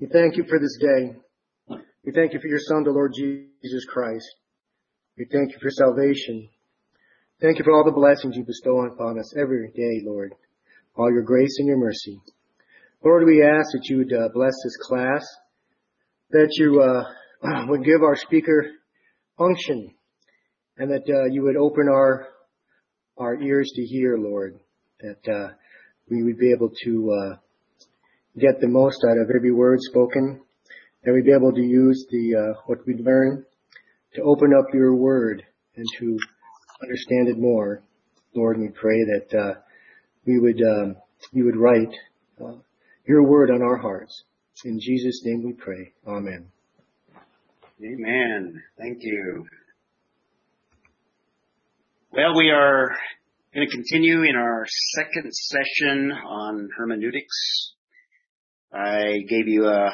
We thank you for this day. We thank you for your Son, the Lord Jesus Christ. We thank you for salvation. Thank you for all the blessings you bestow upon us every day, Lord. All your grace and your mercy. Lord, we ask that you would uh, bless this class, that you uh, would give our speaker unction, and that uh, you would open our our ears to hear, Lord, that uh, we would be able to uh, get the most out of every word spoken, that we'd be able to use the uh, what we learn to open up your word and to understand it more. Lord, we pray that uh, we would um, you would write uh, your word on our hearts. In Jesus' name we pray. Amen. Amen. Thank you. Well, we are going to continue in our second session on hermeneutics. I gave you a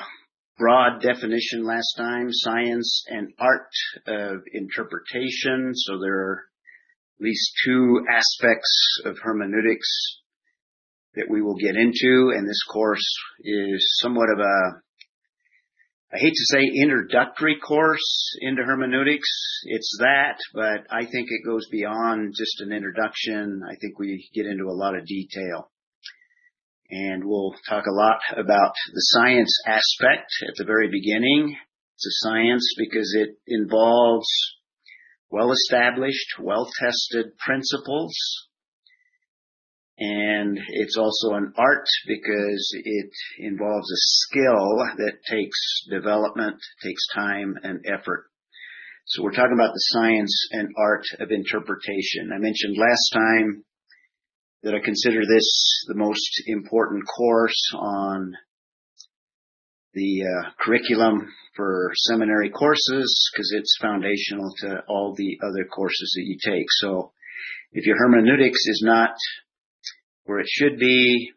broad definition last time, science and art of interpretation. So there are at least two aspects of hermeneutics that we will get into. And this course is somewhat of a I hate to say introductory course into hermeneutics. It's that, but I think it goes beyond just an introduction. I think we get into a lot of detail. And we'll talk a lot about the science aspect at the very beginning. It's a science because it involves well established, well tested principles and it's also an art because it involves a skill that takes development, takes time and effort. So we're talking about the science and art of interpretation. I mentioned last time that I consider this the most important course on the uh, curriculum for seminary courses because it's foundational to all the other courses that you take. So if your hermeneutics is not where it should be,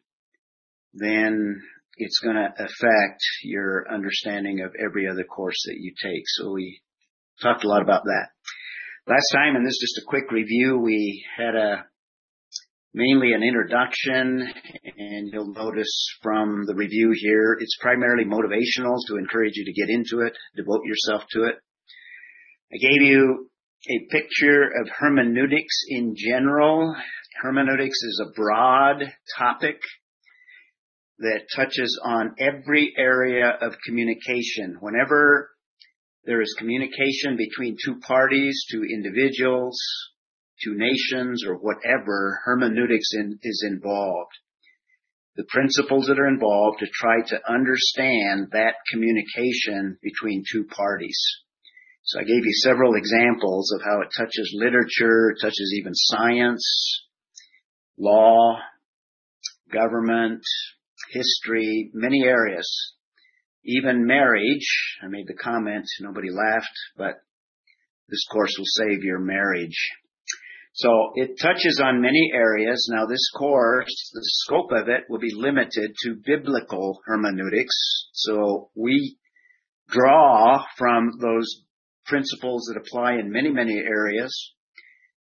then it's going to affect your understanding of every other course that you take. So we talked a lot about that. Last time, and this is just a quick review, we had a mainly an introduction, and you'll notice from the review here, it's primarily motivational to encourage you to get into it, devote yourself to it. I gave you a picture of hermeneutics in general Hermeneutics is a broad topic that touches on every area of communication. Whenever there is communication between two parties, two individuals, two nations, or whatever, hermeneutics in, is involved. The principles that are involved to try to understand that communication between two parties. So I gave you several examples of how it touches literature, touches even science, law, government, history, many areas, even marriage. I made the comment, nobody laughed, but this course will save your marriage. So it touches on many areas. Now this course, the scope of it will be limited to biblical hermeneutics. So we draw from those principles that apply in many, many areas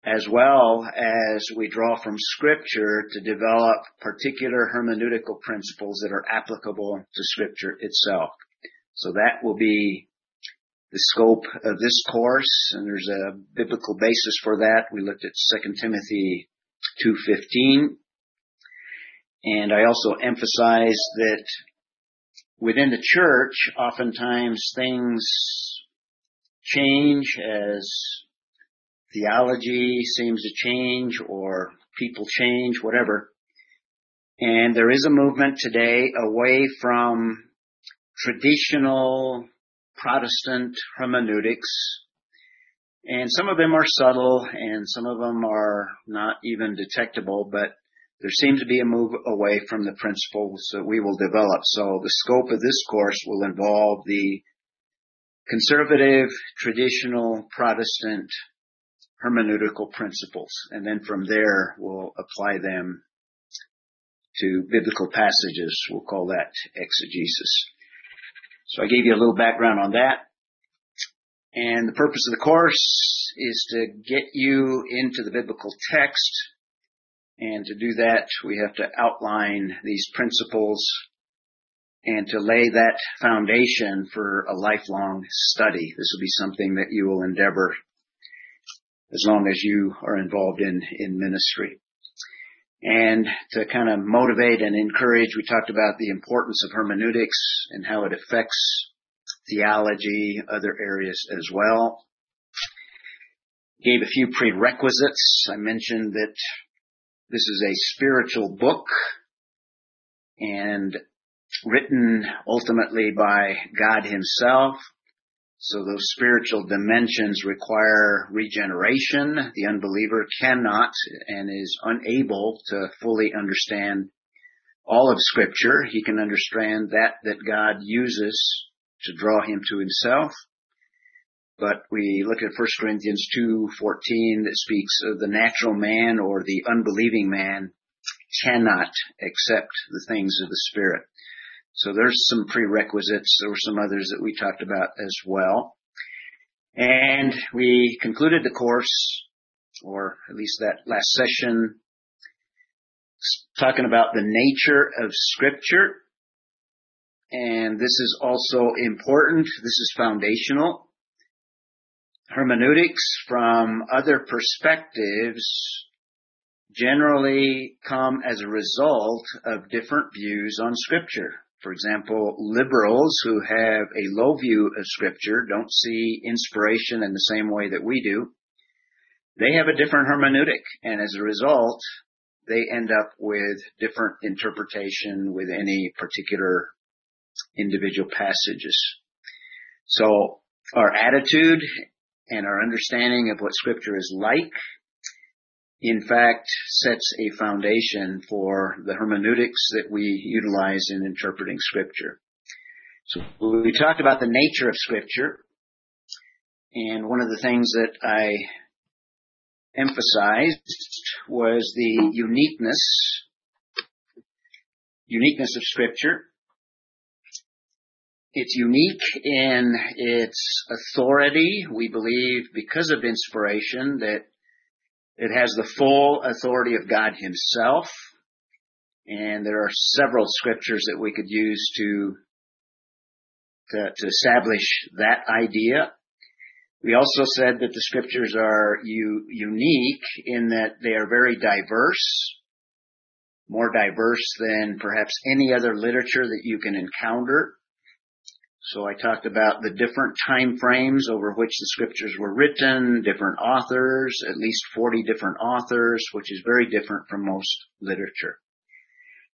as well as we draw from scripture to develop particular hermeneutical principles that are applicable to scripture itself. So that will be the scope of this course, and there's a biblical basis for that. We looked at 2 Timothy 2.15, and I also emphasized that within the church, oftentimes things change as theology seems to change or people change, whatever. And there is a movement today away from traditional Protestant hermeneutics. And some of them are subtle and some of them are not even detectable, but there seems to be a move away from the principles that we will develop. So the scope of this course will involve the conservative, traditional Protestant hermeneutical principles. And then from there, we'll apply them to biblical passages. We'll call that exegesis. So I gave you a little background on that. And the purpose of the course is to get you into the biblical text. And to do that, we have to outline these principles and to lay that foundation for a lifelong study. This will be something that you will endeavor as long as you are involved in, in ministry. And to kind of motivate and encourage, we talked about the importance of hermeneutics and how it affects theology, other areas as well. Gave a few prerequisites. I mentioned that this is a spiritual book and written ultimately by God himself. So those spiritual dimensions require regeneration. The unbeliever cannot and is unable to fully understand all of scripture. He can understand that that God uses to draw him to himself. But we look at 1 Corinthians 2:14 that speaks of the natural man or the unbelieving man cannot accept the things of the spirit. So there's some prerequisites. There were some others that we talked about as well. And we concluded the course, or at least that last session, talking about the nature of scripture. And this is also important. This is foundational. Hermeneutics from other perspectives generally come as a result of different views on scripture. For example, liberals who have a low view of scripture don't see inspiration in the same way that we do. They have a different hermeneutic and as a result, they end up with different interpretation with any particular individual passages. So our attitude and our understanding of what scripture is like in fact sets a foundation for the hermeneutics that we utilize in interpreting scripture. So we talked about the nature of scripture and one of the things that I emphasized was the uniqueness uniqueness of scripture. It's unique in its authority. We believe because of inspiration that it has the full authority of God himself. And there are several scriptures that we could use to, to, to establish that idea. We also said that the scriptures are u- unique in that they are very diverse, more diverse than perhaps any other literature that you can encounter. So I talked about the different time frames over which the scriptures were written, different authors, at least 40 different authors, which is very different from most literature.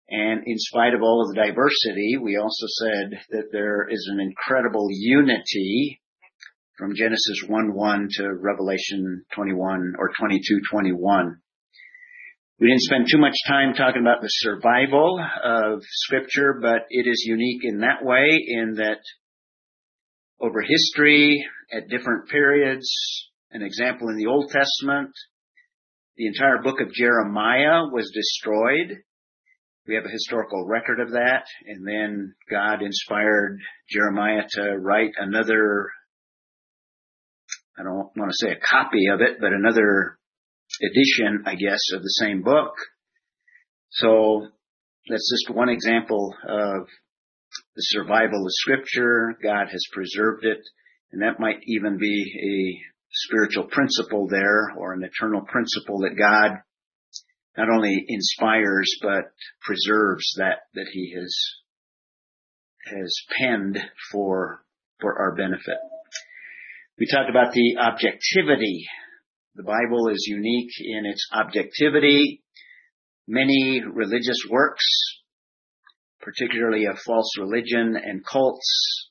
And in spite of all of the diversity, we also said that there is an incredible unity from Genesis 1-1 to Revelation 21 or 22-21. We didn't spend too much time talking about the survival of scripture, but it is unique in that way in that over history at different periods. An example in the Old Testament, the entire book of Jeremiah was destroyed. We have a historical record of that. And then God inspired Jeremiah to write another, I don't want to say a copy of it, but another edition, I guess, of the same book. So that's just one example of the survival of scripture. God has preserved it. And that might even be a spiritual principle there or an eternal principle that God not only inspires but preserves that that he has has penned for for our benefit. We talked about the objectivity. The Bible is unique in its objectivity. Many religious works particularly of false religion and cults.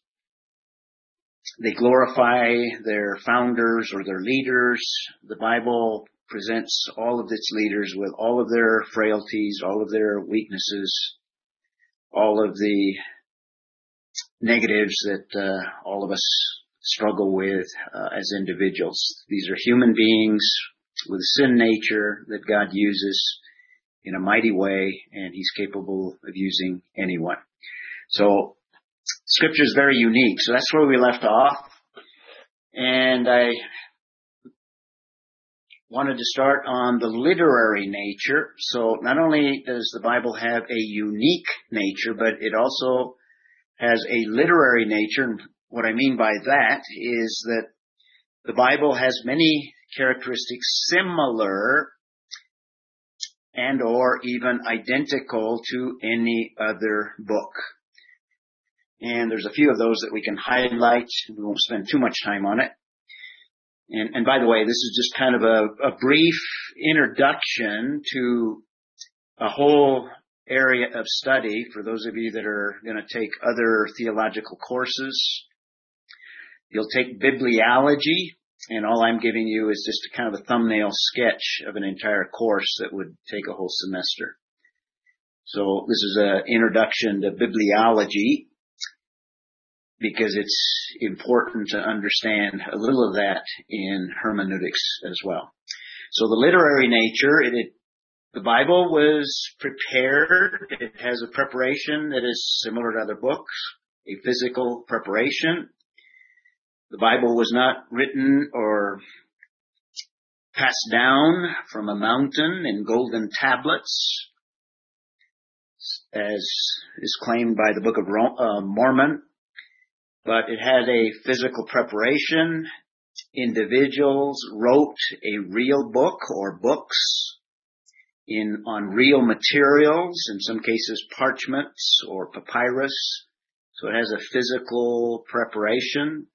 They glorify their founders or their leaders. The Bible presents all of its leaders with all of their frailties, all of their weaknesses, all of the negatives that uh, all of us struggle with uh, as individuals. These are human beings with sin nature that God uses in a mighty way and he's capable of using anyone. So scripture is very unique. So that's where we left off. And I wanted to start on the literary nature. So not only does the Bible have a unique nature, but it also has a literary nature. And what I mean by that is that the Bible has many characteristics similar and or even identical to any other book. And there's a few of those that we can highlight. We won't spend too much time on it. And, and by the way, this is just kind of a, a brief introduction to a whole area of study for those of you that are going to take other theological courses. You'll take bibliology, and all I'm giving you is just a kind of a thumbnail sketch of an entire course that would take a whole semester. So this is an introduction to bibliology because it's important to understand a little of that in hermeneutics as well. So the literary nature, it, it, the Bible was prepared. It has a preparation that is similar to other books, a physical preparation. The Bible was not written or passed down from a mountain in golden tablets, as is claimed by the Book of uh, Mormon but it had a physical preparation. Individuals wrote a real book or books in on real materials, in some cases parchments or papyrus. So it has a physical preparation.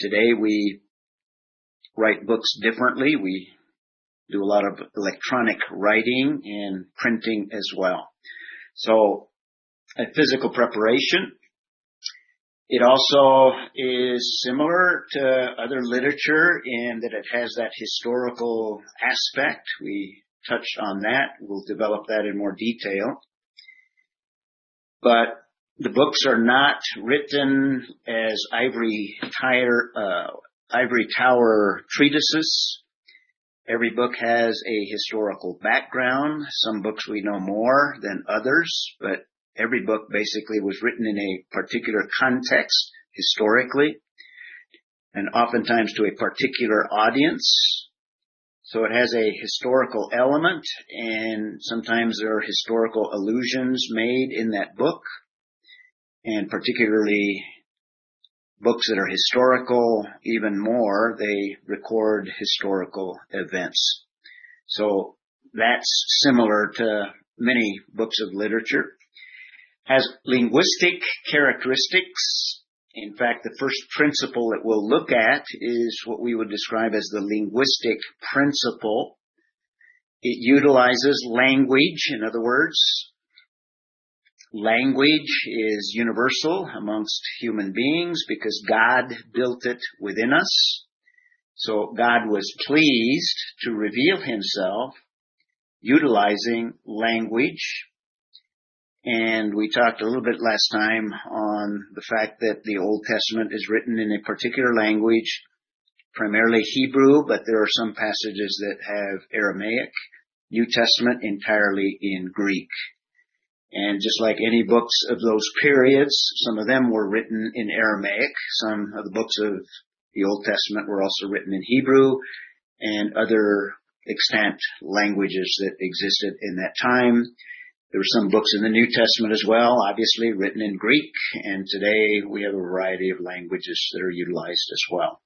Today we write books differently. We do a lot of electronic writing and printing as well. So a physical preparation. It also is similar to other literature in that it has that historical aspect. We touched on that. We'll develop that in more detail. But the books are not written as ivory tower, uh, ivory tower treatises. Every book has a historical background. Some books we know more than others, but every book basically was written in a particular context historically and oftentimes to a particular audience. So it has a historical element and sometimes there are historical allusions made in that book and particularly books that are historical even more, they record historical events. So that's similar to many books of literature has linguistic characteristics. In fact, the first principle that we'll look at is what we would describe as the linguistic principle. It utilizes language, in other words, language is universal amongst human beings because God built it within us. So God was pleased to reveal himself utilizing language and we talked a little bit last time on the fact that the Old Testament is written in a particular language, primarily Hebrew, but there are some passages that have Aramaic. New Testament entirely in Greek. And just like any books of those periods, some of them were written in Aramaic. Some of the books of the Old Testament were also written in Hebrew and other extant languages that existed in that time. There were some books in the New Testament as well, obviously written in Greek, and today we have a variety of languages that are utilized as well.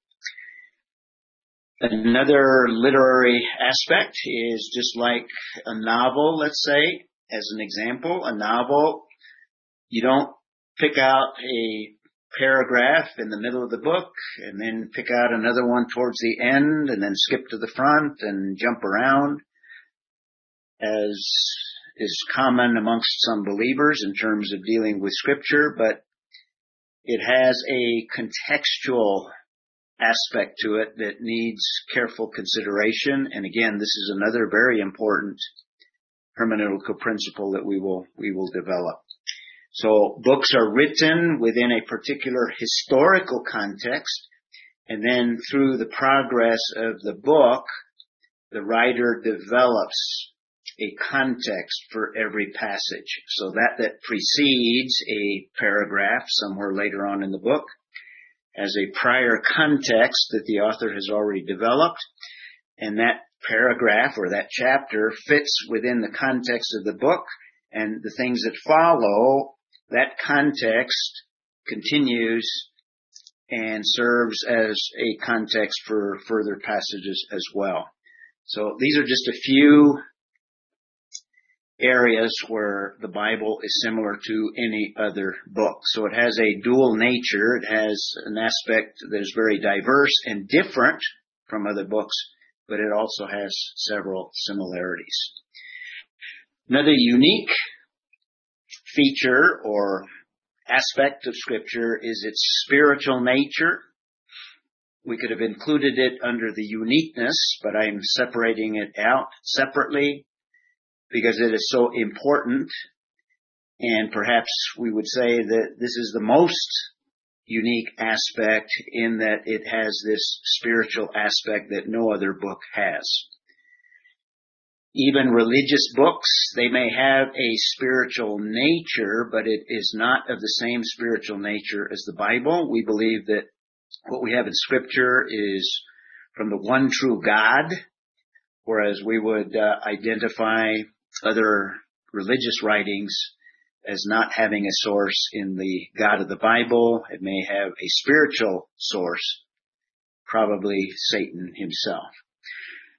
Another literary aspect is just like a novel, let's say, as an example, a novel, you don't pick out a paragraph in the middle of the book and then pick out another one towards the end and then skip to the front and jump around as is common amongst some believers in terms of dealing with scripture, but it has a contextual aspect to it that needs careful consideration. And again, this is another very important hermeneutical principle that we will, we will develop. So books are written within a particular historical context, and then through the progress of the book, the writer develops a context for every passage. So that that precedes a paragraph somewhere later on in the book as a prior context that the author has already developed. And that paragraph or that chapter fits within the context of the book and the things that follow that context continues and serves as a context for further passages as well. So these are just a few areas where the Bible is similar to any other book. So it has a dual nature. It has an aspect that is very diverse and different from other books, but it also has several similarities. Another unique feature or aspect of scripture is its spiritual nature. We could have included it under the uniqueness, but I'm separating it out separately because it is so important. And perhaps we would say that this is the most unique aspect in that it has this spiritual aspect that no other book has. Even religious books, they may have a spiritual nature, but it is not of the same spiritual nature as the Bible. We believe that what we have in scripture is from the one true God, whereas we would uh, identify other religious writings as not having a source in the God of the Bible. It may have a spiritual source, probably Satan himself.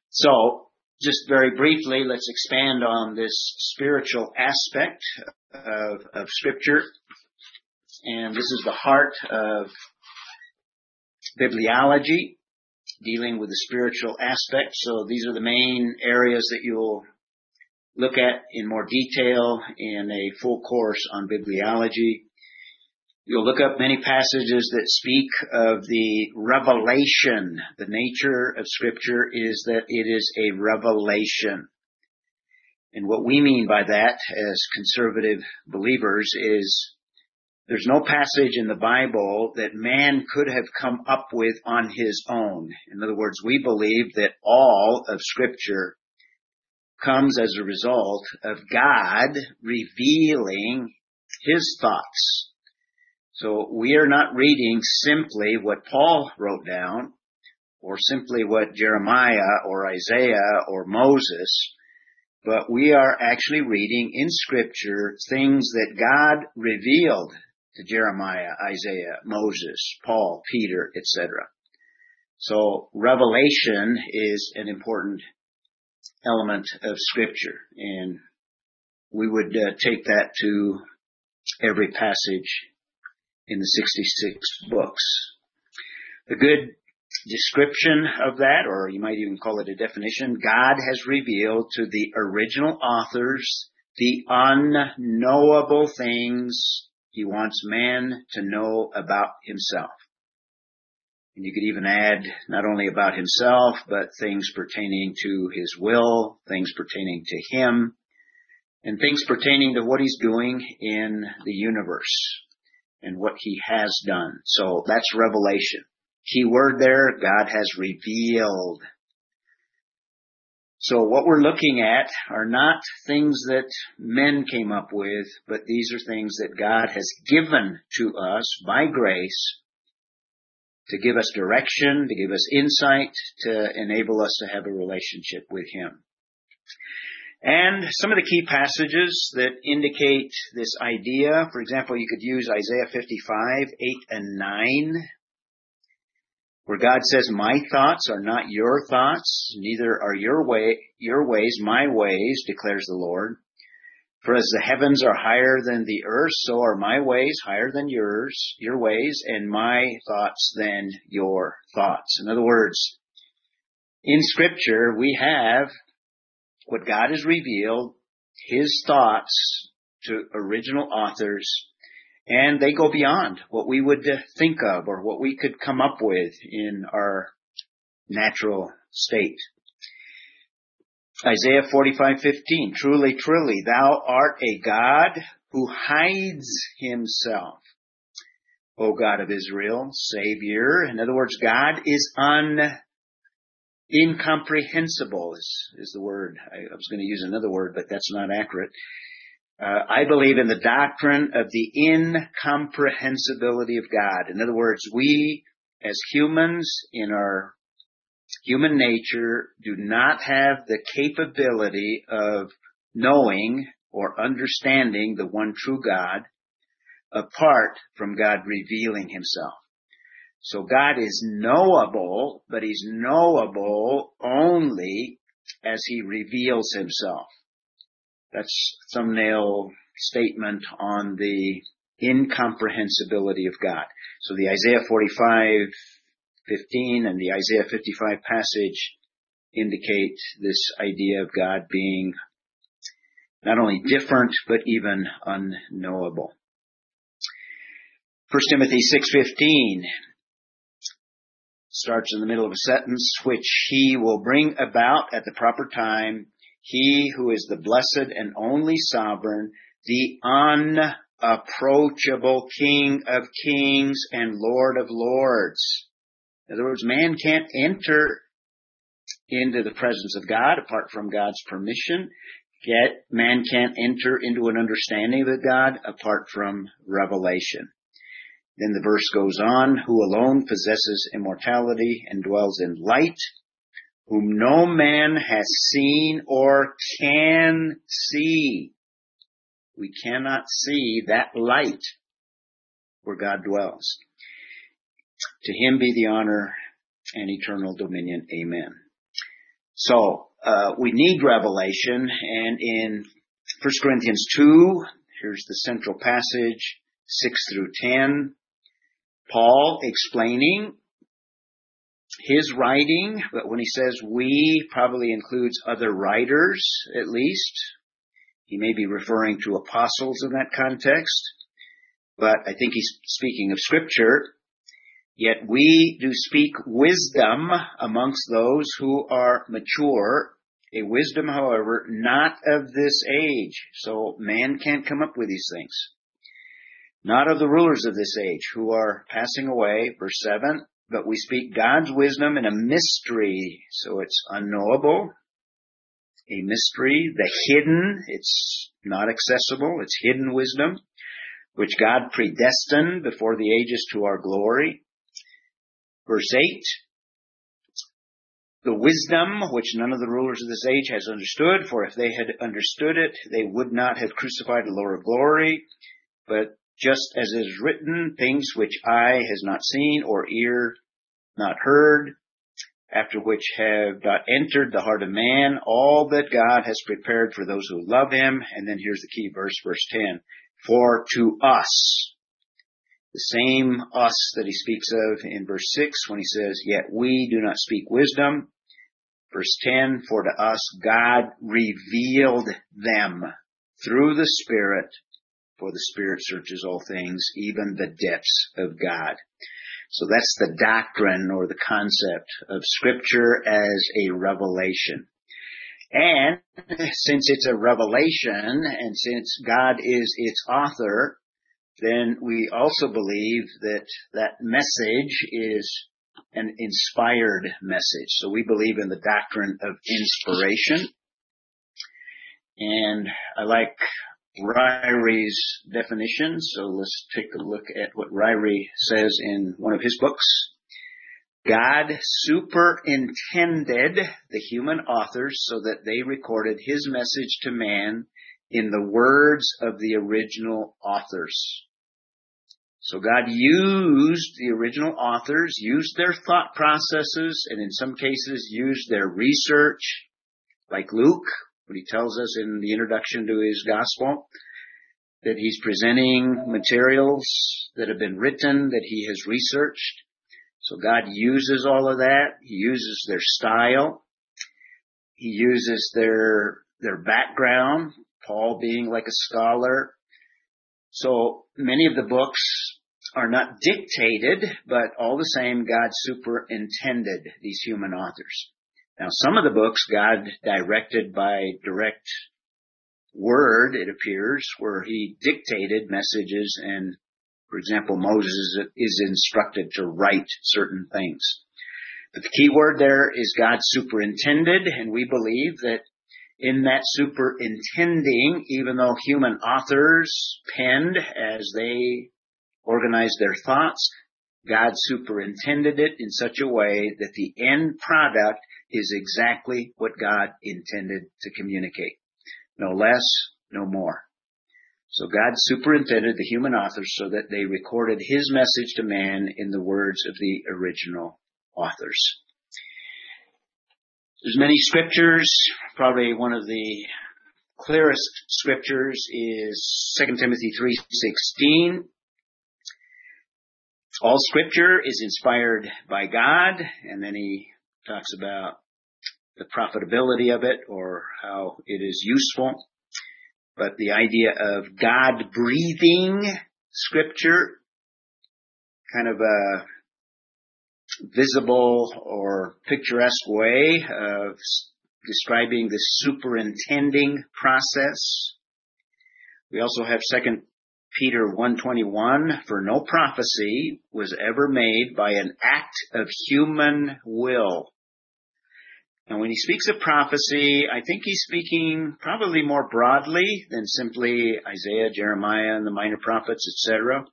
So, just very briefly, let's expand on this spiritual aspect of, of scripture. And this is the heart of bibliology, dealing with the spiritual aspect. So these are the main areas that you'll look at in more detail in a full course on bibliology. You'll look up many passages that speak of the revelation. The nature of scripture is that it is a revelation. And what we mean by that as conservative believers is there's no passage in the Bible that man could have come up with on his own. In other words, we believe that all of scripture comes as a result of God revealing his thoughts. So we are not reading simply what Paul wrote down or simply what Jeremiah or Isaiah or Moses, but we are actually reading in scripture things that God revealed to Jeremiah, Isaiah, Moses, Paul, Peter, etc. So revelation is an important element of scripture and we would uh, take that to every passage in the 66 books. A good description of that, or you might even call it a definition, God has revealed to the original authors the unknowable things he wants man to know about himself. And you could even add not only about himself, but things pertaining to his will, things pertaining to him, and things pertaining to what he's doing in the universe and what he has done. So that's revelation. Key word there, God has revealed. So what we're looking at are not things that men came up with, but these are things that God has given to us by grace to give us direction, to give us insight, to enable us to have a relationship with Him. And some of the key passages that indicate this idea, for example, you could use Isaiah 55, 8 and 9, where God says, my thoughts are not your thoughts, neither are your way, your ways my ways, declares the Lord. For as the heavens are higher than the earth, so are my ways higher than yours, your ways, and my thoughts than your thoughts. In other words, in scripture, we have what God has revealed, His thoughts to original authors, and they go beyond what we would think of or what we could come up with in our natural state. Isaiah 45:15 Truly truly thou art a God who hides himself O God of Israel savior. In other words God is un incomprehensible is, is the word. I, I was going to use another word but that's not accurate. Uh, I believe in the doctrine of the incomprehensibility of God. In other words we as humans in our human nature do not have the capability of knowing or understanding the one true God, apart from God revealing himself. So God is knowable, but he's knowable only as he reveals himself. That's thumbnail statement on the incomprehensibility of God. So the Isaiah 45, 15 and the Isaiah 55 passage indicate this idea of God being not only different, but even unknowable. 1 Timothy 6:15 starts in the middle of a sentence which he will bring about at the proper time he who is the blessed and only sovereign the unapproachable king of kings and lord of lords in other words man can't enter into the presence of God apart from God's permission Yet man can't enter into an understanding of God apart from revelation. Then the verse goes on, who alone possesses immortality and dwells in light, whom no man has seen or can see. We cannot see that light where God dwells. To him be the honor and eternal dominion. Amen. So, uh, we need revelation, and in 1 Corinthians 2, here's the central passage, 6 through 10, Paul explaining his writing, but when he says we, probably includes other writers at least. He may be referring to apostles in that context, but I think he's speaking of scripture. Yet we do speak wisdom amongst those who are mature, a wisdom, however, not of this age. So man can't come up with these things. Not of the rulers of this age who are passing away, verse 7, but we speak God's wisdom in a mystery. So it's unknowable, a mystery, the hidden, it's not accessible, it's hidden wisdom, which God predestined before the ages to our glory Verse 8, the wisdom which none of the rulers of this age has understood, for if they had understood it, they would not have crucified the Lord of glory. But just as is written, things which eye has not seen or ear not heard, after which have not entered the heart of man, all that God has prepared for those who love him. And then here's the key verse, verse 10. For to us, the same us that he speaks of in verse 6 when he says, Yet we do not speak wisdom. Verse 10, For to us God revealed them through the Spirit, for the Spirit searches all things, even the depths of God. So that's the doctrine or the concept of Scripture as a revelation. And since it's a revelation, and since God is its author, then we also believe that that message is an inspired message. So we believe in the doctrine of inspiration. And I like Ryrie's definition. So let's take a look at what Ryrie says in one of his books. God superintended the human authors so that they recorded his message to man in the words of the original authors. So God used the original authors, used their thought processes, and in some cases used their research, like Luke, what he tells us in the introduction to his gospel, that he's presenting materials that have been written, that he has researched. So God uses all of that. He uses their style. He uses their, their background, Paul being like a scholar. So many of the books are not dictated, but all the same, God superintended these human authors. Now, some of the books God directed by direct word, it appears, where he dictated messages and, for example, Moses is instructed to write certain things. But the key word there is God superintended, and we believe that in that superintending, even though human authors penned as they organized their thoughts, God superintended it in such a way that the end product is exactly what God intended to communicate. No less, no more. So God superintended the human authors so that they recorded his message to man in the words of the original authors. There's many scriptures. Probably one of the clearest scriptures is 2 Timothy 3:16. All scripture is inspired by God, and then he talks about the profitability of it or how it is useful. But the idea of God breathing scripture, kind of a visible or picturesque way of describing the superintending process. We also have second Peter 121, for no prophecy was ever made by an act of human will. And when he speaks of prophecy, I think he's speaking probably more broadly than simply Isaiah, Jeremiah, and the minor prophets, etc.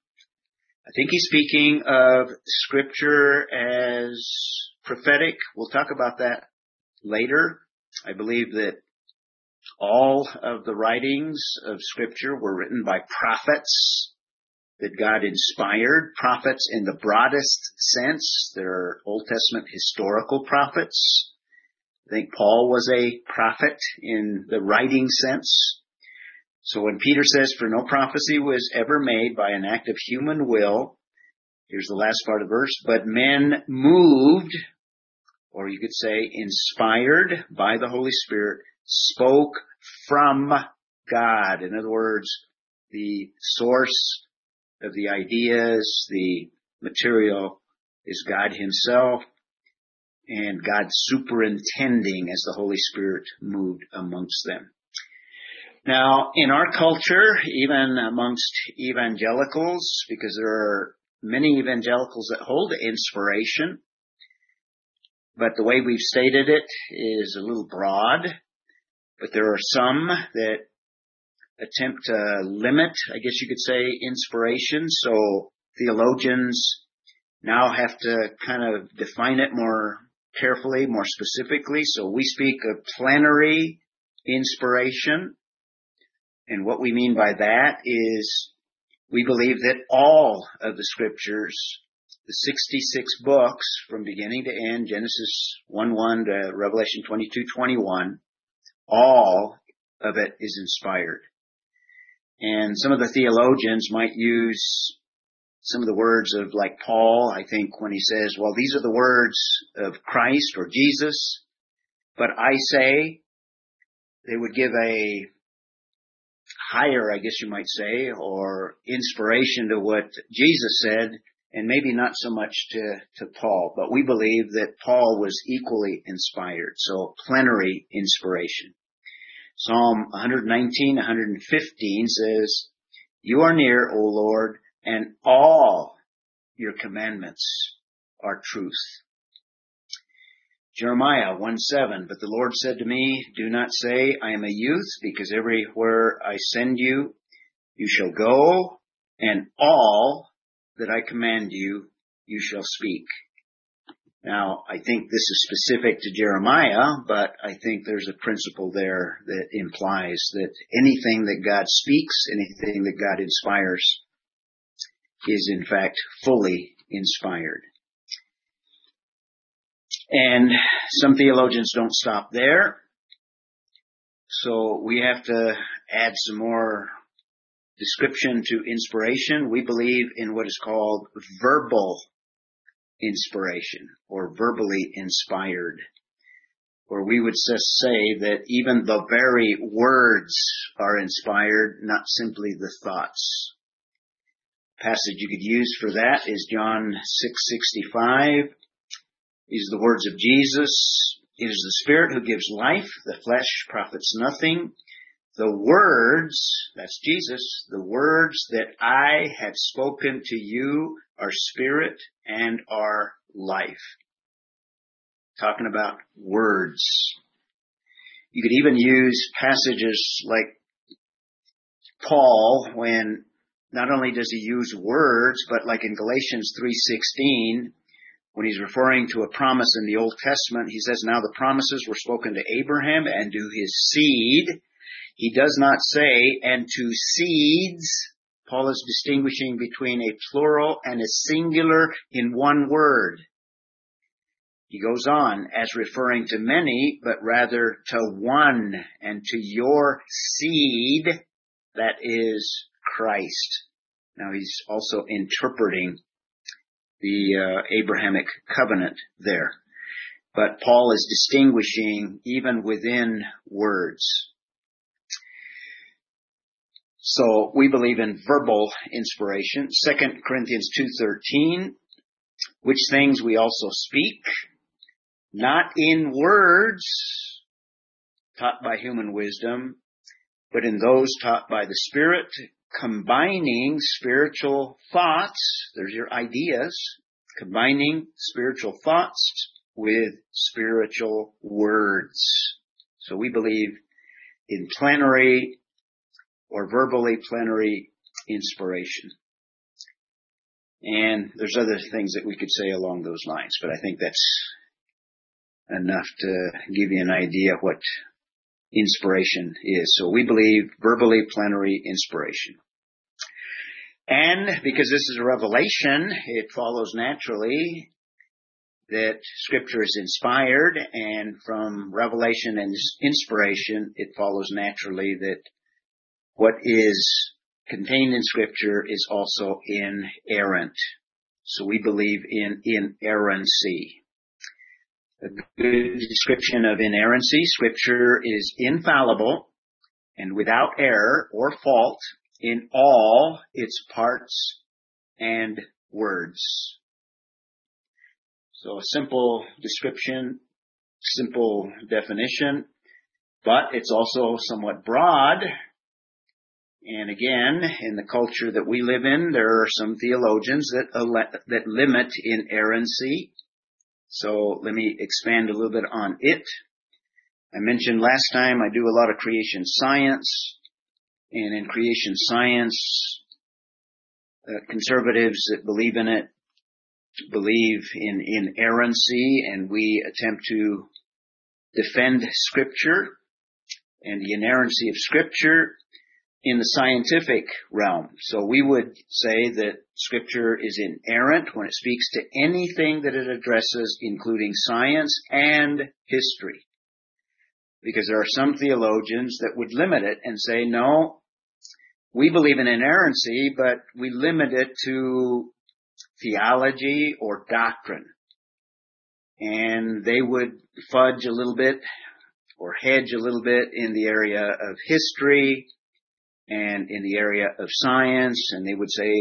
I think he's speaking of scripture as prophetic. We'll talk about that later. I believe that all of the writings of scripture were written by prophets that God inspired. Prophets in the broadest sense. There are Old Testament historical prophets. I think Paul was a prophet in the writing sense. So when Peter says, for no prophecy was ever made by an act of human will, here's the last part of the verse, but men moved, or you could say inspired by the Holy Spirit, spoke from God. In other words, the source of the ideas, the material is God himself and God superintending as the Holy Spirit moved amongst them. Now, in our culture, even amongst evangelicals, because there are many evangelicals that hold inspiration, but the way we've stated it is a little broad. But there are some that attempt to limit, I guess you could say, inspiration. So theologians now have to kind of define it more carefully, more specifically. So we speak of plenary inspiration. And what we mean by that is we believe that all of the scriptures, the 66 books from beginning to end, Genesis 1-1 to Revelation 22-21, all of it is inspired. And some of the theologians might use some of the words of like Paul, I think when he says, well, these are the words of Christ or Jesus, but I say they would give a higher, I guess you might say, or inspiration to what Jesus said, and maybe not so much to, to Paul, but we believe that Paul was equally inspired. So plenary inspiration. Psalm 119, 115 says, You are near, O Lord, and all your commandments are truth. Jeremiah 1 7, but the Lord said to me, Do not say, I am a youth, because everywhere I send you, you shall go, and all that I command you, you shall speak. Now, I think this is specific to Jeremiah, but I think there's a principle there that implies that anything that God speaks, anything that God inspires, is in fact fully inspired. And some theologians don't stop there. So we have to add some more description to inspiration. We believe in what is called verbal inspiration or verbally inspired, where we would just say that even the very words are inspired, not simply the thoughts. Passage you could use for that is John 6:65. Are the words of Jesus. It is the Spirit who gives life. The flesh profits nothing. The words, that's Jesus, the words that I have spoken to you are spirit and are life. Talking about words. You could even use passages like Paul when not only does he use words, but like in Galatians 3:16, when he's referring to a promise in the Old Testament, he says, now the promises were spoken to Abraham and to his seed. He does not say, and to seeds. Paul is distinguishing between a plural and a singular in one word. He goes on as referring to many, but rather to one and to your seed, that is Christ. Now he's also interpreting the uh, Abrahamic covenant there. But Paul is distinguishing even within words. So we believe in verbal inspiration. 2 Corinthians 2.13, which things we also speak, not in words taught by human wisdom, but in those taught by the Spirit, combining spiritual thoughts, there's your ideas, combining spiritual thoughts with spiritual words. So we believe in plenary or verbally plenary inspiration. And there's other things that we could say along those lines, but I think that's enough to give you an idea what inspiration is. So we believe verbally plenary inspiration. And because this is a revelation, it follows naturally that scripture is inspired and from revelation and inspiration, it follows naturally that what is contained in scripture is also inerrant. So we believe in inerrancy. A good description of inerrancy, scripture is infallible and without error or fault in all its parts and words. So a simple description, simple definition, but it's also somewhat broad. And again, in the culture that we live in, there are some theologians that, that limit inerrancy. So let me expand a little bit on it. I mentioned last time I do a lot of creation science. And in creation science, uh, conservatives that believe in it believe in inerrancy, and we attempt to defend Scripture and the inerrancy of Scripture in the scientific realm. So we would say that Scripture is inerrant when it speaks to anything that it addresses, including science and history. Because there are some theologians that would limit it and say, no, we believe in inerrancy, but we limit it to theology or doctrine. And they would fudge a little bit or hedge a little bit in the area of history and in the area of science. And they would say,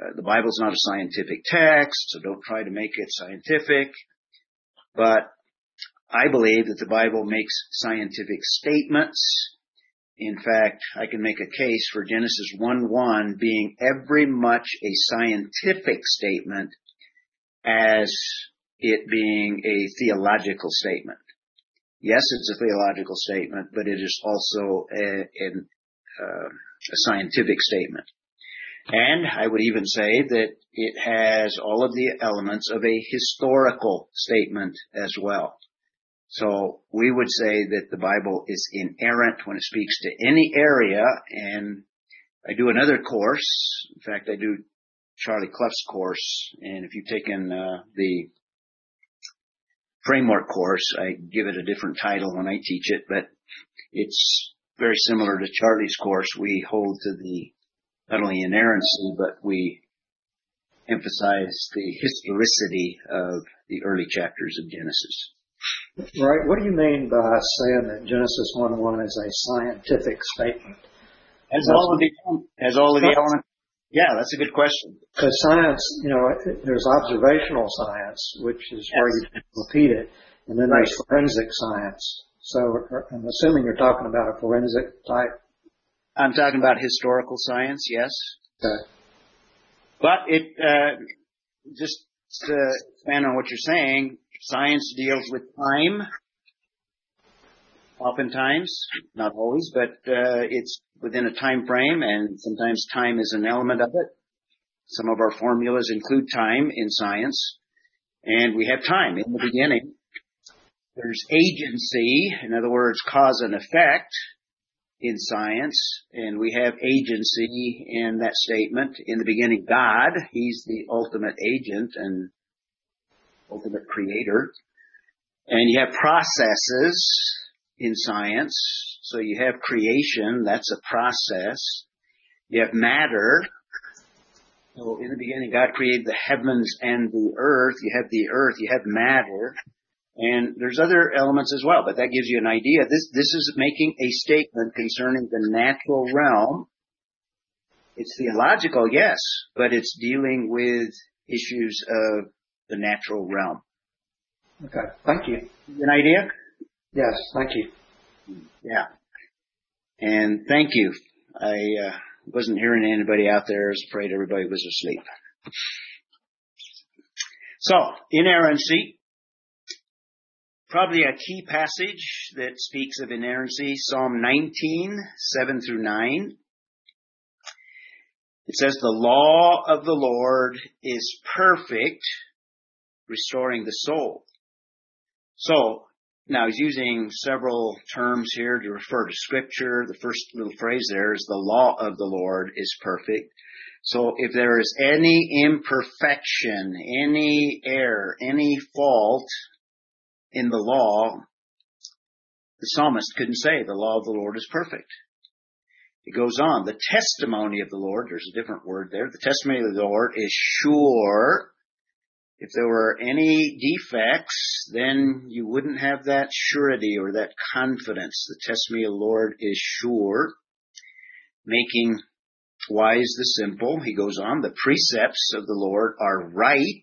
uh, the Bible's not a scientific text, so don't try to make it scientific. But I believe that the Bible makes scientific statements in fact, I can make a case for Genesis 1-1 being every much a scientific statement as it being a theological statement. Yes, it's a theological statement, but it is also a, a, uh, a scientific statement. And I would even say that it has all of the elements of a historical statement as well. So we would say that the Bible is inerrant when it speaks to any area. And I do another course. In fact, I do Charlie Clough's course. And if you've taken uh, the framework course, I give it a different title when I teach it, but it's very similar to Charlie's course. We hold to the not only inerrancy, but we emphasize the historicity of the early chapters of Genesis. Right. What do you mean by saying that Genesis 1 1 is a scientific statement? Has all of the, has all of the elements? Yeah, that's a good question. Because science, you know, there's observational science, which is yes. where you repeat it, and then right. there's forensic science. So I'm assuming you're talking about a forensic type. I'm talking about historical science, yes. Okay. But it, uh, just to expand on what you're saying, Science deals with time, oftentimes, not always, but uh, it's within a time frame, and sometimes time is an element of it. Some of our formulas include time in science, and we have time in the beginning. There's agency, in other words, cause and effect, in science, and we have agency in that statement. In the beginning, God, He's the ultimate agent and ultimate creator. And you have processes in science. So you have creation, that's a process. You have matter. So in the beginning, God created the heavens and the earth. You have the earth, you have matter. And there's other elements as well, but that gives you an idea. This, this is making a statement concerning the natural realm. It's theological, yes, but it's dealing with issues of the natural realm. Okay, thank you. An idea? Yes, thank you. Yeah. And thank you. I uh, wasn't hearing anybody out there. I was afraid everybody was asleep. So, inerrancy. Probably a key passage that speaks of inerrancy, Psalm 19, 7 through 9. It says, The law of the Lord is perfect, restoring the soul. So, now he's using several terms here to refer to scripture. The first little phrase there is the law of the Lord is perfect. So if there is any imperfection, any error, any fault in the law, the psalmist couldn't say the law of the Lord is perfect. It goes on. The testimony of the Lord, there's a different word there. The testimony of the Lord is sure. If there were any defects, then you wouldn't have that surety or that confidence. The testimony of the Lord is sure, making wise the simple. He goes on, the precepts of the Lord are right.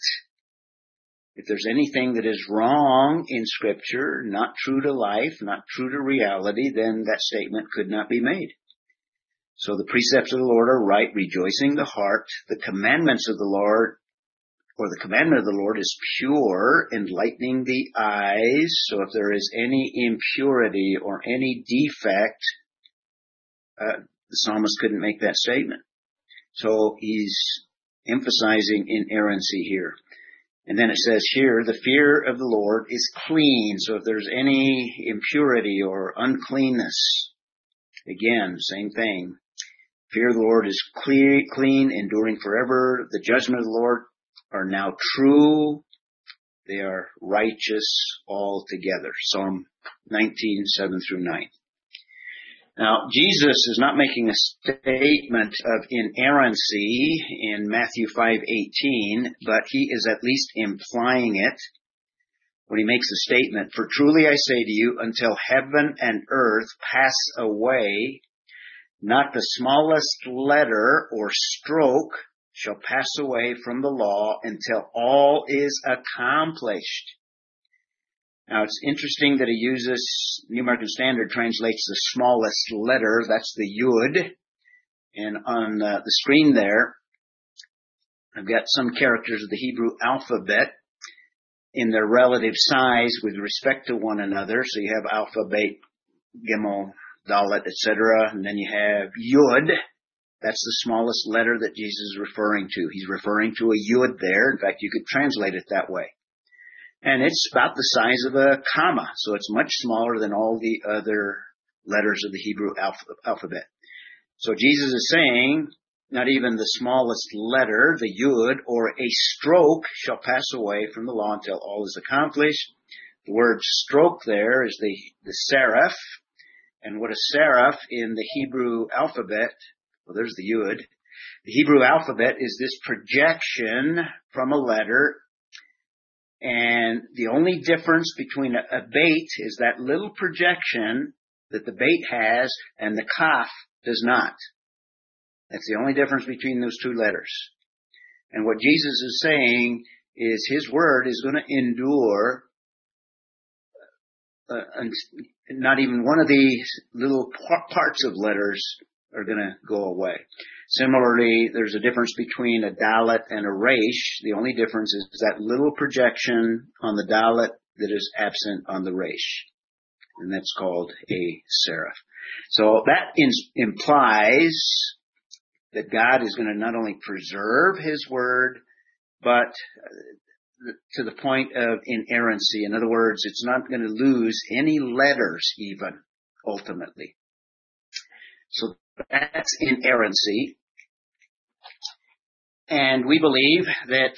If there's anything that is wrong in scripture, not true to life, not true to reality, then that statement could not be made. So the precepts of the Lord are right, rejoicing the heart. The commandments of the Lord or the commandment of the Lord is pure, enlightening the eyes. So if there is any impurity or any defect, uh, the psalmist couldn't make that statement. So he's emphasizing inerrancy here. And then it says here, the fear of the Lord is clean. So if there's any impurity or uncleanness, again, same thing. Fear of the Lord is clear, clean, enduring forever. The judgment of the Lord are now true. They are righteous altogether. Psalm 19, 7 through 9. Now, Jesus is not making a statement of inerrancy in Matthew 5:18, but he is at least implying it when he makes a statement, "For truly I say to you, until heaven and earth pass away, not the smallest letter or stroke shall pass away from the law until all is accomplished. Now it's interesting that he uses, New American Standard translates the smallest letter, that's the yud. And on uh, the screen there, I've got some characters of the Hebrew alphabet in their relative size with respect to one another. So you have alpha, alphabet, gimel, dalet, etc. And then you have yud, that's the smallest letter that Jesus is referring to. He's referring to a yud there. In fact, you could translate it that way. And it's about the size of a comma, so it's much smaller than all the other letters of the Hebrew alphabet. So Jesus is saying, not even the smallest letter, the yud, or a stroke shall pass away from the law until all is accomplished. The word stroke there is the, the serif, and what a serif in the Hebrew alphabet well, there's the Yud. The Hebrew alphabet is this projection from a letter, and the only difference between a, bait is that little projection that the bait has and the kaf does not. That's the only difference between those two letters. And what Jesus is saying is his word is going to endure uh, not even one of these little parts of letters are going to go away. Similarly, there's a difference between a dalet and a resh. The only difference is that little projection on the dalet that is absent on the resh. And that's called a serif. So that implies that God is going to not only preserve His word, but uh, to the point of inerrancy. In other words, it's not going to lose any letters even, ultimately. So that's inerrancy. And we believe that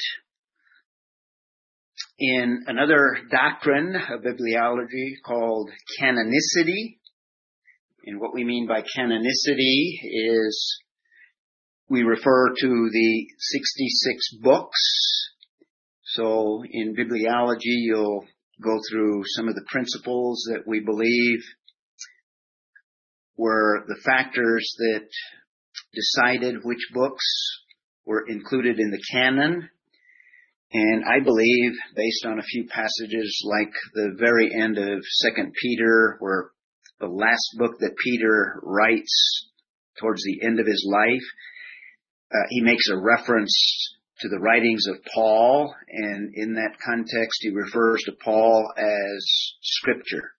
in another doctrine of bibliology called canonicity, and what we mean by canonicity is we refer to the 66 books. So in bibliology, you'll go through some of the principles that we believe were the factors that decided which books were included in the canon. And I believe, based on a few passages like the very end of Second Peter, where the last book that Peter writes towards the end of his life, uh, he makes a reference to the writings of Paul, and in that context, he refers to Paul as scripture.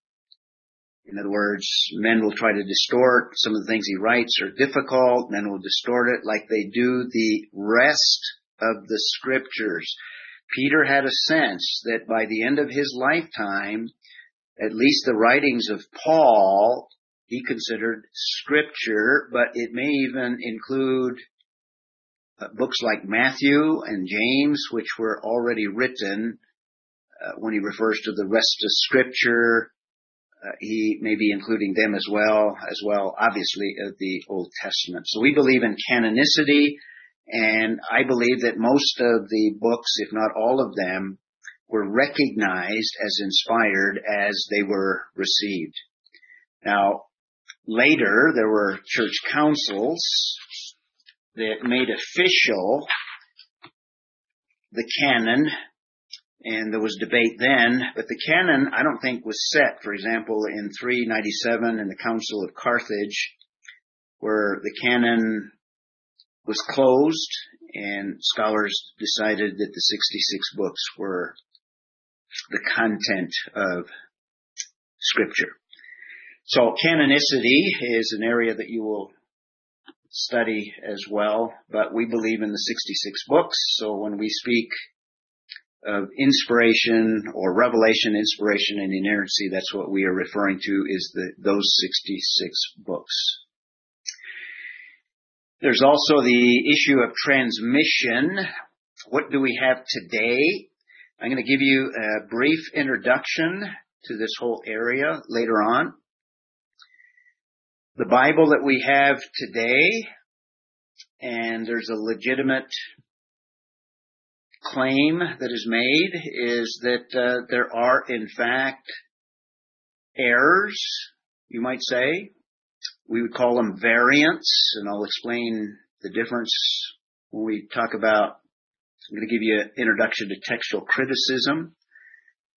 In other words, men will try to distort some of the things he writes are difficult. Men will distort it like they do the rest of the scriptures. Peter had a sense that by the end of his lifetime, at least the writings of Paul, he considered scripture, but it may even include uh, books like Matthew and James, which were already written uh, when he refers to the rest of scripture. Uh, he may be including them as well, as well, obviously, of the Old Testament. So we believe in canonicity, and I believe that most of the books, if not all of them, were recognized as inspired as they were received. Now, later there were church councils that made official the canon, and there was debate then, but the canon I don't think was set, for example, in 397 in the Council of Carthage, where the canon was closed and scholars decided that the 66 books were the content of scripture. So canonicity is an area that you will study as well, but we believe in the 66 books. So when we speak of inspiration or revelation, inspiration and inerrancy, that's what we are referring to is the, those 66 books. There's also the issue of transmission. What do we have today? I'm going to give you a brief introduction to this whole area later on. The Bible that we have today, and there's a legitimate claim that is made, is that uh, there are in fact errors, you might say. We would call them variants, and I'll explain the difference when we talk about I'm going to give you an introduction to textual criticism.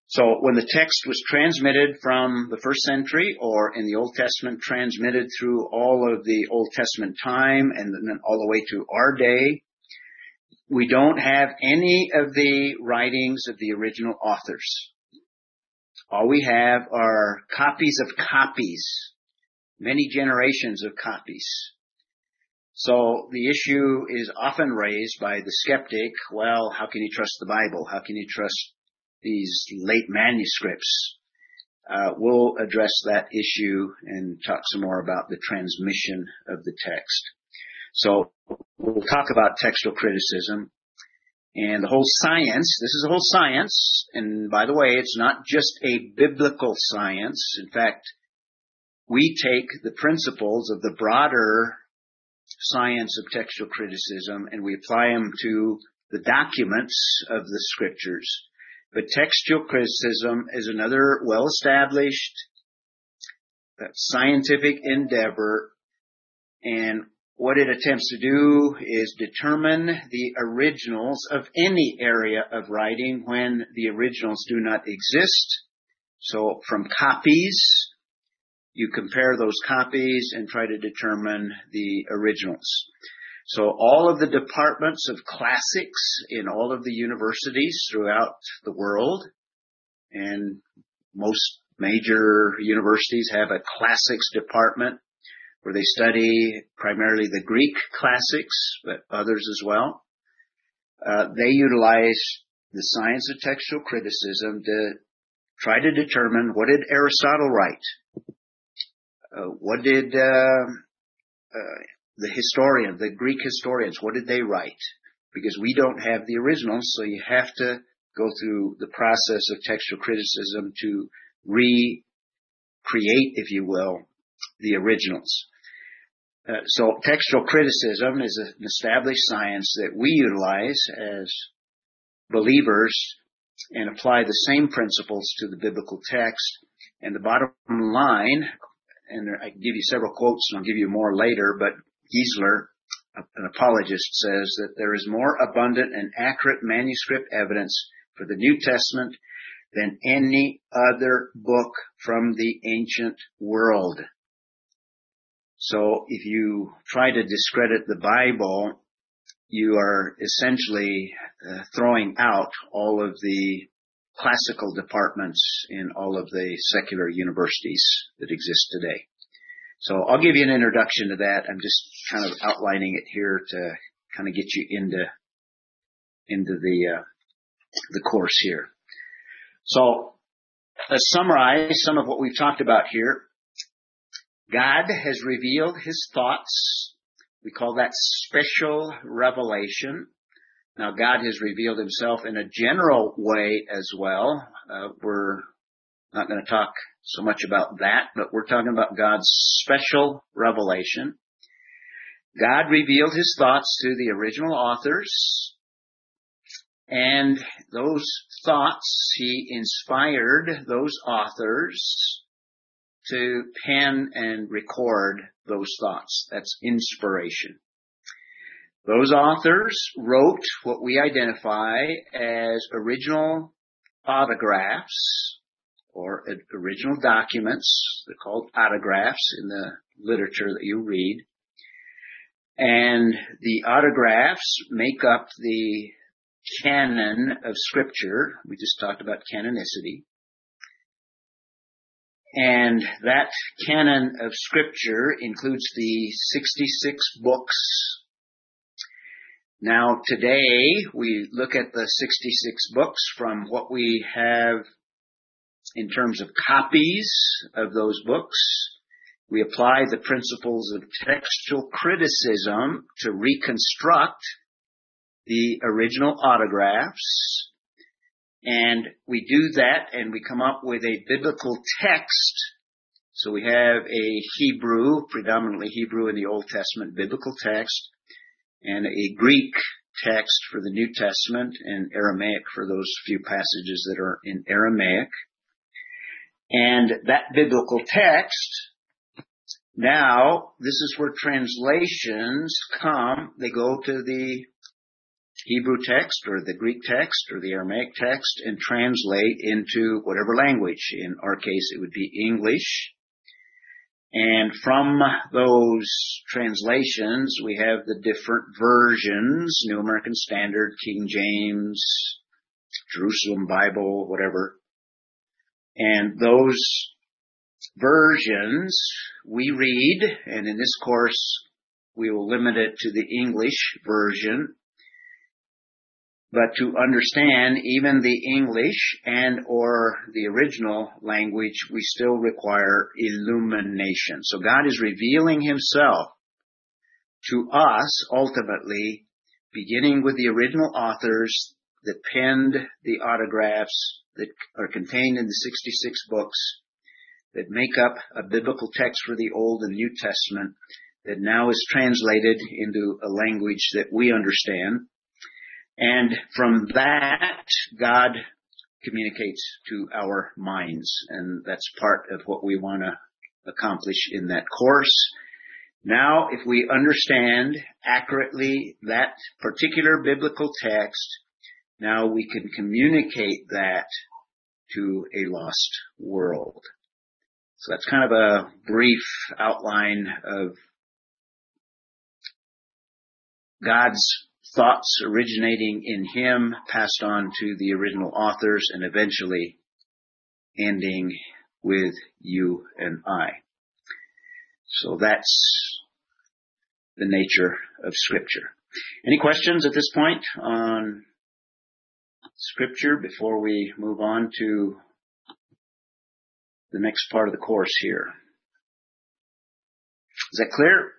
So when the text was transmitted from the first century or in the Old Testament transmitted through all of the Old Testament time and then all the way to our day, we don't have any of the writings of the original authors. All we have are copies of copies, many generations of copies. So the issue is often raised by the skeptic, well, how can you trust the Bible? How can you trust these late manuscripts? Uh, we'll address that issue and talk some more about the transmission of the text. So we'll talk about textual criticism and the whole science. This is a whole science. And by the way, it's not just a biblical science. In fact, we take the principles of the broader science of textual criticism and we apply them to the documents of the scriptures. But textual criticism is another well established uh, scientific endeavor and what it attempts to do is determine the originals of any area of writing when the originals do not exist. So from copies you compare those copies and try to determine the originals. So all of the departments of classics in all of the universities throughout the world, and most major universities have a classics department where they study primarily the Greek classics, but others as well. Uh, they utilize the science of textual criticism to try to determine what did Aristotle write? Uh, what did uh, uh, the historian, the Greek historians, what did they write? Because we don't have the originals, so you have to go through the process of textual criticism to recreate, if you will, the originals. Uh, so textual criticism is an established science that we utilize as believers and apply the same principles to the biblical text. And the bottom line, and I give you several quotes and I'll give you more later, but Geisler, an apologist, says that there is more abundant and accurate manuscript evidence for the New Testament than any other book from the ancient world. So if you try to discredit the Bible, you are essentially uh, throwing out all of the classical departments in all of the secular universities that exist today. So I'll give you an introduction to that. I'm just kind of outlining it here to kind of get you into into the uh, the course here. So let's summarize some of what we've talked about here. God has revealed his thoughts. We call that special revelation. Now, God has revealed himself in a general way as well. Uh, we're not going to talk so much about that, but we're talking about God's special revelation. God revealed his thoughts to the original authors, and those thoughts, he inspired those authors to pen and record those thoughts. That's inspiration. Those authors wrote what we identify as original autographs or original documents. They're called autographs in the literature that you read. And the autographs make up the canon of scripture. We just talked about canonicity. And that canon of scripture includes the 66 books. Now today we look at the 66 books from what we have in terms of copies of those books. We apply the principles of textual criticism to reconstruct the original autographs and we do that and we come up with a biblical text. So we have a Hebrew, predominantly Hebrew in the Old Testament biblical text, and a Greek text for the New Testament and Aramaic for those few passages that are in Aramaic. And that biblical text, now, this is where translations come. They go to the Hebrew text or the Greek text or the Aramaic text and translate into whatever language. In our case, it would be English. And from those translations, we have the different versions, New American Standard, King James, Jerusalem Bible, whatever. And those versions we read, and in this course, we will limit it to the English version but to understand even the English and or the original language, we still require illumination. So God is revealing himself to us ultimately, beginning with the original authors that penned the autographs that are contained in the 66 books that make up a biblical text for the Old and New Testament that now is translated into a language that we understand and from that, God communicates to our minds. And that's part of what we want to accomplish in that course. Now, if we understand accurately that particular biblical text, now we can communicate that to a lost world. So that's kind of a brief outline of God's thoughts originating in him passed on to the original authors and eventually ending with you and I. So that's the nature of scripture. Any questions at this point on scripture before we move on to the next part of the course here? Is that clear?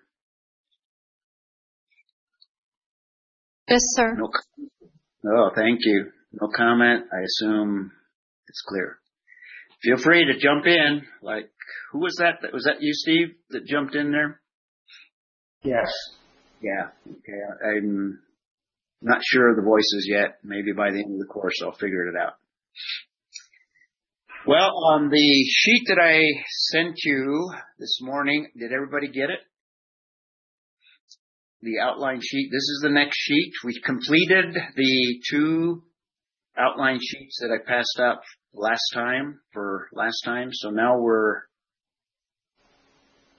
Yes, sir. No. Oh, thank you. No comment. I assume it's clear. Feel free to jump in. Like, who was that? Was that you, Steve, that jumped in there? Yes. Yeah. Okay. I'm not sure of the voices yet. Maybe by the end of the course, I'll figure it out. Well, on the sheet that I sent you this morning, did everybody get it? The outline sheet. This is the next sheet. We completed the two outline sheets that I passed out last time for last time. So now we're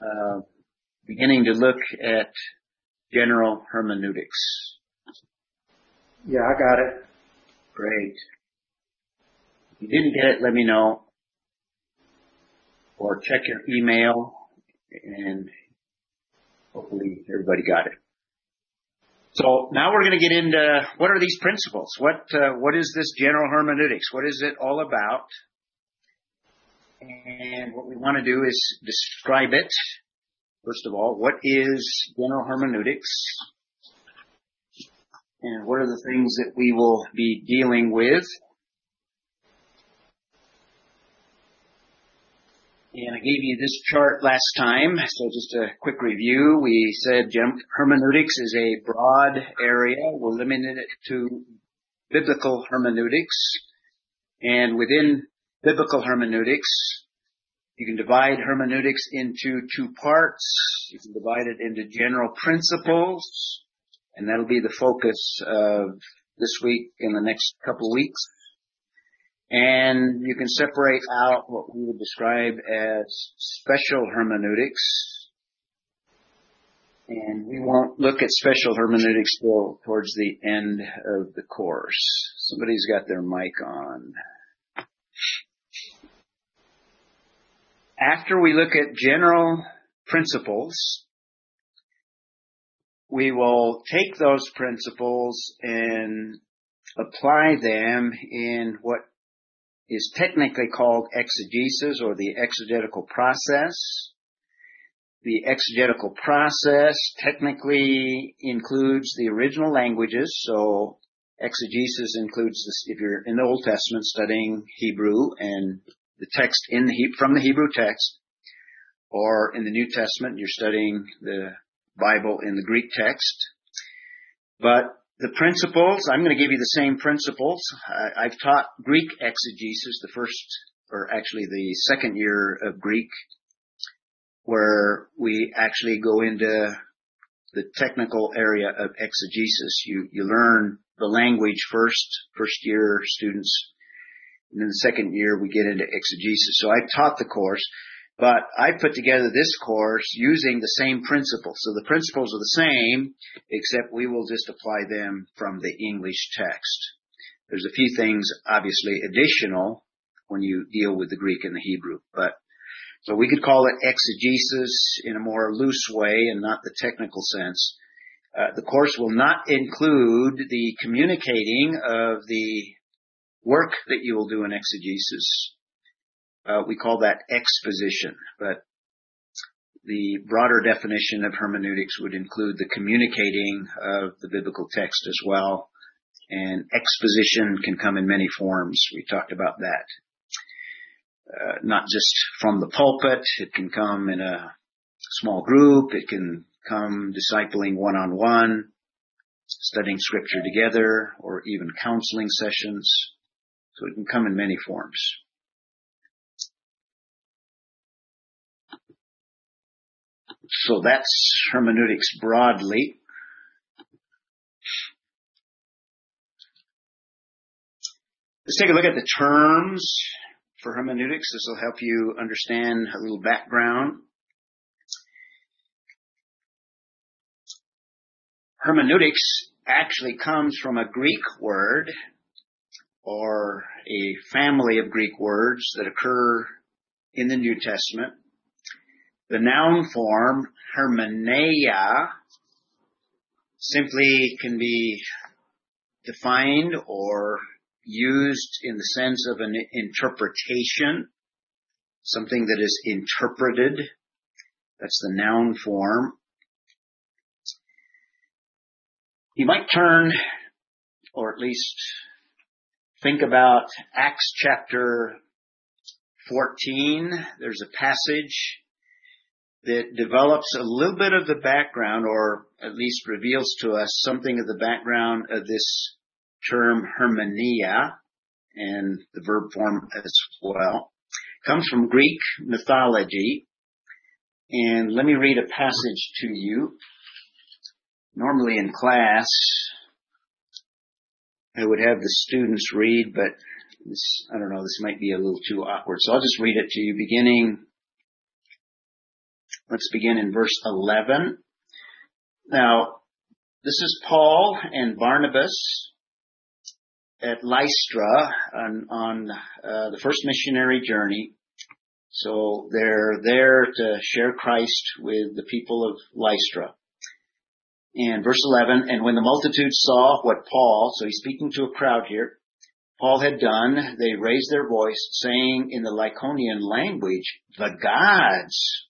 uh, beginning to look at general hermeneutics. Yeah, I got it. Great. If you didn't get it, let me know. Or check your email and hopefully everybody got it. So now we're going to get into what are these principles? What uh, what is this general hermeneutics? What is it all about? And what we want to do is describe it. First of all, what is general hermeneutics? And what are the things that we will be dealing with? And I gave you this chart last time, so just a quick review. We said hermeneutics is a broad area. We're limiting it to biblical hermeneutics. And within biblical hermeneutics, you can divide hermeneutics into two parts. You can divide it into general principles, and that'll be the focus of this week and the next couple of weeks. And you can separate out what we would describe as special hermeneutics. And we won't look at special hermeneutics till towards the end of the course. Somebody's got their mic on. After we look at general principles, we will take those principles and apply them in what is technically called exegesis or the exegetical process. The exegetical process technically includes the original languages, so exegesis includes this, if you're in the Old Testament studying Hebrew and the text in the, from the Hebrew text, or in the New Testament you're studying the Bible in the Greek text. But the principles, I'm going to give you the same principles. I, have taught Greek exegesis the first, or actually the second year of Greek, where we actually go into the technical area of exegesis. You, you learn the language first, first year students, and then the second year we get into exegesis. So I taught the course. But I put together this course using the same principles. So the principles are the same, except we will just apply them from the English text. There's a few things obviously additional when you deal with the Greek and the Hebrew, but so we could call it exegesis in a more loose way and not the technical sense. Uh, the course will not include the communicating of the work that you will do in exegesis. Uh, we call that exposition, but the broader definition of hermeneutics would include the communicating of the biblical text as well. And exposition can come in many forms. We talked about that. Uh, not just from the pulpit. It can come in a small group. It can come discipling one on one, studying scripture together, or even counseling sessions. So it can come in many forms. So that's hermeneutics broadly. Let's take a look at the terms for hermeneutics. This will help you understand a little background. Hermeneutics actually comes from a Greek word or a family of Greek words that occur in the New Testament the noun form, hermeneia, simply can be defined or used in the sense of an interpretation, something that is interpreted. That's the noun form. You might turn, or at least think about Acts chapter 14. There's a passage that develops a little bit of the background, or at least reveals to us something of the background of this term hermeneia and the verb form as well. comes from Greek mythology. And let me read a passage to you. Normally in class, I would have the students read, but this, I don't know, this might be a little too awkward. So I'll just read it to you beginning. Let's begin in verse 11. Now, this is Paul and Barnabas at Lystra on, on uh, the first missionary journey. So they're there to share Christ with the people of Lystra. And verse 11, and when the multitude saw what Paul, so he's speaking to a crowd here, Paul had done, they raised their voice saying in the Lycaonian language, the gods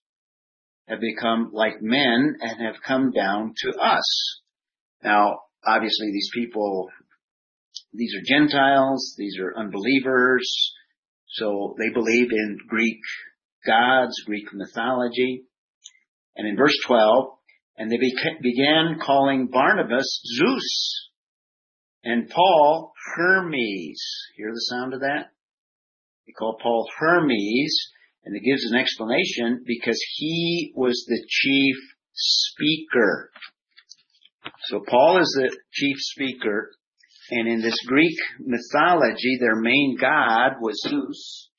have become like men and have come down to us. Now, obviously these people, these are Gentiles, these are unbelievers, so they believe in Greek gods, Greek mythology. And in verse 12, and they began calling Barnabas Zeus and Paul Hermes. Hear the sound of that? They call Paul Hermes and it gives an explanation because he was the chief speaker. So Paul is the chief speaker and in this Greek mythology, their main god was Zeus.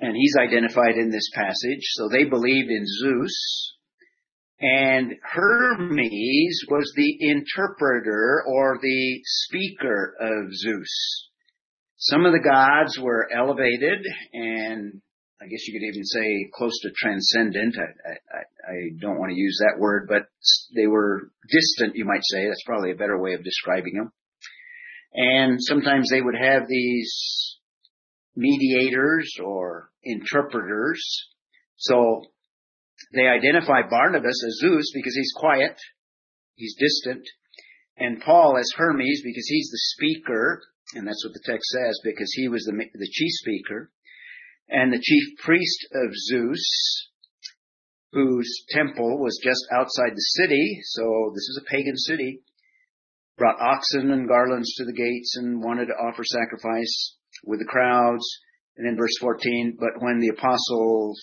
And he's identified in this passage. So they believed in Zeus. And Hermes was the interpreter or the speaker of Zeus. Some of the gods were elevated and I guess you could even say close to transcendent. I, I, I, don't want to use that word, but they were distant, you might say. That's probably a better way of describing them. And sometimes they would have these mediators or interpreters. So they identify Barnabas as Zeus because he's quiet, he's distant, and Paul as Hermes because he's the speaker, and that's what the text says, because he was the, the chief speaker and the chief priest of Zeus, whose temple was just outside the city, so this is a pagan city, brought oxen and garlands to the gates and wanted to offer sacrifice with the crowds. And in verse 14, but when the apostles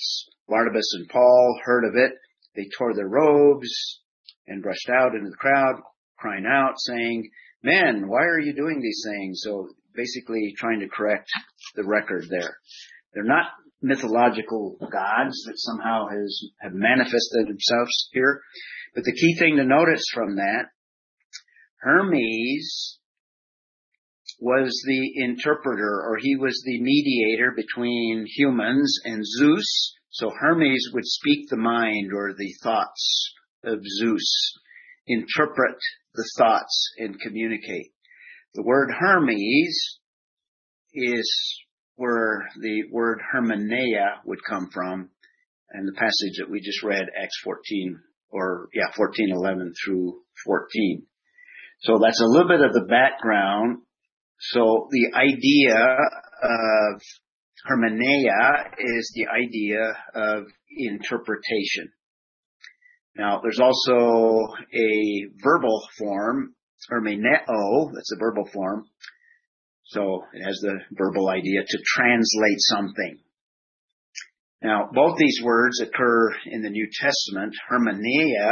Barnabas and Paul heard of it, they tore their robes and rushed out into the crowd, crying out, saying, Men, why are you doing these things? So basically trying to correct the record there. They're not mythological gods that somehow has have manifested themselves here. But the key thing to notice from that, Hermes was the interpreter or he was the mediator between humans and Zeus. So Hermes would speak the mind or the thoughts of Zeus, interpret the thoughts and communicate. The word Hermes is where the word hermeneia would come from and the passage that we just read, Acts 14 or yeah, 14, 11 through 14. So that's a little bit of the background. So the idea of hermeneia is the idea of interpretation. Now, there's also a verbal form, or hermeneo, that's a verbal form, so it has the verbal idea to translate something. Now, both these words occur in the New Testament. Hermeneia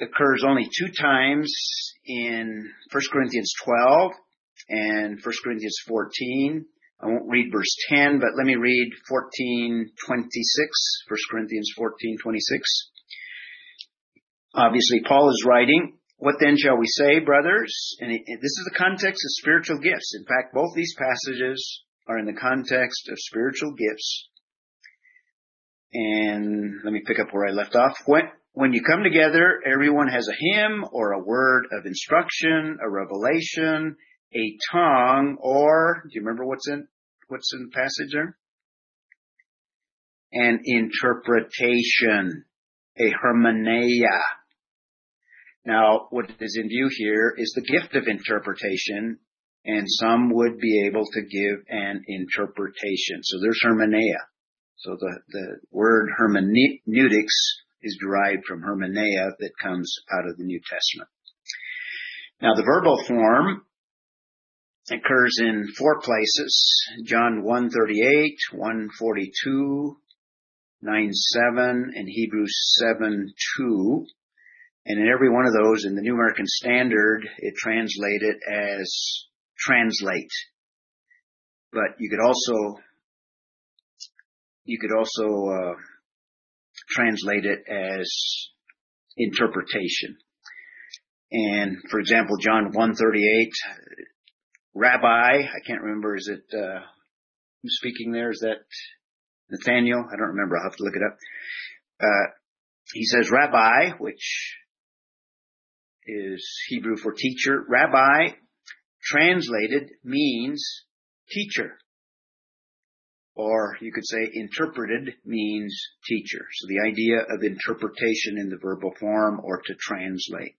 occurs only two times in 1 Corinthians 12 and 1 Corinthians 14. I won't read verse 10, but let me read 1426, 1 Corinthians 1426. Obviously, Paul is writing, what then shall we say, brothers? And this is the context of spiritual gifts. In fact, both these passages are in the context of spiritual gifts. And let me pick up where I left off. When, when you come together, everyone has a hymn or a word of instruction, a revelation, a tongue, or, do you remember what's in, what's in the passage there? An interpretation. a hermeneia. Now, what is in view here is the gift of interpretation, and some would be able to give an interpretation. So there's hermeneia. So the, the word hermeneutics is derived from hermeneia that comes out of the New Testament. Now the verbal form occurs in four places. John 138, 142, 9 7, and Hebrews 7 2. And in every one of those, in the New American Standard, it translated as translate. But you could also, you could also, uh, translate it as interpretation. And for example, John 138, Rabbi, I can't remember, is it, uh, who's speaking there? Is that Nathaniel? I don't remember. I'll have to look it up. Uh, he says Rabbi, which is Hebrew for teacher. Rabbi, translated, means teacher. Or you could say interpreted means teacher. So the idea of interpretation in the verbal form or to translate.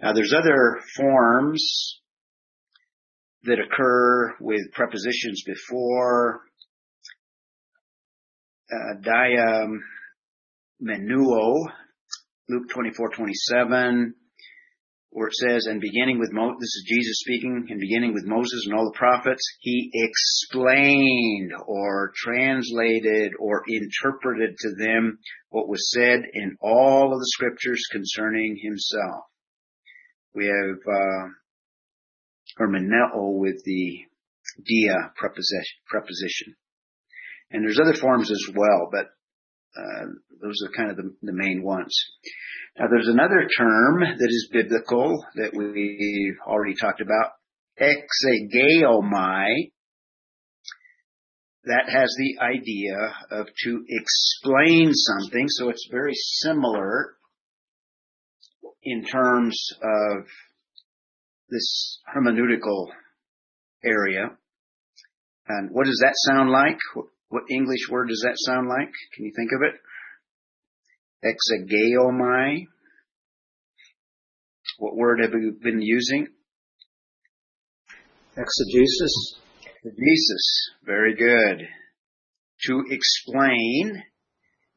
Now there's other forms that occur with prepositions before, uh, dia menuo, Luke 24, 27, where it says, and beginning with Mo, this is Jesus speaking, and beginning with Moses and all the prophets, he explained or translated or interpreted to them what was said in all of the scriptures concerning himself. We have, uh, hermeneuo with the dia preposition. And there's other forms as well, but uh, those are kind of the, the, main ones. Now, there's another term that is biblical that we've already talked about, exegeomai. That has the idea of to explain something, so it's very similar in terms of this hermeneutical area. And what does that sound like? What English word does that sound like? Can you think of it? Exegeomai. What word have we been using? Exegesis. Exegesis. Very good. To explain,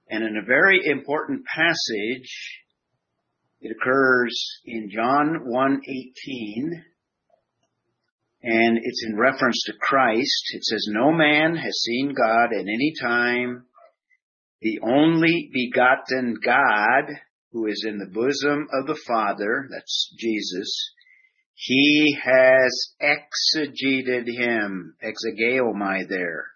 and in a very important passage, it occurs in John 1:18 and it's in reference to Christ. It says, No man has seen God at any time. The only begotten God who is in the bosom of the Father, that's Jesus, he has exegeted him, exegeomai there.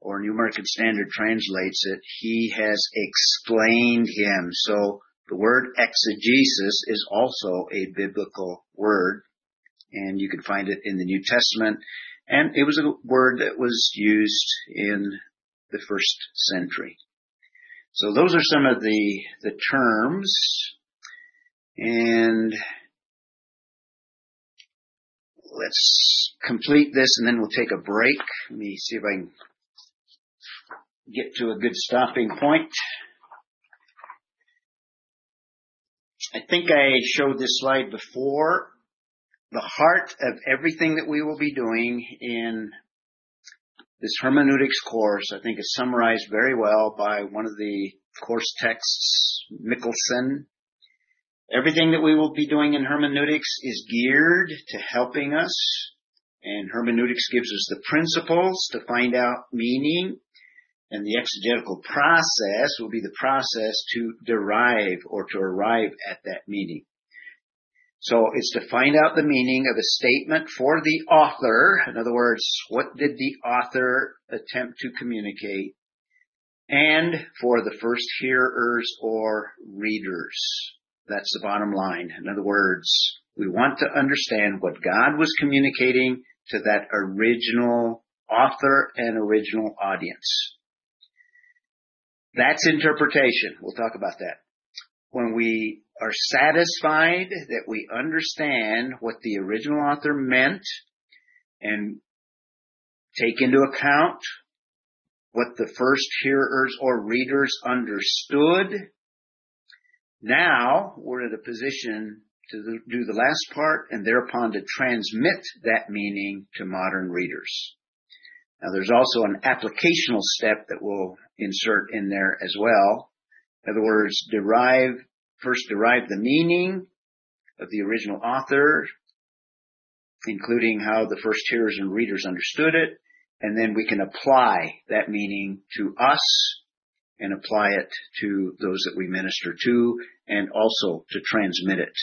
Or New American Standard translates it, he has explained him. So the word exegesis is also a biblical word and you can find it in the New Testament. And it was a word that was used in the first century. So those are some of the, the terms. And let's complete this and then we'll take a break. Let me see if I can get to a good stopping point. I think I showed this slide before the heart of everything that we will be doing in this hermeneutics course, I think is summarized very well by one of the course texts, Mickelsen. Everything that we will be doing in hermeneutics is geared to helping us, and hermeneutics gives us the principles to find out meaning, and the exegetical process will be the process to derive or to arrive at that meaning. So it's to find out the meaning of a statement for the author. In other words, what did the author attempt to communicate? And for the first hearers or readers. That's the bottom line. In other words, we want to understand what God was communicating to that original author and original audience. That's interpretation. We'll talk about that. When we are satisfied that we understand what the original author meant and take into account what the first hearers or readers understood. Now we're in a position to do the last part and thereupon to transmit that meaning to modern readers. Now there's also an applicational step that we'll insert in there as well. In other words, derive, first derive the meaning of the original author, including how the first hearers and readers understood it, and then we can apply that meaning to us and apply it to those that we minister to and also to transmit it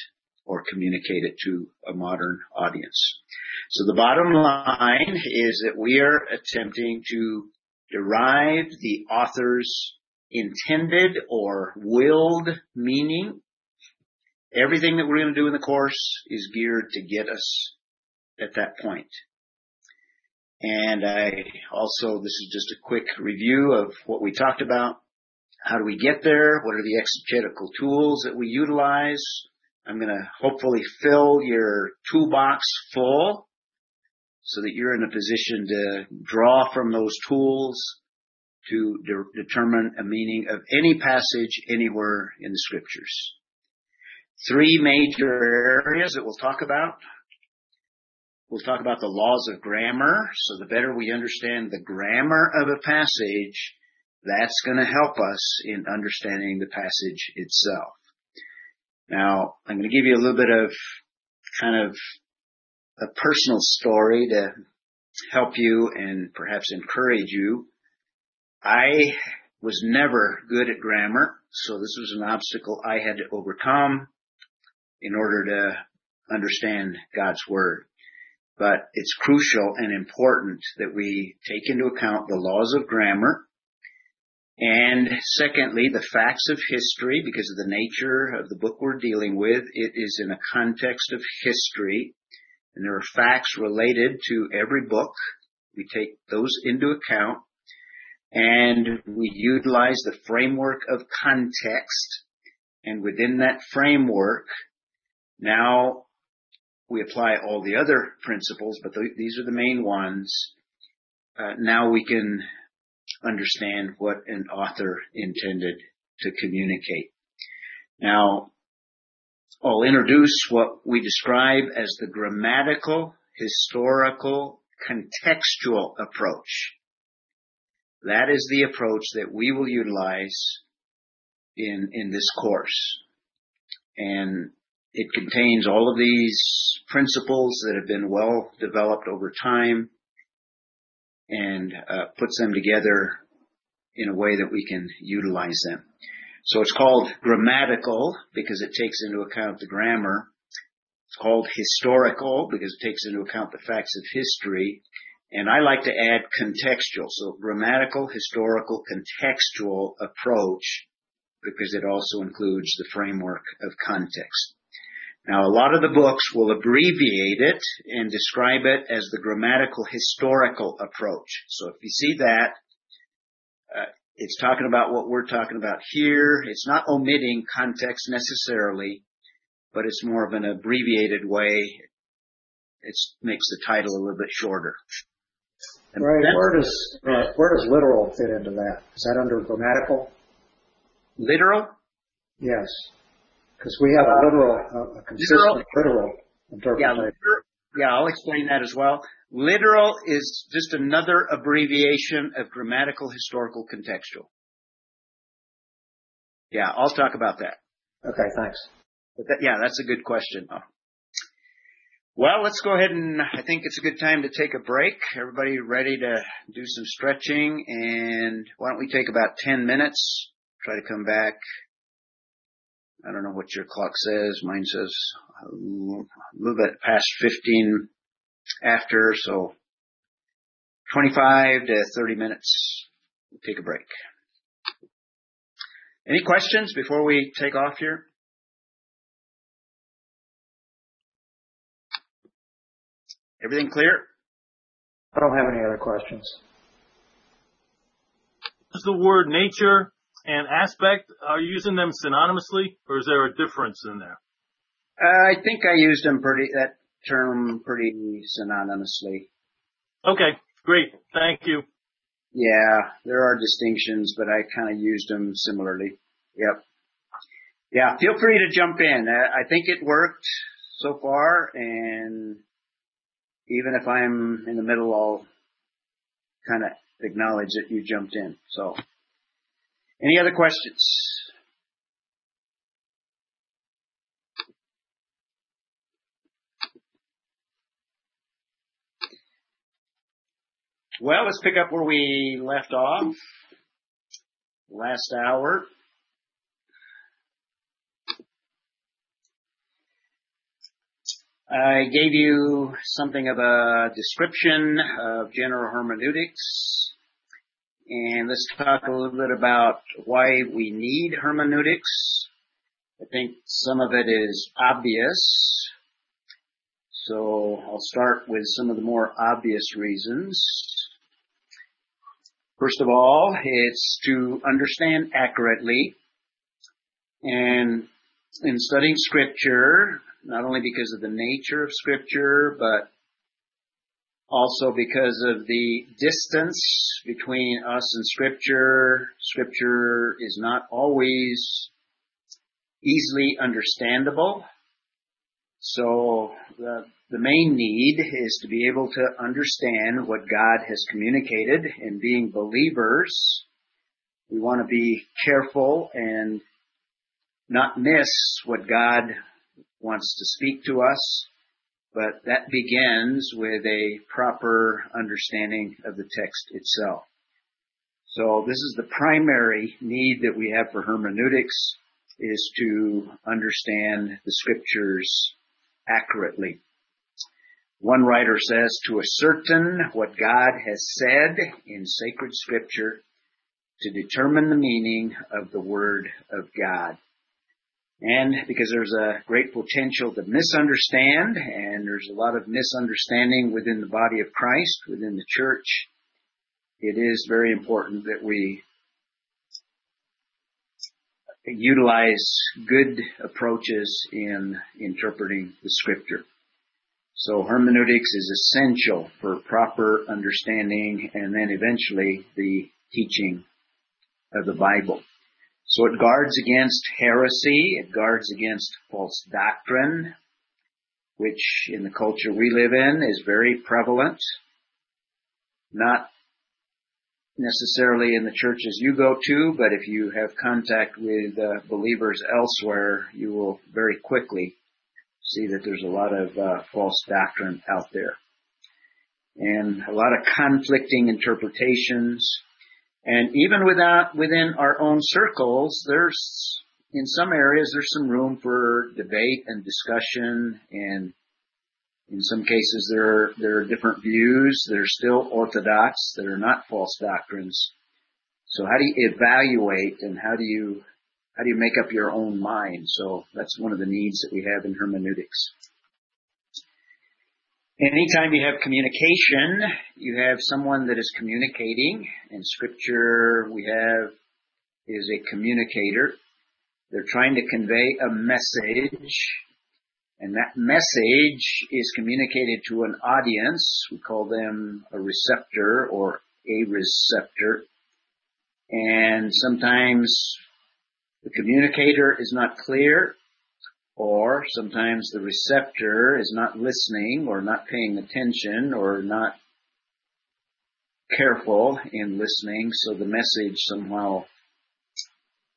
or communicate it to a modern audience. So the bottom line is that we are attempting to derive the author's intended or willed meaning. Everything that we're going to do in the course is geared to get us at that point. And I also, this is just a quick review of what we talked about. How do we get there? What are the exegetical tools that we utilize? I'm going to hopefully fill your toolbox full so that you're in a position to draw from those tools to de- determine a meaning of any passage anywhere in the scriptures. Three major areas that we'll talk about. We'll talk about the laws of grammar. So the better we understand the grammar of a passage, that's going to help us in understanding the passage itself. Now, I'm going to give you a little bit of kind of a personal story to help you and perhaps encourage you. I was never good at grammar, so this was an obstacle I had to overcome in order to understand God's Word. But it's crucial and important that we take into account the laws of grammar and secondly, the facts of history, because of the nature of the book we're dealing with, it is in a context of history and there are facts related to every book. We take those into account and we utilize the framework of context. And within that framework, now we apply all the other principles, but th- these are the main ones. Uh, now we can understand what an author intended to communicate. Now, I'll introduce what we describe as the grammatical, historical, contextual approach. That is the approach that we will utilize in, in this course. And it contains all of these principles that have been well developed over time and uh, puts them together in a way that we can utilize them. So it's called grammatical because it takes into account the grammar. It's called historical because it takes into account the facts of history. And I like to add contextual. So grammatical, historical, contextual approach because it also includes the framework of context. Now, a lot of the books will abbreviate it and describe it as the grammatical historical approach. So if you see that, it's talking about what we're talking about here. It's not omitting context necessarily, but it's more of an abbreviated way. It makes the title a little bit shorter. And right. Where does uh, where does literal fit into that? Is that under grammatical? Literal? Yes. Because we have a literal, a consistent literal, literal interpretation. Yeah, literal, yeah, I'll explain that as well. Literal is just another abbreviation of grammatical, historical, contextual. Yeah, I'll talk about that. Okay, thanks. That, yeah, that's a good question. Oh. Well, let's go ahead and I think it's a good time to take a break. Everybody ready to do some stretching and why don't we take about 10 minutes, try to come back I don't know what your clock says. Mine says a little bit past 15 after, so 25 to 30 minutes. We'll take a break. Any questions before we take off here? Everything clear? I don't have any other questions. Does the word nature and aspect, are you using them synonymously or is there a difference in there? Uh, I think I used them pretty, that term pretty synonymously. Okay, great. Thank you. Yeah, there are distinctions, but I kind of used them similarly. Yep. Yeah, feel free to jump in. I think it worked so far, and even if I'm in the middle, I'll kind of acknowledge that you jumped in. So, any other questions? Well, let's pick up where we left off last hour. I gave you something of a description of general hermeneutics. And let's talk a little bit about why we need hermeneutics. I think some of it is obvious. So I'll start with some of the more obvious reasons. First of all, it's to understand accurately. And in studying scripture, not only because of the nature of scripture, but also because of the distance between us and scripture. Scripture is not always easily understandable. So the, the main need is to be able to understand what God has communicated and being believers. We want to be careful and not miss what God wants to speak to us, but that begins with a proper understanding of the text itself. So this is the primary need that we have for hermeneutics is to understand the scriptures accurately. One writer says to ascertain what God has said in sacred scripture to determine the meaning of the word of God. And because there's a great potential to misunderstand, and there's a lot of misunderstanding within the body of Christ, within the church, it is very important that we utilize good approaches in interpreting the scripture. So hermeneutics is essential for proper understanding and then eventually the teaching of the Bible. So it guards against heresy, it guards against false doctrine, which in the culture we live in is very prevalent. Not necessarily in the churches you go to, but if you have contact with uh, believers elsewhere, you will very quickly see that there's a lot of uh, false doctrine out there. And a lot of conflicting interpretations, and even without, within our own circles, there's, in some areas, there's some room for debate and discussion and in some cases there are, there are different views that are still orthodox, that are not false doctrines. So how do you evaluate and how do you, how do you make up your own mind? So that's one of the needs that we have in hermeneutics. Anytime you have communication, you have someone that is communicating. In scripture, we have is a communicator. They're trying to convey a message, and that message is communicated to an audience. We call them a receptor or a receptor. And sometimes the communicator is not clear or sometimes the receptor is not listening or not paying attention or not careful in listening, so the message somehow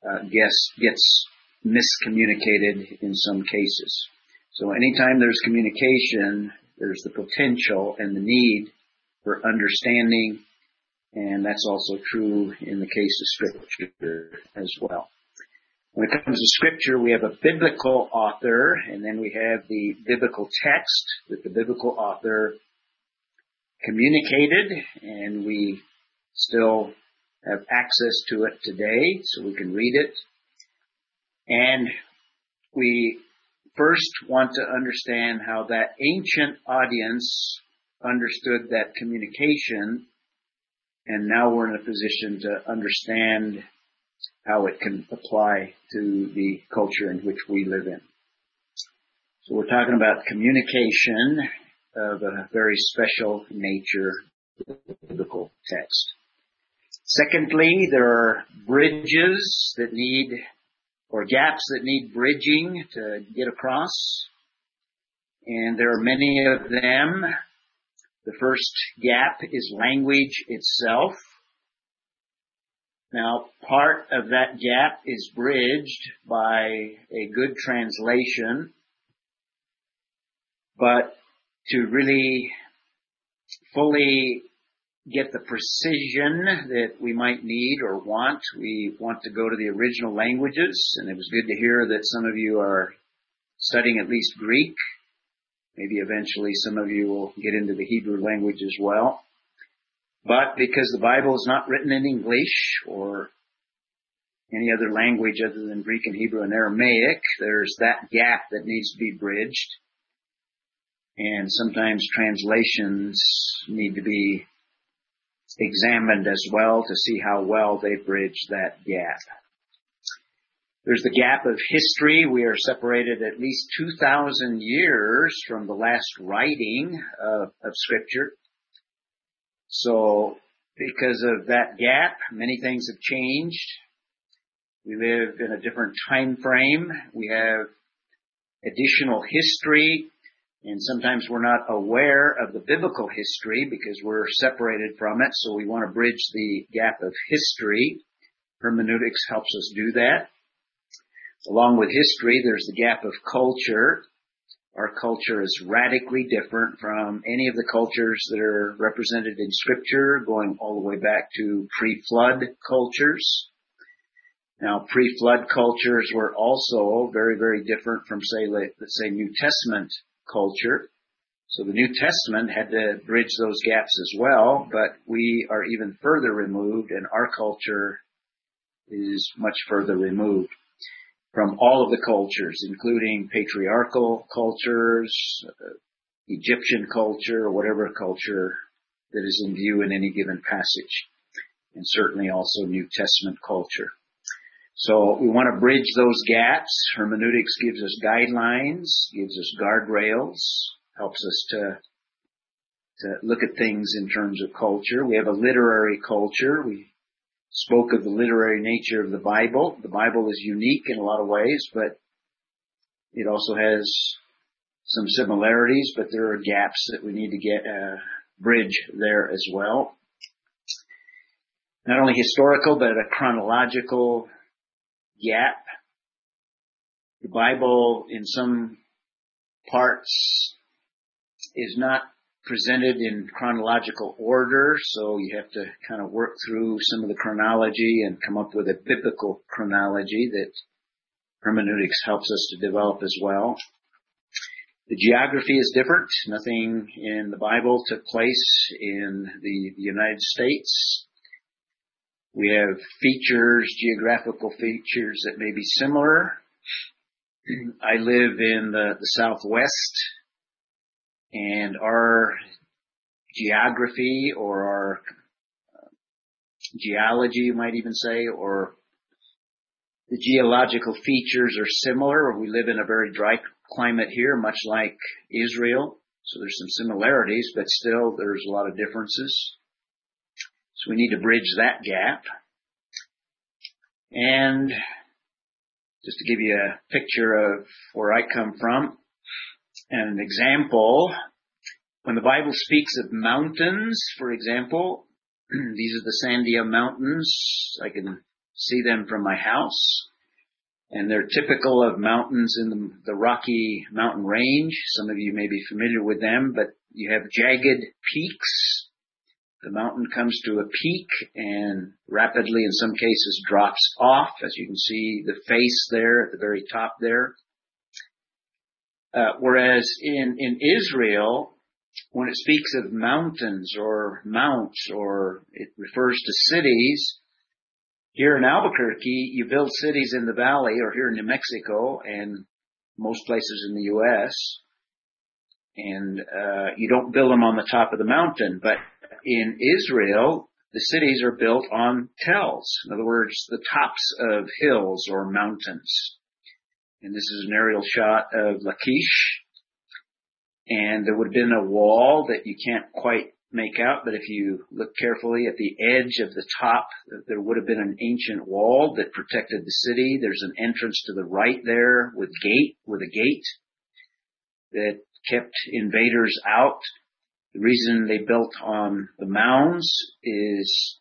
uh, gets, gets miscommunicated in some cases. So anytime there's communication, there's the potential and the need for understanding, and that's also true in the case of scripture as well. When it comes to scripture, we have a biblical author, and then we have the biblical text that the biblical author communicated, and we still have access to it today, so we can read it. And we first want to understand how that ancient audience understood that communication, and now we're in a position to understand how it can apply to the culture in which we live in. So we're talking about communication of a very special nature, biblical text. Secondly, there are bridges that need, or gaps that need bridging to get across. And there are many of them. The first gap is language itself. Now, part of that gap is bridged by a good translation, but to really fully get the precision that we might need or want, we want to go to the original languages, and it was good to hear that some of you are studying at least Greek. Maybe eventually some of you will get into the Hebrew language as well. But because the Bible is not written in English or any other language other than Greek and Hebrew and Aramaic, there's that gap that needs to be bridged. And sometimes translations need to be examined as well to see how well they bridge that gap. There's the gap of history. We are separated at least 2,000 years from the last writing of, of Scripture. So, because of that gap, many things have changed. We live in a different time frame. We have additional history, and sometimes we're not aware of the biblical history because we're separated from it. So we want to bridge the gap of history. Hermeneutics helps us do that. Along with history, there's the gap of culture. Our culture is radically different from any of the cultures that are represented in scripture, going all the way back to pre-flood cultures. Now, pre-flood cultures were also very, very different from, say, let's say, New Testament culture. So the New Testament had to bridge those gaps as well, but we are even further removed, and our culture is much further removed from all of the cultures, including patriarchal cultures, Egyptian culture, whatever culture that is in view in any given passage, and certainly also New Testament culture. So we want to bridge those gaps. Hermeneutics gives us guidelines, gives us guardrails, helps us to to look at things in terms of culture. We have a literary culture. We spoke of the literary nature of the Bible. The Bible is unique in a lot of ways, but it also has some similarities, but there are gaps that we need to get a bridge there as well. Not only historical, but a chronological gap. The Bible in some parts is not presented in chronological order, so you have to kind of work through some of the chronology and come up with a biblical chronology that hermeneutics helps us to develop as well. The geography is different. Nothing in the Bible took place in the, the United States. We have features, geographical features that may be similar. I live in the, the Southwest and our geography or our uh, geology, you might even say, or the geological features are similar. We live in a very dry climate here, much like Israel. So there's some similarities, but still there's a lot of differences. So we need to bridge that gap. And just to give you a picture of where I come from, an example, when the Bible speaks of mountains, for example, these are the Sandia Mountains. I can see them from my house. And they're typical of mountains in the, the Rocky Mountain Range. Some of you may be familiar with them, but you have jagged peaks. The mountain comes to a peak and rapidly, in some cases, drops off. As you can see, the face there at the very top there. Uh, whereas in, in Israel, when it speaks of mountains or mounts or it refers to cities, here in Albuquerque, you build cities in the valley or here in New Mexico and most places in the U.S. And uh, you don't build them on the top of the mountain, but in Israel, the cities are built on tells. In other words, the tops of hills or mountains. And this is an aerial shot of Lachish. And there would have been a wall that you can't quite make out, but if you look carefully at the edge of the top, there would have been an ancient wall that protected the city. There's an entrance to the right there with gate, with a gate that kept invaders out. The reason they built on the mounds is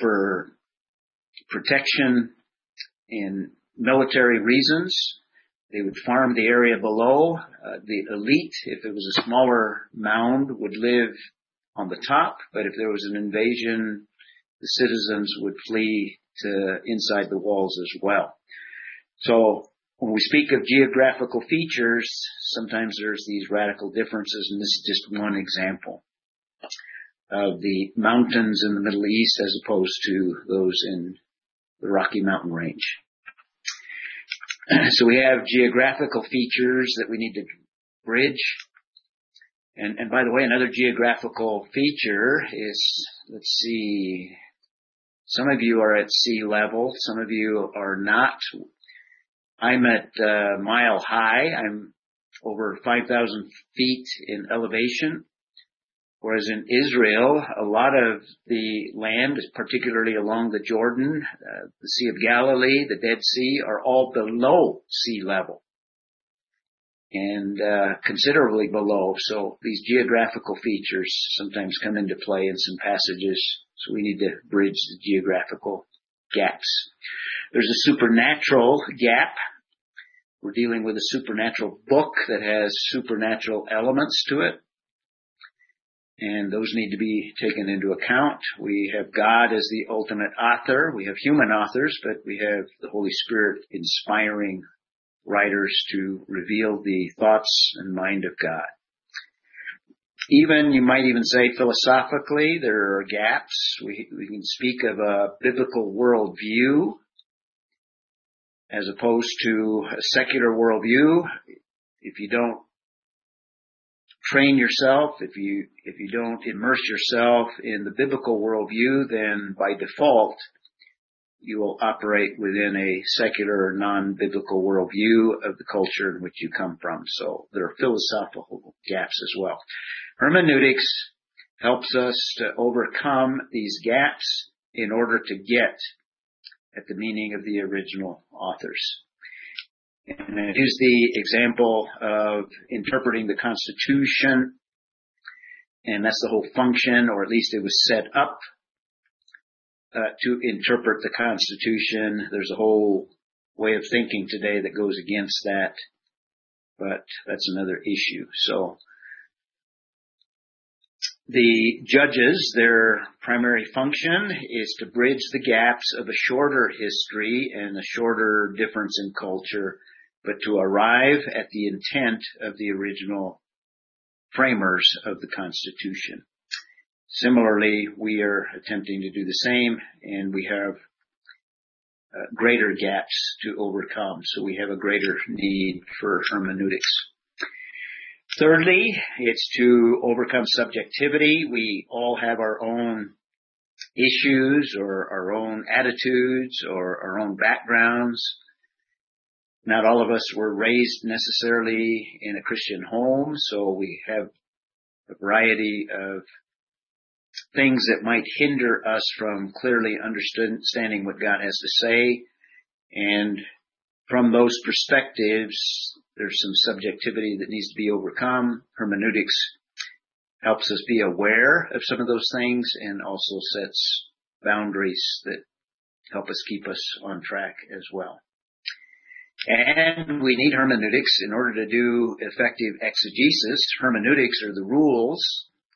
for protection and military reasons. They would farm the area below. Uh, the elite, if it was a smaller mound, would live on the top, but if there was an invasion, the citizens would flee to inside the walls as well. So when we speak of geographical features, sometimes there's these radical differences, and this is just one example of the mountains in the Middle East as opposed to those in the Rocky Mountain Range. so we have geographical features that we need to bridge. And, and by the way, another geographical feature is, let's see, some of you are at sea level, some of you are not. I'm at uh, mile high. I'm over 5,000 feet in elevation. Whereas in Israel, a lot of the land, particularly along the Jordan, uh, the Sea of Galilee, the Dead Sea, are all below sea level. And uh, considerably below. So these geographical features sometimes come into play in some passages. So we need to bridge the geographical gaps. There's a supernatural gap. We're dealing with a supernatural book that has supernatural elements to it and those need to be taken into account. We have God as the ultimate author. We have human authors, but we have the Holy Spirit inspiring writers to reveal the thoughts and mind of God. Even, you might even say philosophically, there are gaps. We, we can speak of a biblical worldview as opposed to a secular worldview. If you don't train yourself, if you, if you don't immerse yourself in the biblical worldview, then by default, you will operate within a secular non-biblical worldview of the culture in which you come from. So there are philosophical gaps as well. Hermeneutics helps us to overcome these gaps in order to get at the meaning of the original authors. And here's the example of interpreting the Constitution. And that's the whole function, or at least it was set up uh, to interpret the Constitution. There's a whole way of thinking today that goes against that, but that's another issue. So the judges, their primary function is to bridge the gaps of a shorter history and a shorter difference in culture but to arrive at the intent of the original framers of the Constitution. Similarly, we are attempting to do the same and we have uh, greater gaps to overcome. So we have a greater need for hermeneutics. Thirdly, it's to overcome subjectivity. We all have our own issues or our own attitudes or our own backgrounds. Not all of us were raised necessarily in a Christian home, so we have a variety of things that might hinder us from clearly understanding what God has to say. And from those perspectives, there's some subjectivity that needs to be overcome. Hermeneutics helps us be aware of some of those things and also sets boundaries that help us keep us on track as well. And we need hermeneutics in order to do effective exegesis. Hermeneutics are the rules.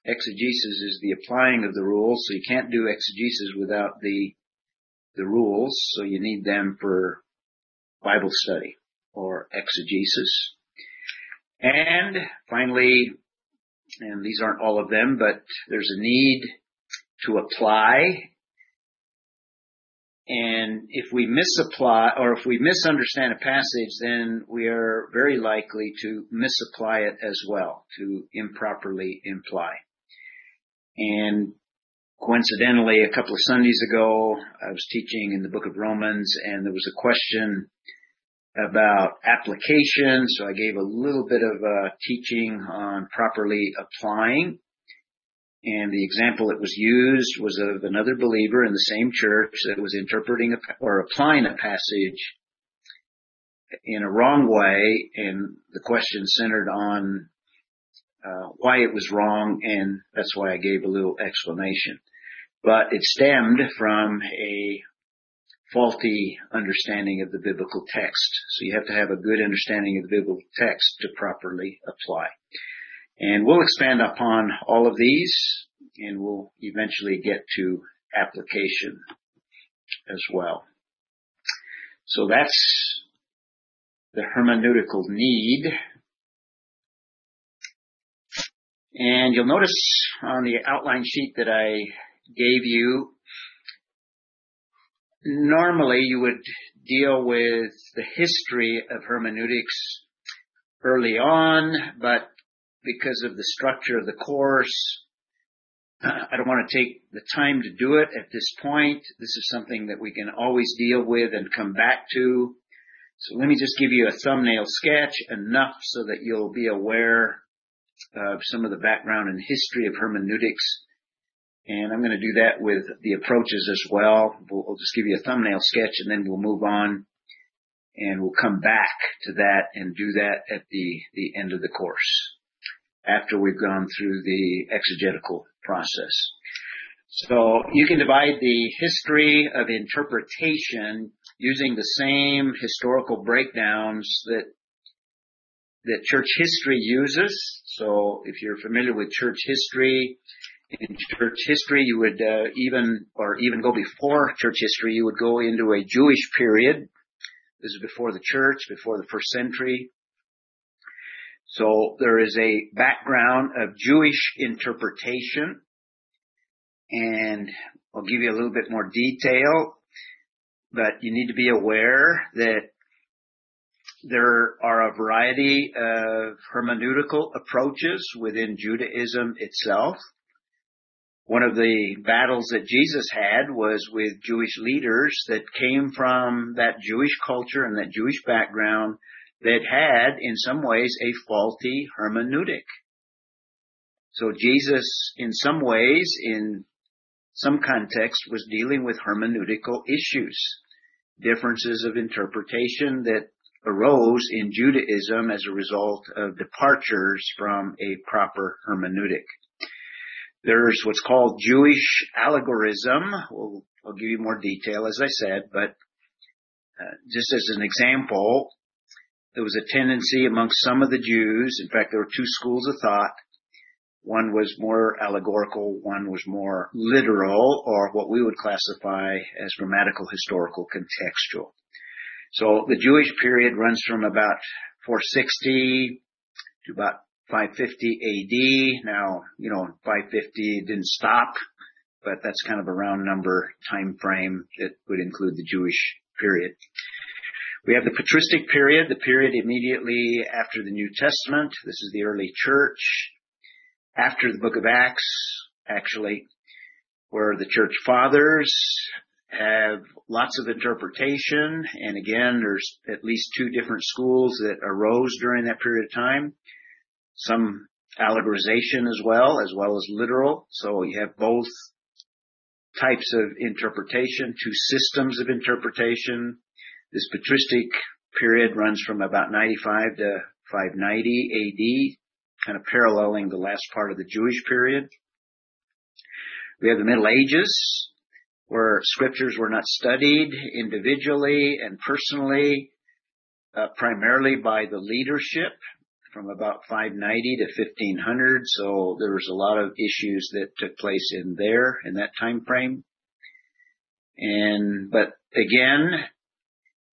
Exegesis is the applying of the rules. So you can't do exegesis without the, the rules. So you need them for Bible study or exegesis. And finally, and these aren't all of them, but there's a need to apply and if we misapply or if we misunderstand a passage, then we are very likely to misapply it as well, to improperly imply. And coincidentally, a couple of Sundays ago, I was teaching in the book of Romans and there was a question about application. So I gave a little bit of a teaching on properly applying. And the example that was used was of another believer in the same church that was interpreting a, or applying a passage in a wrong way, and the question centered on uh, why it was wrong, and that's why I gave a little explanation. But it stemmed from a faulty understanding of the biblical text. So you have to have a good understanding of the biblical text to properly apply. And we'll expand upon all of these and we'll eventually get to application as well. So that's the hermeneutical need. And you'll notice on the outline sheet that I gave you, normally you would deal with the history of hermeneutics early on, but because of the structure of the course, I don't want to take the time to do it at this point. This is something that we can always deal with and come back to. So let me just give you a thumbnail sketch enough so that you'll be aware of some of the background and history of hermeneutics. And I'm going to do that with the approaches as well. We'll, just give you a thumbnail sketch and then we'll move on and we'll come back to that and do that at the, the end of the course after we've gone through the exegetical process. So you can divide the history of interpretation using the same historical breakdowns that that church history uses. So if you're familiar with church history, in church history you would uh, even or even go before church history you would go into a Jewish period. This is before the church, before the first century. So there is a background of Jewish interpretation and I'll give you a little bit more detail, but you need to be aware that there are a variety of hermeneutical approaches within Judaism itself. One of the battles that Jesus had was with Jewish leaders that came from that Jewish culture and that Jewish background that had, in some ways, a faulty hermeneutic. So Jesus, in some ways, in some context, was dealing with hermeneutical issues, differences of interpretation that arose in Judaism as a result of departures from a proper hermeneutic. There's what's called Jewish allegorism. We'll, I'll give you more detail, as I said, but uh, just as an example, there was a tendency amongst some of the Jews. In fact, there were two schools of thought. One was more allegorical, one was more literal, or what we would classify as grammatical, historical, contextual. So the Jewish period runs from about 460 to about 550 AD. Now, you know, 550 didn't stop, but that's kind of a round number time frame that would include the Jewish period. We have the patristic period, the period immediately after the New Testament. This is the early church. After the book of Acts, actually, where the church fathers have lots of interpretation. And again, there's at least two different schools that arose during that period of time. Some allegorization as well, as well as literal. So you have both types of interpretation, two systems of interpretation. This patristic period runs from about 95 to 590 AD, kind of paralleling the last part of the Jewish period. We have the Middle Ages, where scriptures were not studied individually and personally, uh, primarily by the leadership from about 590 to 1500. So there was a lot of issues that took place in there in that time frame. And, but again,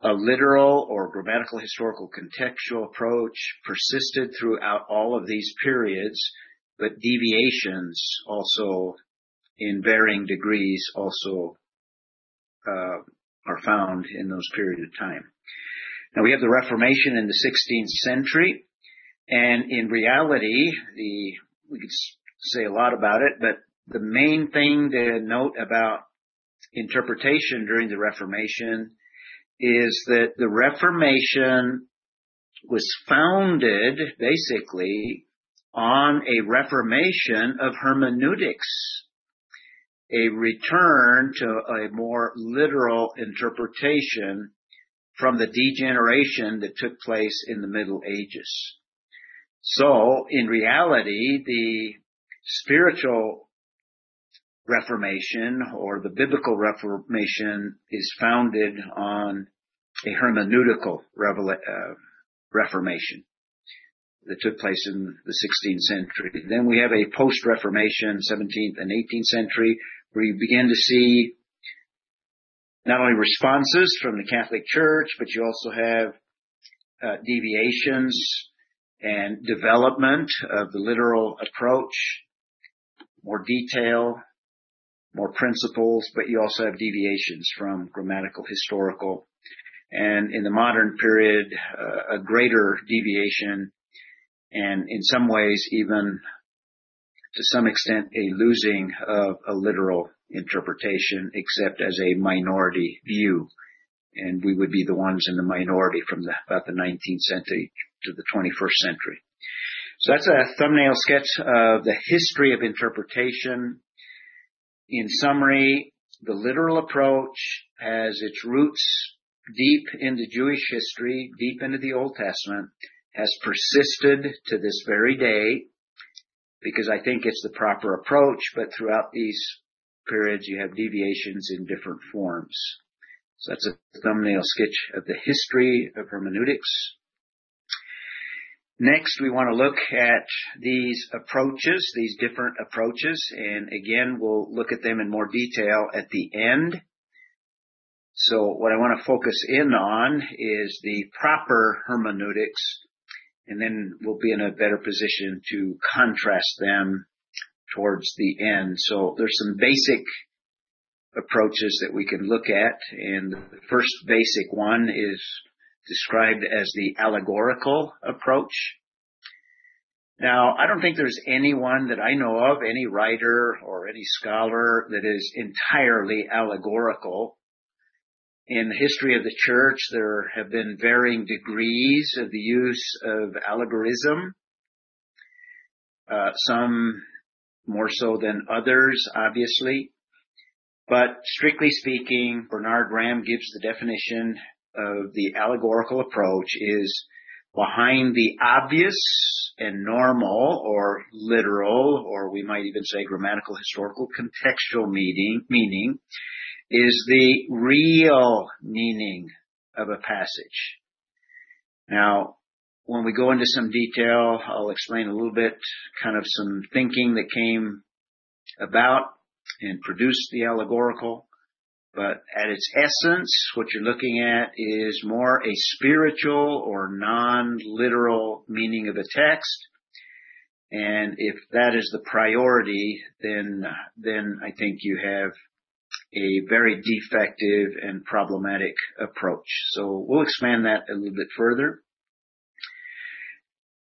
a literal or grammatical historical contextual approach persisted throughout all of these periods, but deviations also in varying degrees also uh, are found in those periods of time. Now we have the Reformation in the 16th century, and in reality, the we could say a lot about it, but the main thing to note about interpretation during the Reformation is that the Reformation was founded basically on a reformation of hermeneutics, a return to a more literal interpretation from the degeneration that took place in the Middle Ages. So, in reality, the spiritual Reformation or the biblical Reformation is founded on a hermeneutical uh, Reformation that took place in the 16th century. Then we have a post-Reformation, 17th and 18th century, where you begin to see not only responses from the Catholic Church, but you also have uh, deviations and development of the literal approach, more detail, more principles, but you also have deviations from grammatical, historical, and in the modern period, uh, a greater deviation, and in some ways even to some extent a losing of a literal interpretation, except as a minority view. And we would be the ones in the minority from the, about the 19th century to the 21st century. So that's a thumbnail sketch of the history of interpretation. In summary, the literal approach has its roots deep into Jewish history, deep into the Old Testament, has persisted to this very day because I think it's the proper approach, but throughout these periods you have deviations in different forms. So that's a thumbnail sketch of the history of hermeneutics. Next, we want to look at these approaches, these different approaches, and again, we'll look at them in more detail at the end. So what I want to focus in on is the proper hermeneutics and then we'll be in a better position to contrast them towards the end. So there's some basic approaches that we can look at, and the first basic one is described as the allegorical approach. Now, I don't think there's anyone that I know of, any writer or any scholar that is entirely allegorical in the history of the church, there have been varying degrees of the use of allegorism. Uh, some more so than others, obviously. But strictly speaking, Bernard Ramm gives the definition of the allegorical approach is behind the obvious and normal or literal, or we might even say grammatical, historical, contextual meaning, meaning is the real meaning of a passage. Now, when we go into some detail, I'll explain a little bit kind of some thinking that came about and produced the allegorical. But at its essence, what you're looking at is more a spiritual or non-literal meaning of a text. And if that is the priority, then, then I think you have a very defective and problematic approach. So we'll expand that a little bit further.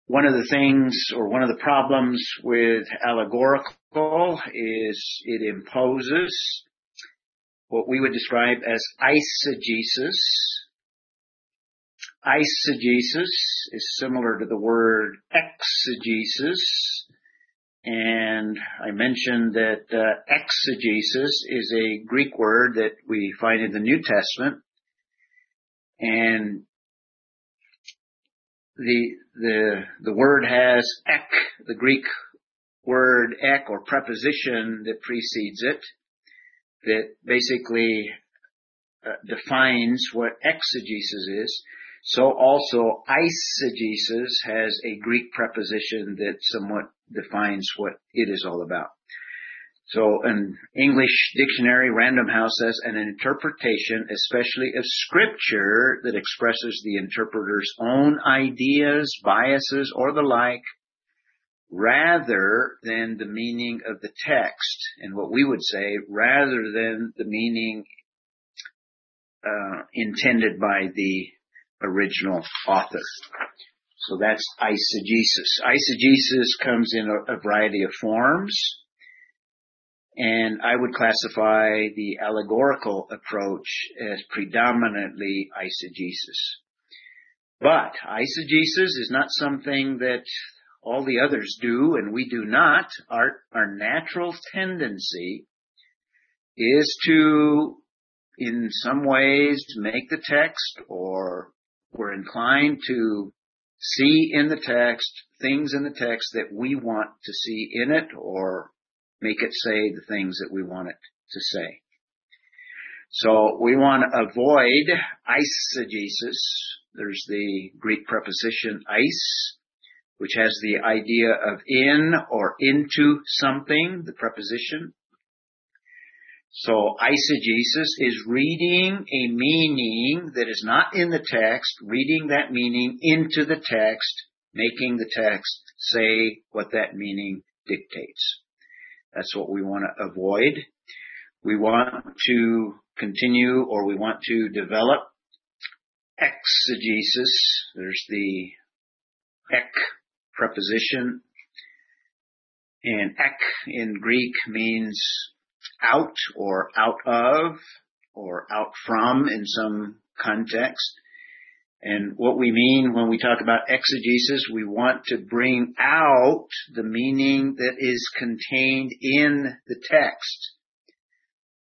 One of the things or one of the problems with allegorical is it imposes what we would describe as eisegesis. Eisegesis is similar to the word exegesis. And I mentioned that uh, exegesis is a Greek word that we find in the New Testament, and the the the word has ek, the Greek word ek or preposition that precedes it, that basically uh, defines what exegesis is. So also eisegesis has a Greek preposition that somewhat defines what it is all about. So an English dictionary, Random House says an interpretation, especially of scripture that expresses the interpreter's own ideas, biases, or the like, rather than the meaning of the text. And what we would say, rather than the meaning uh, intended by the original author. So that's eisegesis. Eisegesis comes in a, a variety of forms. And I would classify the allegorical approach as predominantly eisegesis. But eisegesis is not something that all the others do and we do not, our, our natural tendency is to, in some ways, make the text or we're inclined to see in the text things in the text that we want to see in it or make it say the things that we want it to say. So we want to avoid eisegesis. There's the Greek preposition eis, which has the idea of in or into something, the preposition. So eisegesis is reading a meaning that is not in the text, reading that meaning into the text, making the text say what that meaning dictates. That's what we want to avoid. We want to continue or we want to develop exegesis. There's the ek preposition. And ek in Greek means out or out of or out from in some context. And what we mean when we talk about exegesis, we want to bring out the meaning that is contained in the text.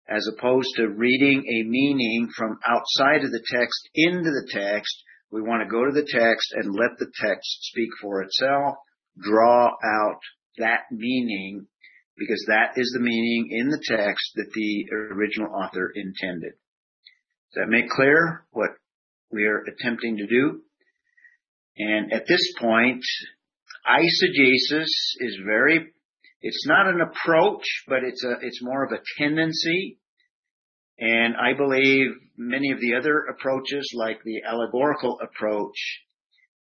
As opposed to reading a meaning from outside of the text into the text, we want to go to the text and let the text speak for itself, draw out that meaning because that is the meaning in the text that the original author intended. Does that make clear what we are attempting to do? And at this point, eisegesis is very, it's not an approach, but it's a, it's more of a tendency. And I believe many of the other approaches, like the allegorical approach,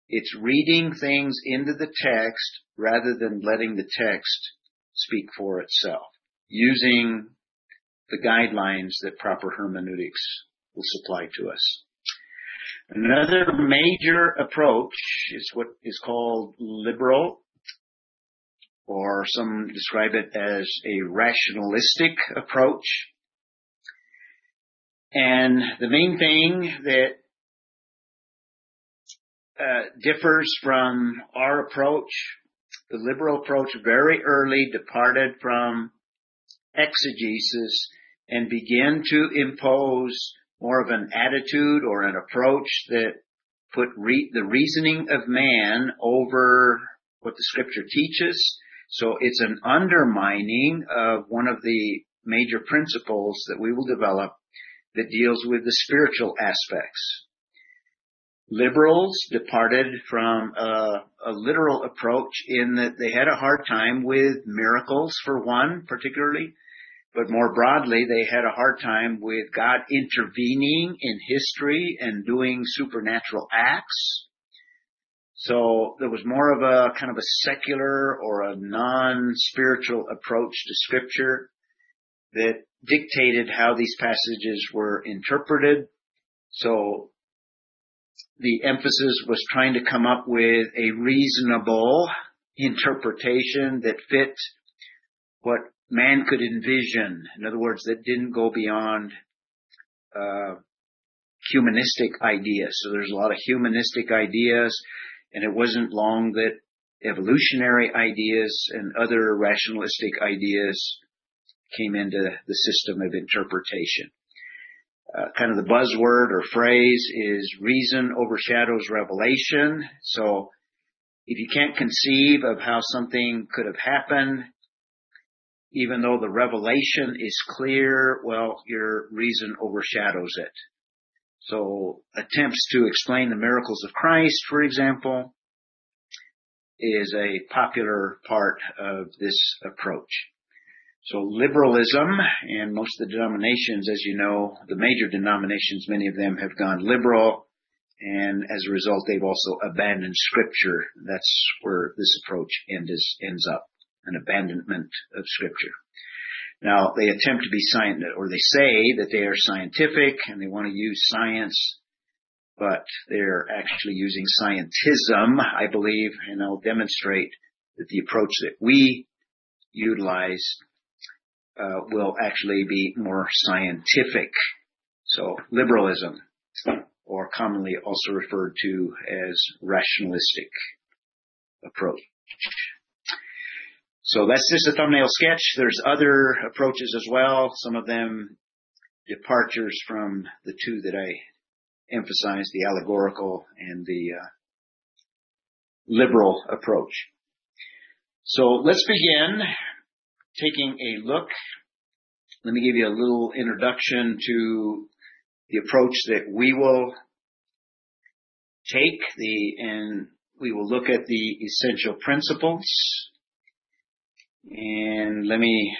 it's reading things into the text rather than letting the text speak for itself, using the guidelines that proper hermeneutics will supply to us. Another major approach is what is called liberal, or some describe it as a rationalistic approach. And the main thing that uh, differs from our approach the liberal approach very early departed from exegesis and began to impose more of an attitude or an approach that put re- the reasoning of man over what the scripture teaches. So it's an undermining of one of the major principles that we will develop that deals with the spiritual aspects liberals departed from a, a, literal approach in that they had a hard time with miracles for one particularly, but more broadly they had a hard time with God intervening in history and doing supernatural acts. So there was more of a kind of a secular or a non-spiritual approach to scripture that dictated how these passages were interpreted. So the emphasis was trying to come up with a reasonable interpretation that fit what man could envision. In other words, that didn't go beyond uh, humanistic ideas. So there's a lot of humanistic ideas, and it wasn't long that evolutionary ideas and other rationalistic ideas came into the system of interpretation uh, kind of the buzzword or phrase is reason overshadows revelation. So if you can't conceive of how something could have happened, even though the revelation is clear, well, your reason overshadows it. So attempts to explain the miracles of Christ, for example, is a popular part of this approach. So liberalism and most of the denominations, as you know, the major denominations, many of them have gone liberal. And as a result, they've also abandoned scripture. That's where this approach ends, ends up, an abandonment of scripture. Now, they attempt to be scientific, or they say that they are scientific and they want to use science, but they're actually using scientism, I believe, and I'll demonstrate that the approach that we utilize uh, will actually be more scientific. So liberalism, or commonly also referred to as rationalistic approach. So that's just a thumbnail sketch. There's other approaches as well. Some of them departures from the two that I emphasized, the allegorical and the uh, liberal approach. So let's begin taking a look. Let me give you a little introduction to the approach that we will take the, and we will look at the essential principles. And let me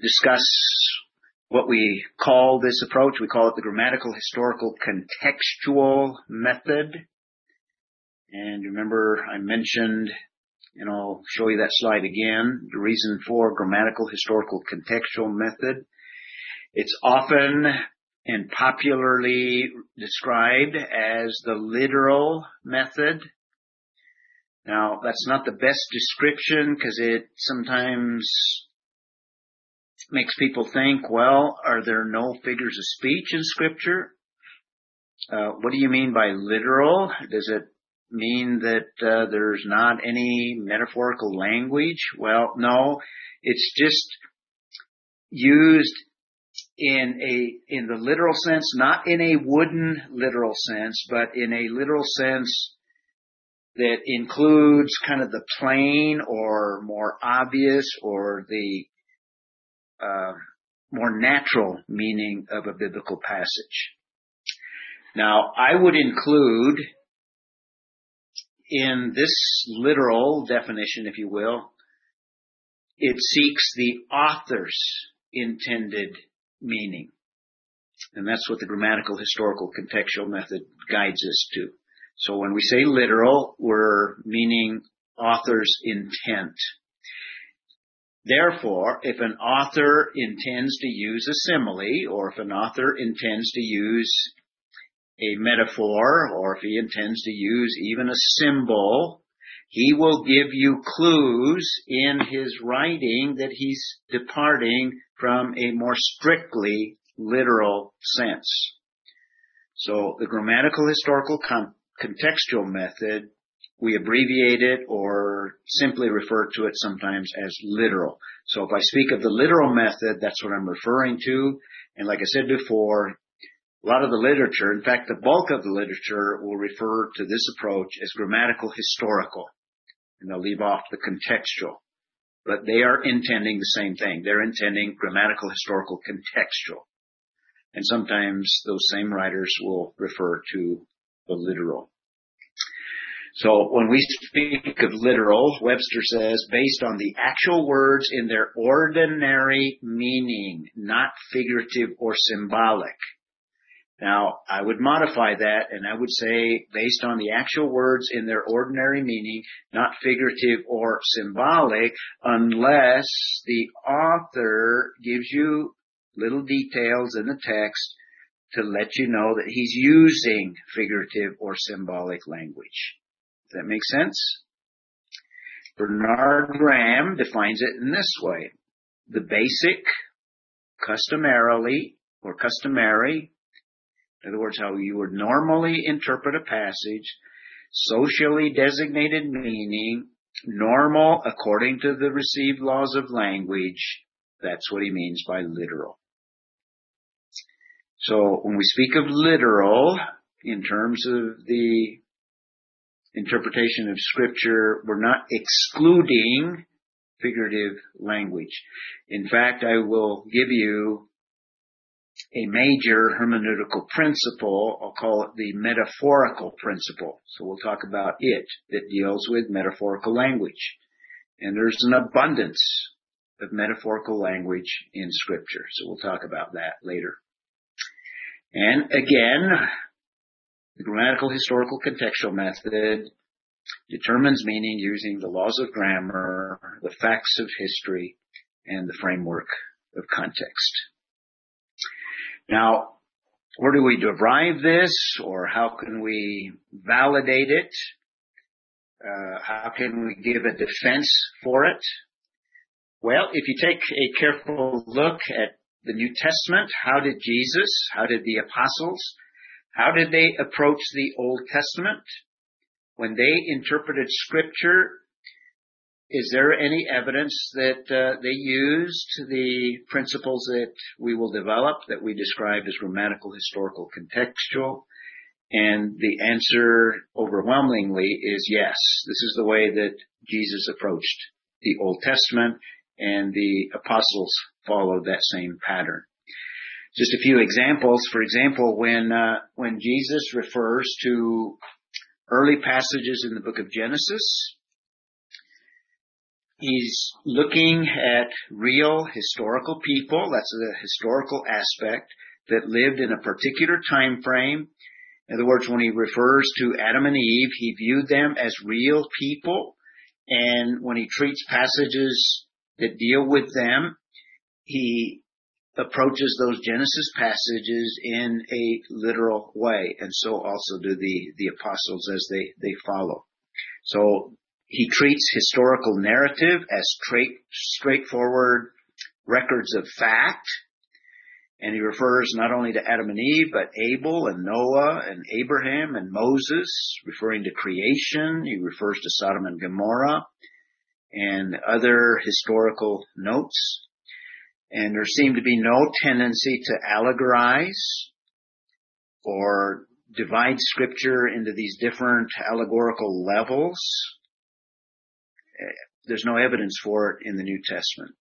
discuss what we call this approach. We call it the grammatical historical contextual method. And remember I mentioned, and I'll show you that slide again, the reason for grammatical historical contextual method. It's often and popularly described as the literal method. Now, that's not the best description because it sometimes makes people think, well, are there no figures of speech in scripture? Uh, what do you mean by literal? Does it mean that uh, there's not any metaphorical language? Well, no, it's just used in a in the literal sense, not in a wooden literal sense, but in a literal sense that includes kind of the plain or more obvious or the uh, more natural meaning of a biblical passage. Now, I would include in this literal definition, if you will, it seeks the author's intended meaning. And that's what the grammatical historical contextual method guides us to. So when we say literal, we're meaning author's intent. Therefore, if an author intends to use a simile, or if an author intends to use a metaphor, or if he intends to use even a symbol, he will give you clues in his writing that he's departing from a more strictly literal sense. So the grammatical historical con- contextual method we abbreviate it or simply refer to it sometimes as literal. So if I speak of the literal method, that's what I'm referring to. And like I said before, a lot of the literature, in fact, the bulk of the literature will refer to this approach as grammatical historical. And they'll leave off the contextual. But they are intending the same thing. They're intending grammatical historical contextual. And sometimes those same writers will refer to the literal. So when we speak of literal, Webster says, based on the actual words in their ordinary meaning, not figurative or symbolic. Now, I would modify that and I would say based on the actual words in their ordinary meaning, not figurative or symbolic, unless the author gives you little details in the text to let you know that he's using figurative or symbolic language. Does that make sense? Bernard Ramm defines it in this way. The basic, customarily, or customary, in other words, how you would normally interpret a passage, socially designated meaning, normal according to the received laws of language, that's what he means by literal. So when we speak of literal, in terms of the interpretation of scripture, we're not excluding figurative language. In fact, I will give you a major hermeneutical principle. I'll call it the metaphorical principle. So we'll talk about it that deals with metaphorical language. And there's an abundance of metaphorical language in scripture. So we'll talk about that later. And again, the grammatical historical contextual method determines meaning using the laws of grammar, the facts of history, and the framework of context. Now, where do we derive this or how can we validate it? Uh, how can we give a defense for it? Well, if you take a careful look at the New Testament, how did Jesus, how did the apostles, how did they approach the Old Testament? When they interpreted scripture, is there any evidence that uh, they used the principles that we will develop that we described as grammatical, historical, contextual? And the answer overwhelmingly is yes. This is the way that Jesus approached the Old Testament and the apostles followed that same pattern. Just a few examples. For example, when, uh, when Jesus refers to early passages in the book of Genesis, he's looking at real historical people. That's the historical aspect that lived in a particular time frame in other words, when he refers to Adam and Eve, he viewed them as real people. And when he treats passages that deal with them, he approaches those Genesis passages in a literal way. And so also do the, the apostles as they, they follow. So he treats historical narrative as straight, straightforward records of fact and he refers not only to Adam and Eve, but Abel and Noah and Abraham and Moses, referring to creation. He refers to Sodom and Gomorrah and other historical notes. And there seemed to be no tendency to allegorize or divide scripture into these different allegorical levels. There's no evidence for it in the New Testament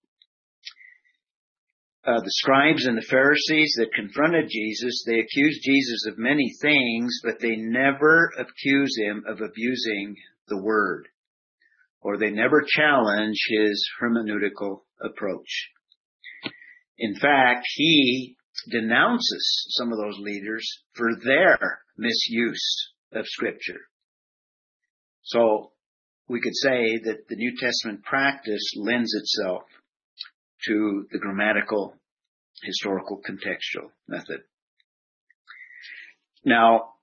uh, the scribes and the Pharisees that confronted Jesus, they accused Jesus of many things, but they never accuse him of abusing the word, or they never challenge his hermeneutical approach. In fact, he denounces some of those leaders for their misuse of scripture. So we could say that the New Testament practice lends itself to the grammatical, historical, contextual method. Now,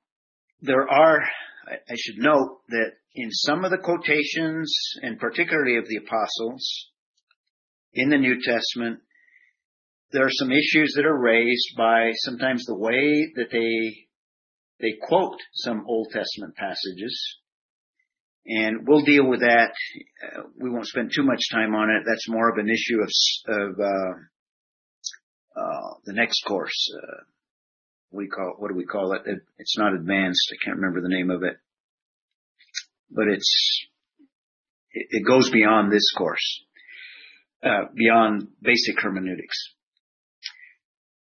there are, I should note that in some of the quotations, and particularly of the apostles, in the New Testament, there are some issues that are raised by sometimes the way that they they quote some Old Testament passages and we'll deal with that. Uh, we won't spend too much time on it. That's more of an issue of, of uh, uh, the next course. Uh, we call what do we call it? it? It's not advanced. I can't remember the name of it, but it's it, it goes beyond this course, uh, beyond basic hermeneutics.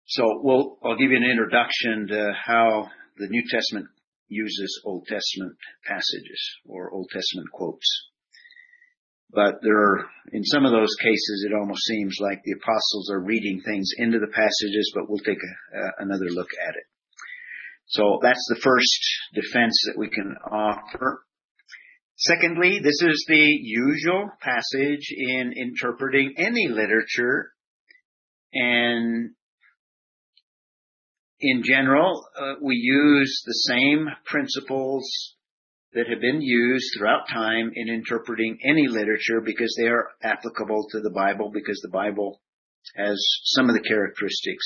So we'll I'll give you an introduction to how the New Testament uses Old Testament passages or Old Testament quotes. But there are, in some of those cases, it almost seems like the apostles are reading things into the passages, but we'll take a, another look at it. So that's the first defense that we can offer. Secondly, this is the usual passage in interpreting any literature and in general, uh, we use the same principles that have been used throughout time in interpreting any literature because they are applicable to the Bible because the Bible has some of the characteristics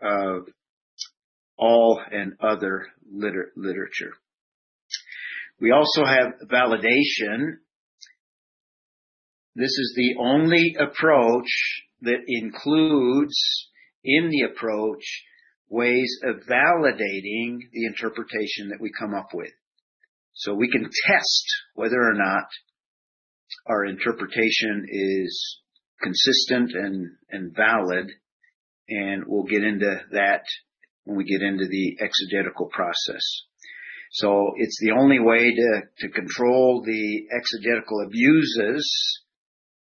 of all and other liter- literature. We also have validation. This is the only approach that includes in the approach ways of validating the interpretation that we come up with. So we can test whether or not our interpretation is consistent and, and valid, and we'll get into that when we get into the exegetical process. So it's the only way to, to control the exegetical abuses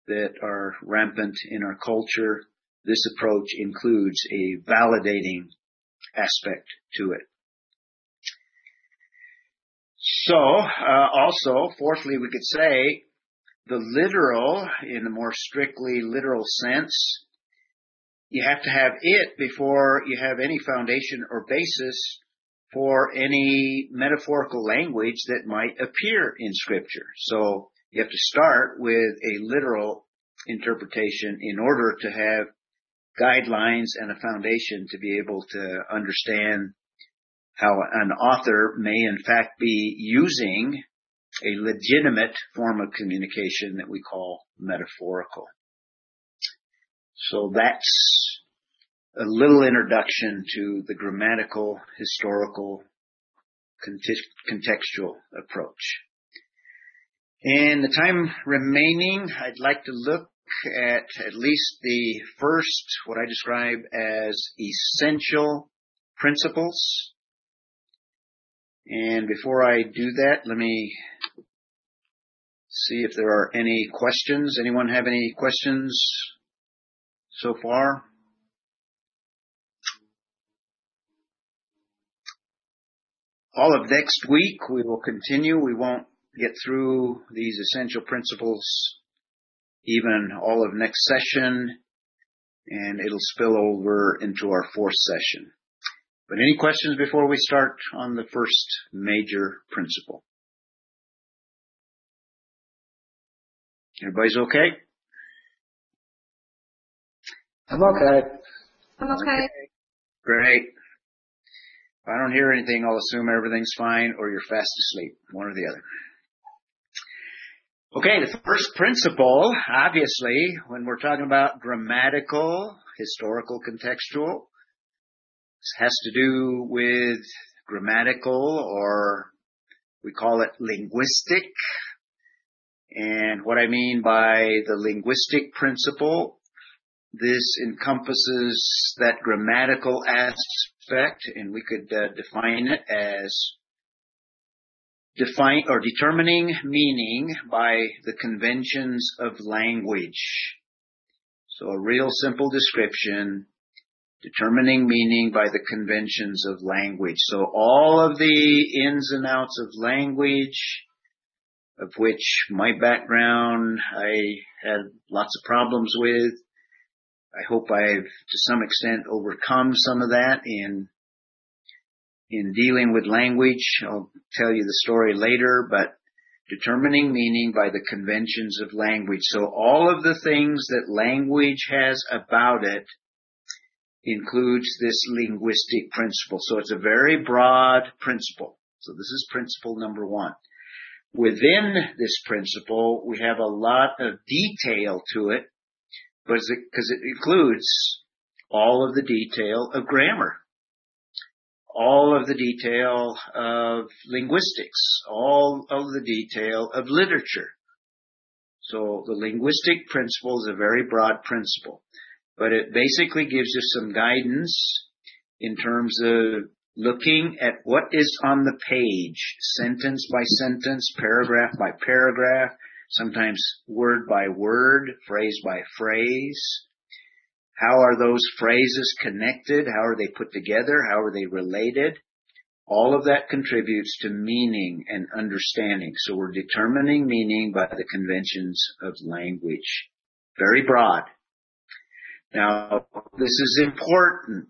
that are rampant in our culture. This approach includes a validating aspect to it. So, uh, also, fourthly, we could say the literal, in a more strictly literal sense, you have to have it before you have any foundation or basis for any metaphorical language that might appear in scripture. So you have to start with a literal interpretation in order to have guidelines and a foundation to be able to understand how an author may in fact be using a legitimate form of communication that we call metaphorical. So that's a little introduction to the grammatical, historical, contextual approach. In the time remaining, I'd like to look at at least the first, what I describe as essential principles. And before I do that, let me see if there are any questions. Anyone have any questions so far? All of next week we will continue. We won't get through these essential principles even all of next session and it'll spill over into our fourth session. But any questions before we start on the first major principle? Everybody's okay? I'm okay. I'm okay. Great. If I don't hear anything, I'll assume everything's fine or you're fast asleep, one or the other. Okay, the first principle, obviously, when we're talking about grammatical, historical, contextual, has to do with grammatical or we call it linguistic. And what I mean by the linguistic principle, this encompasses that grammatical aspect and we could uh, define it as define or determining meaning by the conventions of language. So a real simple description determining meaning by the conventions of language. So all of the ins and outs of language, of which my background I had lots of problems with. I hope I've to some extent overcome some of that in in dealing with language. I'll tell you the story later, but determining meaning by the conventions of language. So all of the things that language has about it includes this linguistic principle. So it's a very broad principle. So this is principle number one. Within this principle, we have a lot of detail to it, because it, it includes all of the detail of grammar all of the detail of linguistics, all of the detail of literature. So the linguistic principle is a very broad principle, but it basically gives you some guidance in terms of looking at what is on the page, sentence by sentence, paragraph by paragraph, sometimes word by word, phrase by phrase, how are those phrases connected? How are they put together? How are they related? All of that contributes to meaning and understanding. So we're determining meaning by the conventions of language. Very broad. Now, this is important.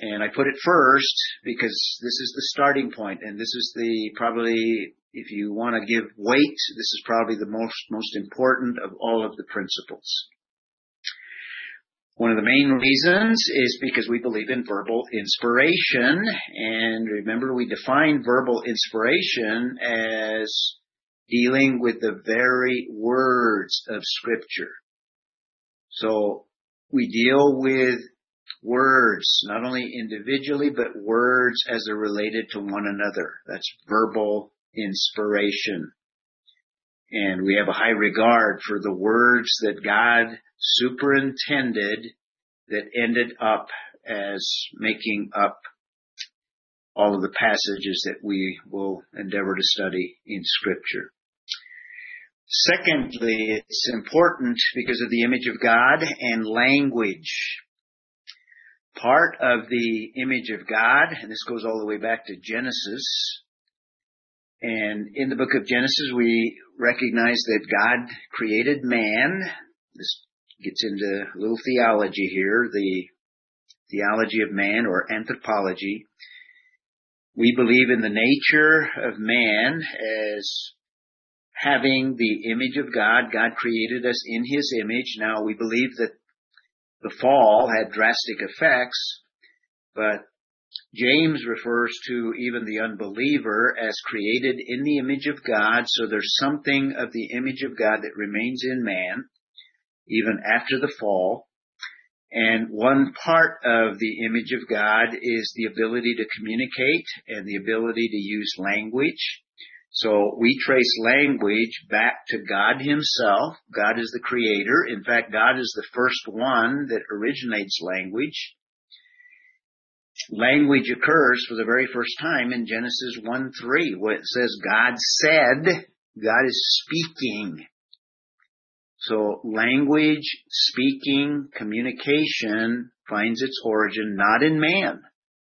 And I put it first because this is the starting point and this is the probably, if you want to give weight, this is probably the most, most important of all of the principles. One of the main reasons is because we believe in verbal inspiration. And remember, we define verbal inspiration as dealing with the very words of scripture. So we deal with words, not only individually, but words as they're related to one another. That's verbal inspiration. And we have a high regard for the words that God superintended that ended up as making up all of the passages that we will endeavor to study in scripture. Secondly, it's important because of the image of God and language. Part of the image of God, and this goes all the way back to Genesis, and in the book of Genesis we recognize that God created man. This gets into a little theology here, the theology of man or anthropology. We believe in the nature of man as having the image of God. God created us in his image. Now we believe that the fall had drastic effects, but James refers to even the unbeliever as created in the image of God, so there's something of the image of God that remains in man, even after the fall. And one part of the image of God is the ability to communicate and the ability to use language. So we trace language back to God himself. God is the creator. In fact, God is the first one that originates language. Language occurs for the very first time in Genesis 1 3, where it says God said, God is speaking. So language, speaking, communication finds its origin not in man,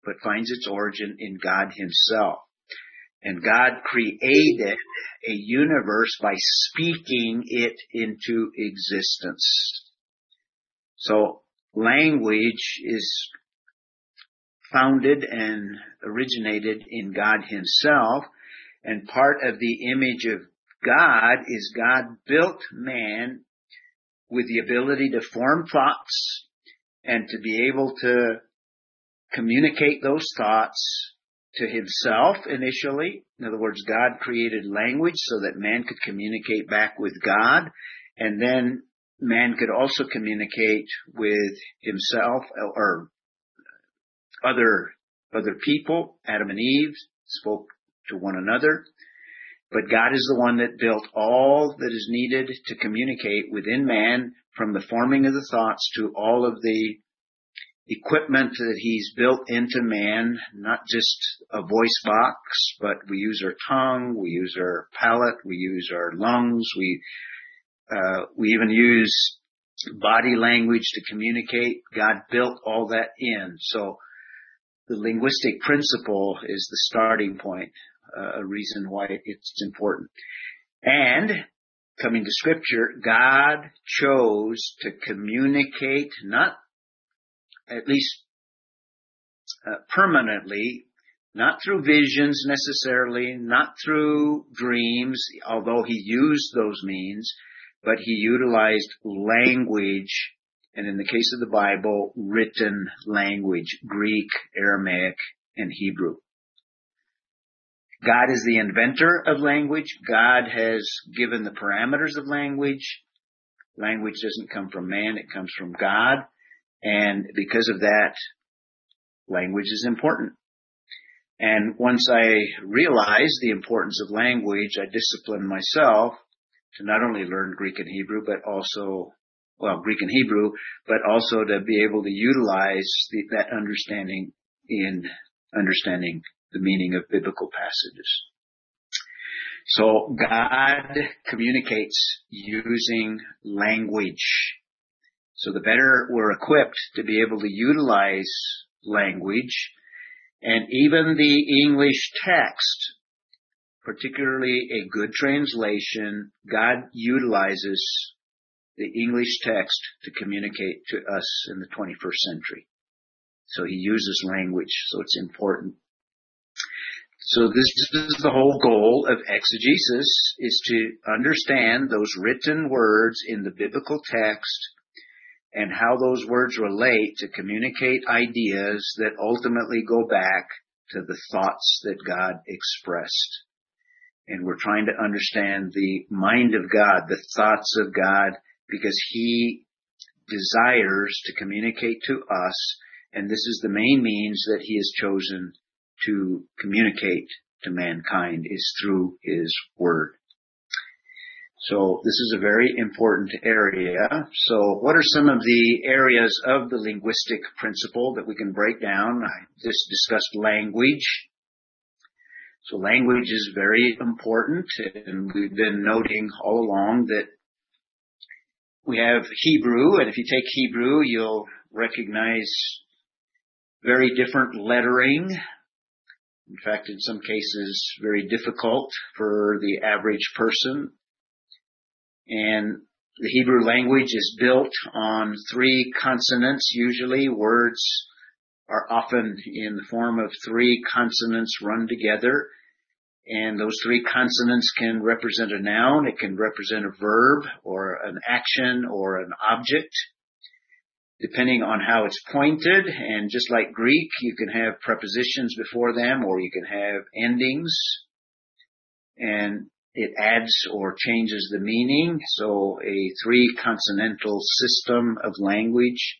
but finds its origin in God himself. And God created a universe by speaking it into existence. So language is founded and originated in God himself. And part of the image of God is God built man with the ability to form thoughts and to be able to communicate those thoughts to himself initially. In other words, God created language so that man could communicate back with God and then man could also communicate with himself or other other people. Adam and Eve spoke to one another. But God is the one that built all that is needed to communicate within man from the forming of the thoughts to all of the equipment that he's built into man, not just a voice box, but we use our tongue, we use our palate, we use our lungs, we, uh, we even use body language to communicate. God built all that in. So the linguistic principle is the starting point a reason why it's important. And coming to scripture, God chose to communicate not at least uh, permanently, not through visions necessarily, not through dreams, although he used those means, but he utilized language, and in the case of the Bible, written language, Greek, Aramaic, and Hebrew. God is the inventor of language. God has given the parameters of language. Language doesn't come from man, it comes from God. And because of that, language is important. And once I realized the importance of language, I disciplined myself to not only learn Greek and Hebrew, but also, well, Greek and Hebrew, but also to be able to utilize the, that understanding in understanding the meaning of biblical passages. So God communicates using language. So the better we're equipped to be able to utilize language and even the English text, particularly a good translation, God utilizes the English text to communicate to us in the 21st century. So he uses language, so it's important. So this is the whole goal of exegesis is to understand those written words in the biblical text and how those words relate to communicate ideas that ultimately go back to the thoughts that God expressed. And we're trying to understand the mind of God, the thoughts of God, because He desires to communicate to us, and this is the main means that He has chosen to communicate to mankind is through His Word. So this is a very important area. So what are some of the areas of the linguistic principle that we can break down? I just discussed language. So language is very important and we've been noting all along that we have Hebrew and if you take Hebrew you'll recognize very different lettering in fact, in some cases, very difficult for the average person. And the Hebrew language is built on three consonants usually. Words are often in the form of three consonants run together. And those three consonants can represent a noun, it can represent a verb or an action or an object. Depending on how it's pointed. And just like Greek, you can have prepositions before them or you can have endings. And it adds or changes the meaning. So a three consonantal system of language.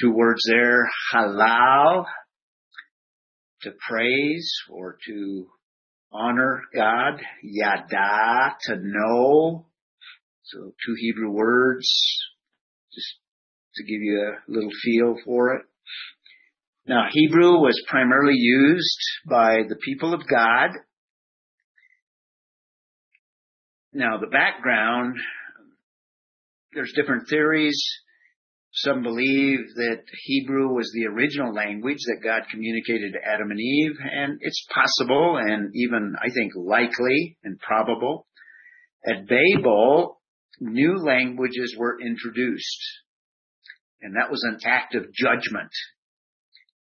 Two words there, halal, to praise or to honor God, yada, to know. So two Hebrew words, just to give you a little feel for it. Now Hebrew was primarily used by the people of God. Now the background, there's different theories some believe that Hebrew was the original language that God communicated to Adam and Eve, and it's possible and even, I think, likely and probable. At Babel, new languages were introduced, and that was an act of judgment.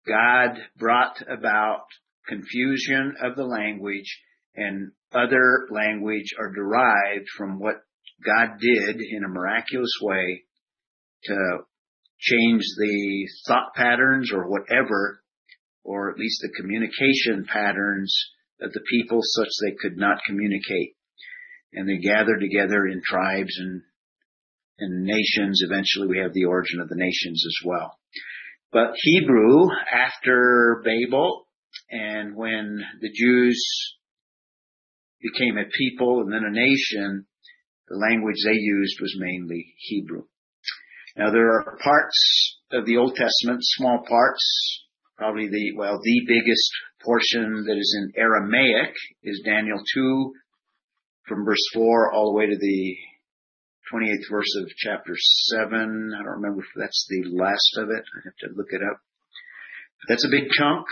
God brought about confusion of the language, and other language are derived from what God did in a miraculous way to change the thought patterns or whatever, or at least the communication patterns of the people such they could not communicate. And they gathered together in tribes and, and nations. Eventually we have the origin of the nations as well. But Hebrew, after Babel, and when the Jews became a people and then a nation, the language they used was mainly Hebrew. Now there are parts of the Old Testament, small parts, probably the, well, the biggest portion that is in Aramaic is Daniel 2 from verse 4 all the way to the 28th verse of chapter 7. I don't remember if that's the last of it. I have to look it up. But that's a big chunk.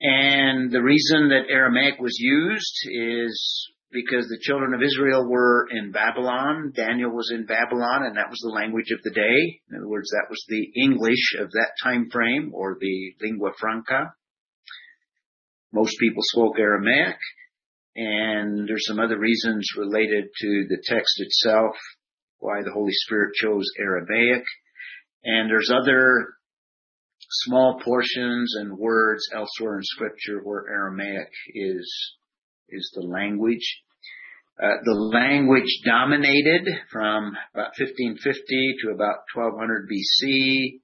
And the reason that Aramaic was used is because the children of Israel were in Babylon. Daniel was in Babylon and that was the language of the day. In other words, that was the English of that time frame or the lingua franca. Most people spoke Aramaic and there's some other reasons related to the text itself why the Holy Spirit chose Aramaic. And there's other small portions and words elsewhere in scripture where Aramaic is is the language. Uh, the language dominated from about 1550 to about 1200 BC.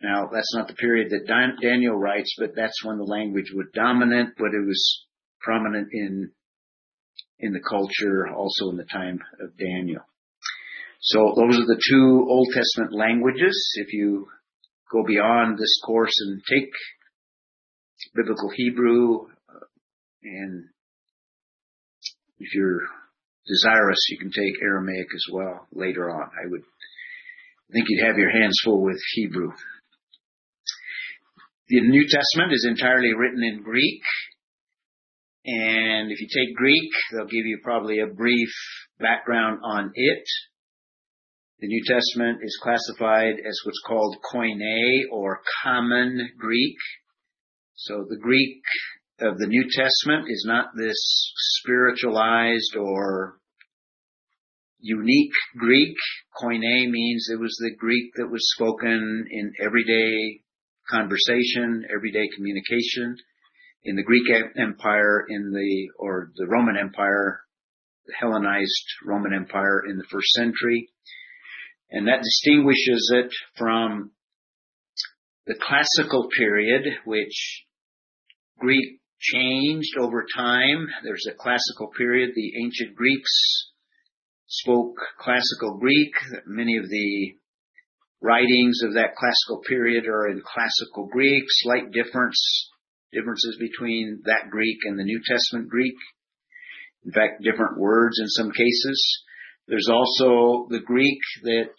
Now, that's not the period that Dan- Daniel writes, but that's when the language was dominant, but it was prominent in, in the culture also in the time of Daniel. So those are the two Old Testament languages. If you go beyond this course and take biblical Hebrew uh, and if you're desirous, you can take Aramaic as well later on. I would think you'd have your hands full with Hebrew. The New Testament is entirely written in Greek. And if you take Greek, they'll give you probably a brief background on it. The New Testament is classified as what's called Koine or common Greek. So the Greek of the New Testament is not this spiritualized or unique Greek. Koine means it was the Greek that was spoken in everyday conversation, everyday communication. In the Greek Empire, in the, or the Roman Empire, the Hellenized Roman Empire in the first century. And that distinguishes it from the classical period, which Greek changed over time. There's a classical period. The ancient Greeks spoke classical Greek. Many of the writings of that classical period are in classical Greek. Slight difference, differences between that Greek and the New Testament Greek. In fact, different words in some cases. There's also the Greek that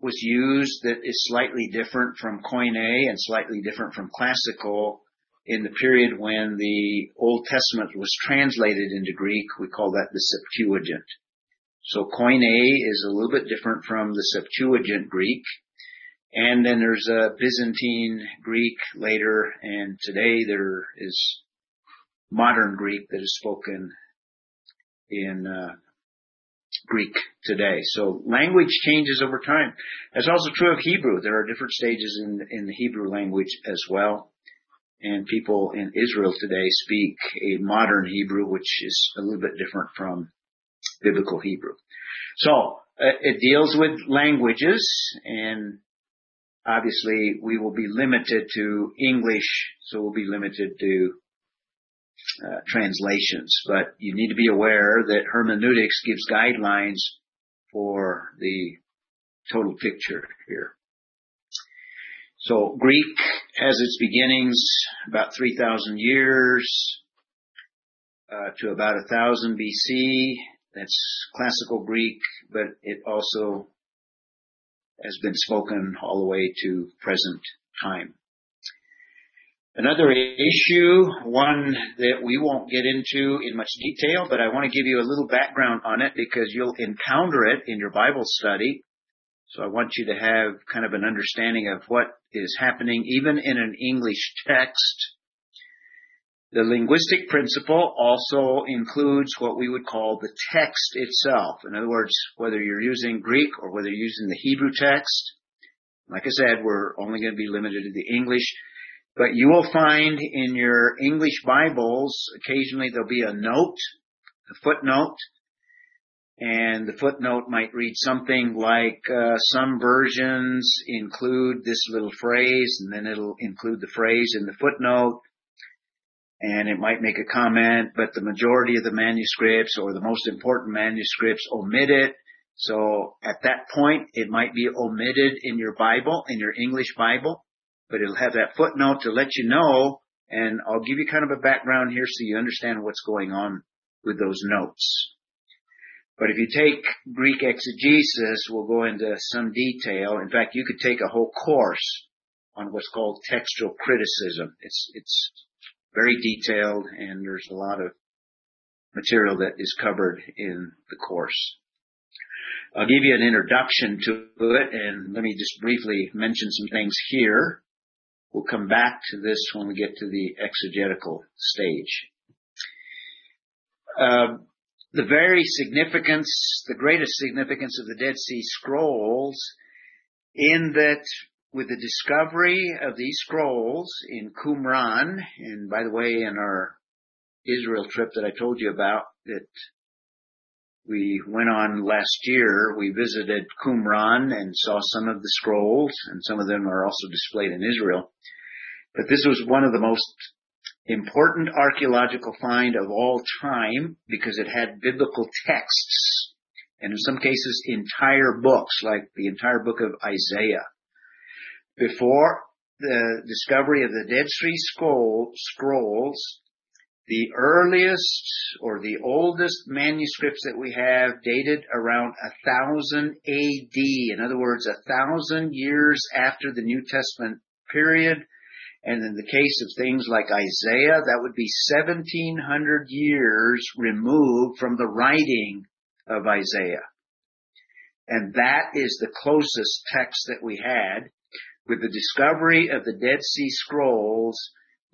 was used that is slightly different from Koine and slightly different from classical in the period when the Old Testament was translated into Greek, we call that the Septuagint. So Koine is a little bit different from the Septuagint Greek. And then there's a Byzantine Greek later, and today there is modern Greek that is spoken in uh, Greek today. So language changes over time. That's also true of Hebrew. There are different stages in, in the Hebrew language as well. And people in Israel today speak a modern Hebrew, which is a little bit different from biblical Hebrew. So uh, it deals with languages and obviously we will be limited to English, so we'll be limited to uh, translations. But you need to be aware that hermeneutics gives guidelines for the total picture here. So Greek has its beginnings about 3,000 years uh, to about 1000 BC. That's classical Greek, but it also has been spoken all the way to present time. Another issue, one that we won't get into in much detail, but I want to give you a little background on it because you'll encounter it in your Bible study. So I want you to have kind of an understanding of what is happening even in an English text. The linguistic principle also includes what we would call the text itself. In other words, whether you're using Greek or whether you're using the Hebrew text, like I said, we're only going to be limited to the English. But you will find in your English Bibles, occasionally there'll be a note, a footnote, and the footnote might read something like uh, some versions include this little phrase, and then it'll include the phrase in the footnote, and it might make a comment, but the majority of the manuscripts or the most important manuscripts omit it. So at that point, it might be omitted in your Bible, in your English Bible but it'll have that footnote to let you know, and I'll give you kind of a background here so you understand what's going on with those notes. But if you take Greek exegesis, we'll go into some detail. In fact, you could take a whole course on what's called textual criticism. It's, it's very detailed and there's a lot of material that is covered in the course. I'll give you an introduction to it and let me just briefly mention some things here. We'll come back to this when we get to the exegetical stage. Uh, the very significance, the greatest significance of the Dead Sea Scrolls in that with the discovery of these scrolls in Qumran, and by the way, in our Israel trip that I told you about that we went on last year, we visited Qumran and saw some of the scrolls, and some of them are also displayed in Israel. But this was one of the most important archaeological find of all time because it had biblical texts and in some cases entire books like the entire book of Isaiah. Before the discovery of the Dead Sea Scrolls, the earliest or the oldest manuscripts that we have dated around thousand AD. In other words, a thousand years after the New Testament period. And in the case of things like Isaiah, that would be 1700 years removed from the writing of Isaiah. And that is the closest text that we had. With the discovery of the Dead Sea Scrolls,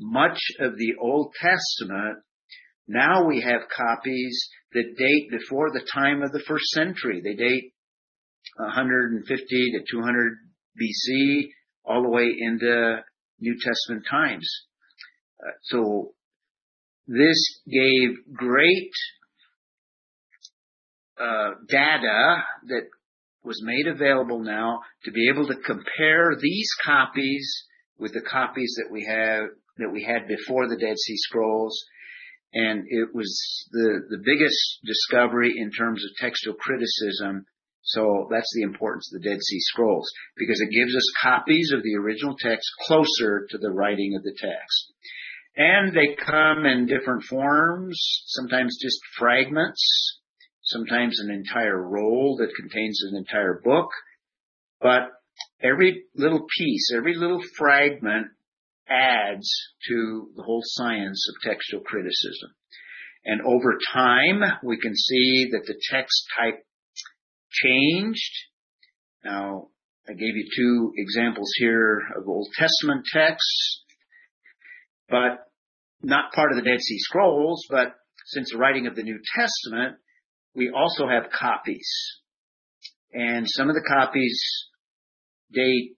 much of the Old Testament, now we have copies that date before the time of the first century. They date 150 to 200 BC all the way into New Testament times. Uh, so this gave great uh, data that was made available now to be able to compare these copies with the copies that we have that we had before the Dead Sea Scrolls. And it was the, the biggest discovery in terms of textual criticism. So that's the importance of the Dead Sea Scrolls because it gives us copies of the original text closer to the writing of the text. And they come in different forms, sometimes just fragments, sometimes an entire roll that contains an entire book. But every little piece, every little fragment adds to the whole science of textual criticism. And over time, we can see that the text type changed. Now, I gave you two examples here of Old Testament texts, but not part of the Dead Sea Scrolls, but since the writing of the New Testament, we also have copies. And some of the copies date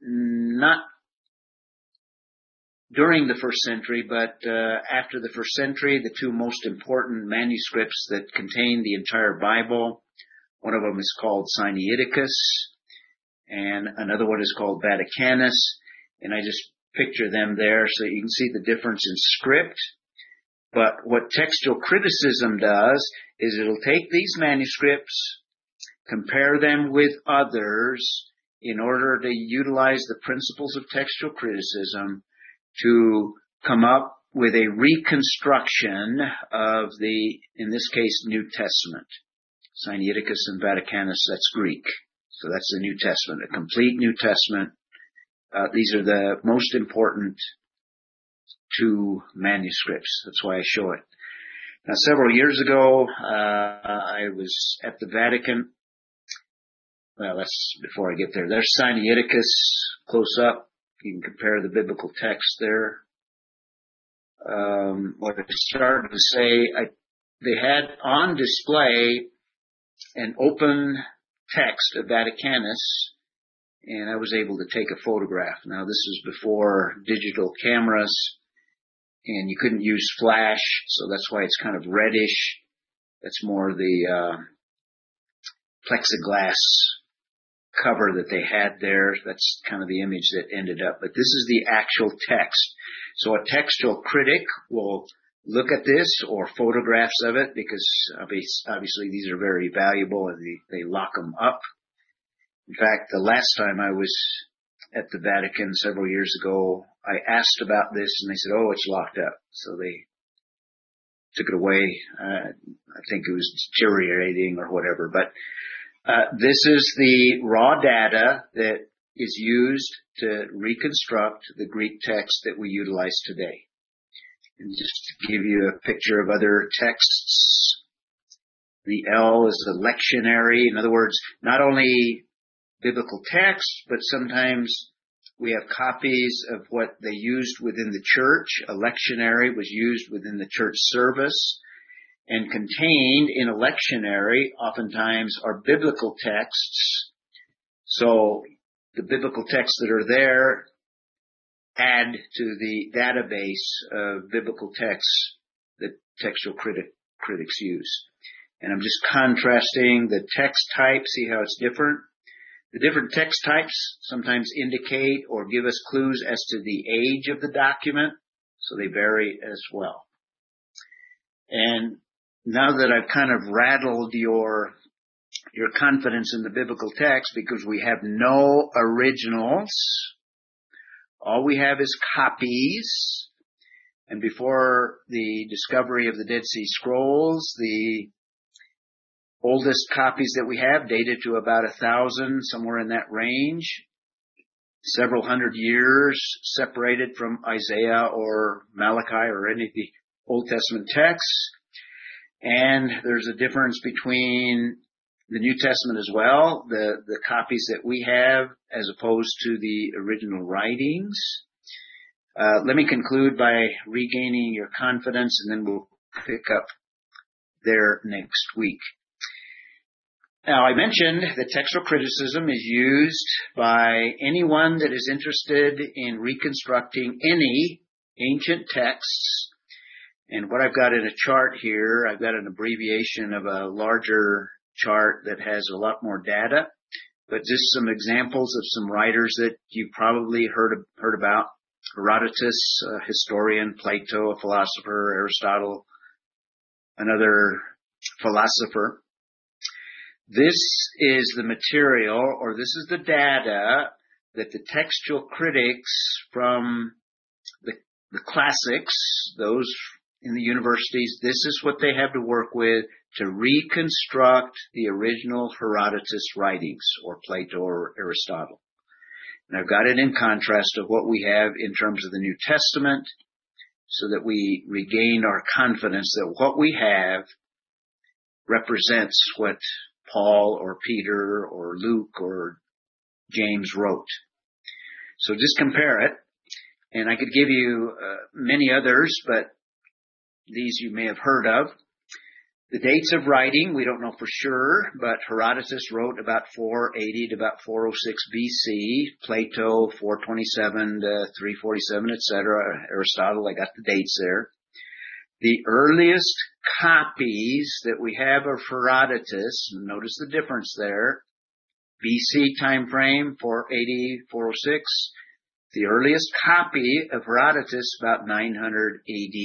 not during the first century, but uh, after the first century, the two most important manuscripts that contain the entire Bible. One of them is called Sinaiticus, and another one is called Vaticanus. And I just picture them there so you can see the difference in script. But what textual criticism does is it'll take these manuscripts, compare them with others in order to utilize the principles of textual criticism to come up with a reconstruction of the, in this case, New Testament. Sinaiticus and Vaticanus, that's Greek. So that's the New Testament, a complete New Testament. Uh, these are the most important two manuscripts. That's why I show it. Now, several years ago, uh, I was at the Vatican. Well, that's before I get there. There's Sinaiticus close up. You can compare the biblical text there. Um, what I started to say, I, they had on display an open text of Vaticanus, and I was able to take a photograph. Now, this is before digital cameras, and you couldn't use flash, so that's why it's kind of reddish. That's more the uh, plexiglass cover that they had there. That's kind of the image that ended up. But this is the actual text. So a textual critic will look at this or photographs of it because obviously these are very valuable and they, they lock them up. In fact, the last time I was at the Vatican several years ago, I asked about this and they said, oh, it's locked up. So they took it away. Uh, I think it was deteriorating or whatever, but uh, this is the raw data that is used to reconstruct the Greek text that we utilize today. And just to give you a picture of other texts, the L is the lectionary. In other words, not only biblical text, but sometimes we have copies of what they used within the church. A lectionary was used within the church service and contained in a lectionary oftentimes are biblical texts. So the biblical texts that are there add to the database of biblical texts that textual critic, critics use. And I'm just contrasting the text type, see how it's different. The different text types sometimes indicate or give us clues as to the age of the document, so they vary as well. And now that I've kind of rattled your your confidence in the biblical text because we have no originals. All we have is copies. And before the discovery of the Dead Sea Scrolls, the oldest copies that we have dated to about a thousand, somewhere in that range. Several hundred years separated from Isaiah or Malachi or any of the Old Testament texts. And there's a difference between the New Testament as well, the, the copies that we have as opposed to the original writings. Uh, let me conclude by regaining your confidence and then we'll pick up there next week. Now, I mentioned that textual criticism is used by anyone that is interested in reconstructing any ancient texts and what I've got in a chart here, I've got an abbreviation of a larger chart that has a lot more data, but just some examples of some writers that you've probably heard, heard about. Herodotus, a historian, Plato, a philosopher, Aristotle, another philosopher. This is the material, or this is the data that the textual critics from the, the classics, those in the universities, this is what they have to work with to reconstruct the original Herodotus writings or Plato or Aristotle. And I've got it in contrast to what we have in terms of the New Testament so that we regain our confidence that what we have represents what Paul or Peter or Luke or James wrote. So just compare it. And I could give you uh, many others, but these you may have heard of. The dates of writing, we don't know for sure, but Herodotus wrote about 480 to about 406 BC, Plato 427 to 347, etc. Aristotle, I got the dates there. The earliest copies that we have of Herodotus, notice the difference there, BC time frame 480, 406. The earliest copy of Herodotus about 900 AD.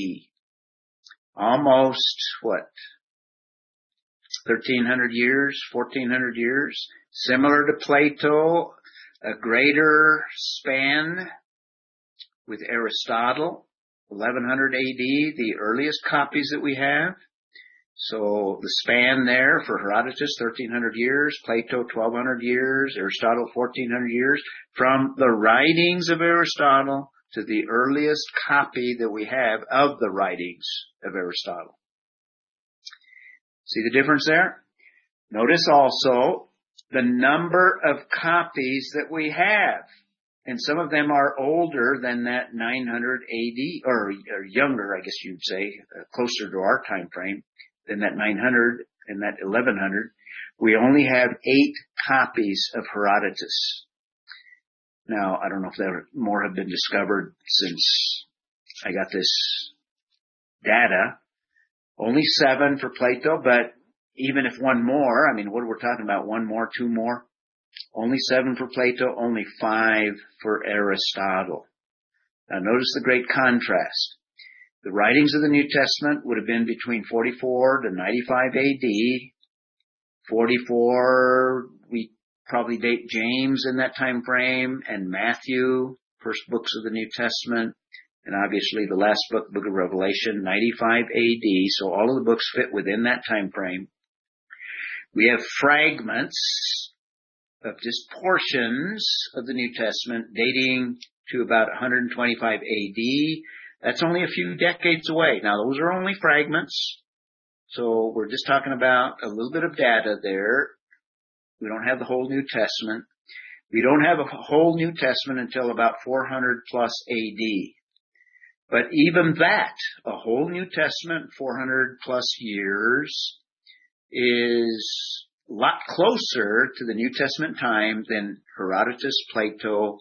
Almost what? 1300 years, 1400 years. Similar to Plato, a greater span with Aristotle, 1100 AD, the earliest copies that we have. So the span there for Herodotus, 1300 years, Plato, 1200 years, Aristotle, 1400 years. From the writings of Aristotle to the earliest copy that we have of the writings of Aristotle. See the difference there? Notice also the number of copies that we have. And some of them are older than that 900 AD, or, or younger, I guess you'd say, uh, closer to our time frame than that 900 and that 1100. We only have eight copies of Herodotus. Now, I don't know if there more have been discovered since I got this data, only seven for Plato, but even if one more, I mean, what we're talking about, one more, two more, only seven for Plato, only five for Aristotle. Now notice the great contrast. The writings of the New Testament would have been between 44 to 95 AD. 44, we probably date James in that time frame and Matthew, first books of the New Testament and obviously the last book, Book of Revelation, 95 AD. So all of the books fit within that time frame. We have fragments of just portions of the New Testament dating to about 125 AD. That's only a few decades away. Now those are only fragments. So we're just talking about a little bit of data there. We don't have the whole New Testament. We don't have a whole New Testament until about 400 plus AD. But even that, a whole New Testament, 400 plus years, is lot closer to the New Testament time than Herodotus, Plato,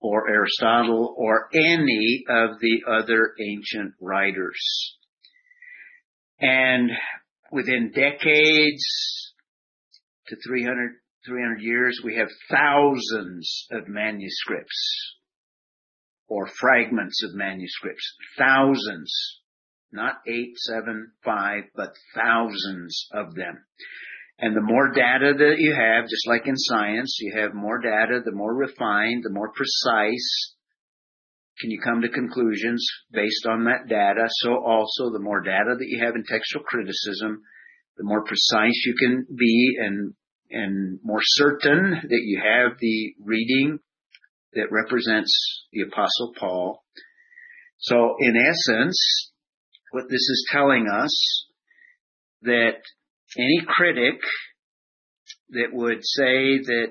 or Aristotle, or any of the other ancient writers. And within decades to 300, 300 years, we have thousands of manuscripts or fragments of manuscripts. Thousands. Not eight, seven, five, but thousands of them. And the more data that you have, just like in science, you have more data, the more refined, the more precise can you come to conclusions based on that data. So also the more data that you have in textual criticism, the more precise you can be and, and more certain that you have the reading that represents the apostle Paul. So in essence, what this is telling us that any critic that would say that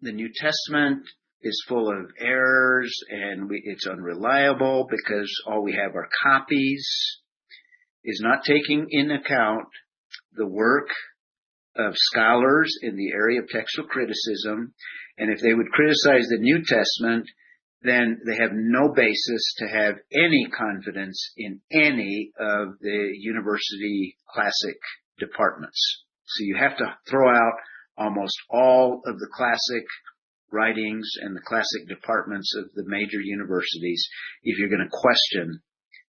the New Testament is full of errors and we, it's unreliable because all we have are copies is not taking in account the work of scholars in the area of textual criticism. And if they would criticize the New Testament, then they have no basis to have any confidence in any of the university classic departments. So you have to throw out almost all of the classic writings and the classic departments of the major universities if you're going to question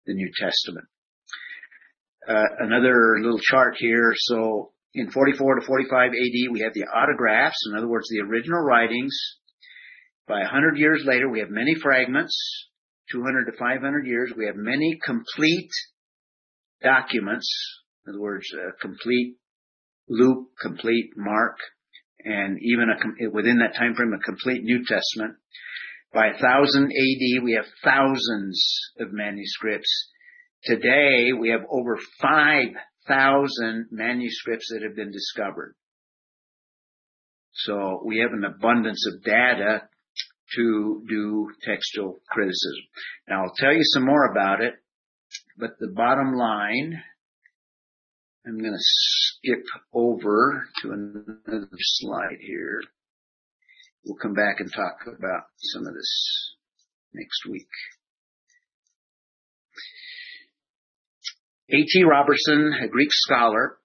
the New Testament. Uh, another little chart here. So in 44 to 45 AD, we have the autographs, in other words, the original writings. By 100 years later, we have many fragments. 200 to 500 years, we have many complete documents. In other words, a complete Luke, complete Mark, and even a, within that time frame, a complete New Testament. By 1000 AD, we have thousands of manuscripts. Today, we have over five thousand manuscripts that have been discovered. So we have an abundance of data to do textual criticism. Now I'll tell you some more about it, but the bottom line I'm going to skip over to another slide here. We'll come back and talk about some of this next week. A.T. Robertson, a Greek scholar,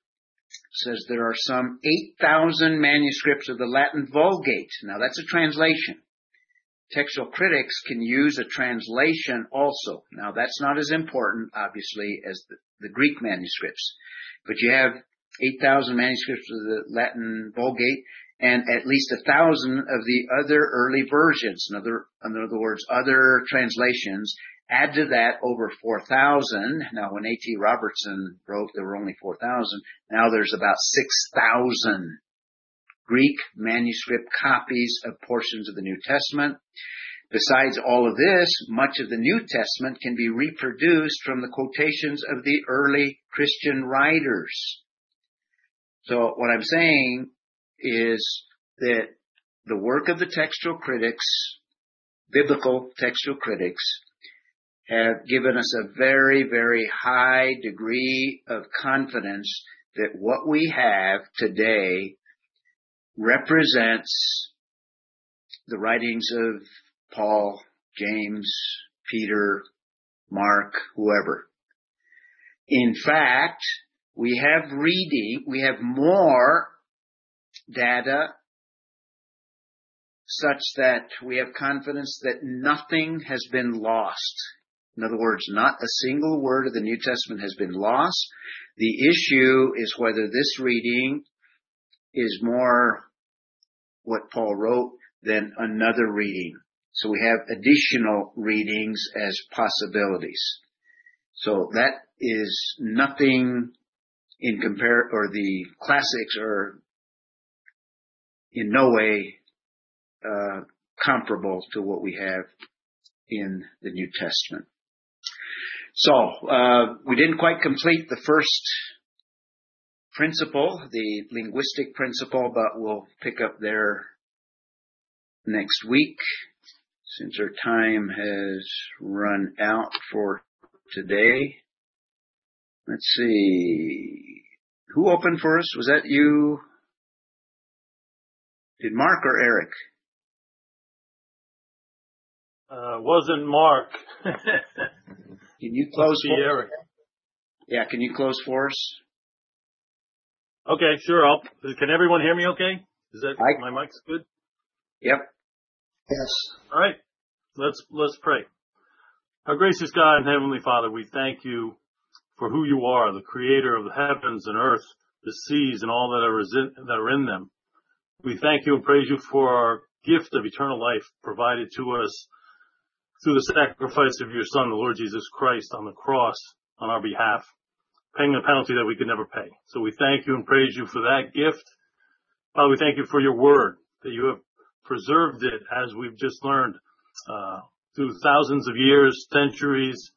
says there are some 8,000 manuscripts of the Latin Vulgate. Now that's a translation. Textual critics can use a translation also. Now that's not as important, obviously, as the, the Greek manuscripts. But you have 8,000 manuscripts of the Latin Vulgate and at least a thousand of the other early versions. In other, in other words, other translations. Add to that over 4,000. Now when A.T. Robertson wrote, there were only 4,000. Now there's about 6,000 Greek manuscript copies of portions of the New Testament. Besides all of this, much of the New Testament can be reproduced from the quotations of the early Christian writers. So what I'm saying is that the work of the textual critics, biblical textual critics, have given us a very, very high degree of confidence that what we have today represents the writings of Paul, James, Peter, Mark, whoever. In fact, we have reading, we have more data such that we have confidence that nothing has been lost. In other words, not a single word of the New Testament has been lost. The issue is whether this reading is more what Paul wrote than another reading. So we have additional readings as possibilities. So that is nothing in compare, or the classics are in no way uh, comparable to what we have in the New Testament. So uh, we didn't quite complete the first principle, the linguistic principle, but we'll pick up there next week since our time has run out for today. Let's see. Who opened for us? Was that you? Did Mark or Eric? Uh, wasn't Mark. Can you close for Eric. Yeah, can you close for us? Okay, sure. I'll, can everyone hear me okay? Is that, I- my mic's good? Yep. Yes. All right. Let's, let's pray. Our gracious God and Heavenly Father, we thank you for who you are, the creator of the heavens and earth, the seas and all that are, that are in them. We thank you and praise you for our gift of eternal life provided to us through the sacrifice of your Son, the Lord Jesus Christ, on the cross on our behalf, paying the penalty that we could never pay. So we thank you and praise you for that gift. Father, we thank you for your word, that you have preserved it as we've just learned, through thousands of years, centuries.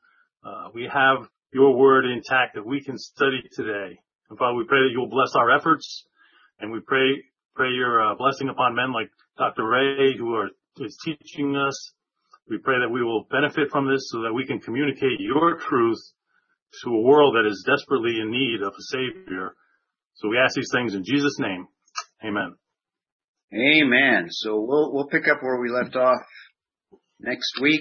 Uh, we have your word intact that we can study today. And Father, we pray that you will bless our efforts and we pray, pray your uh, blessing upon men like Dr. Ray who are, is teaching us. We pray that we will benefit from this so that we can communicate your truth to a world that is desperately in need of a savior. So we ask these things in Jesus' name. Amen. Amen. So we'll we'll pick up where we left off next week.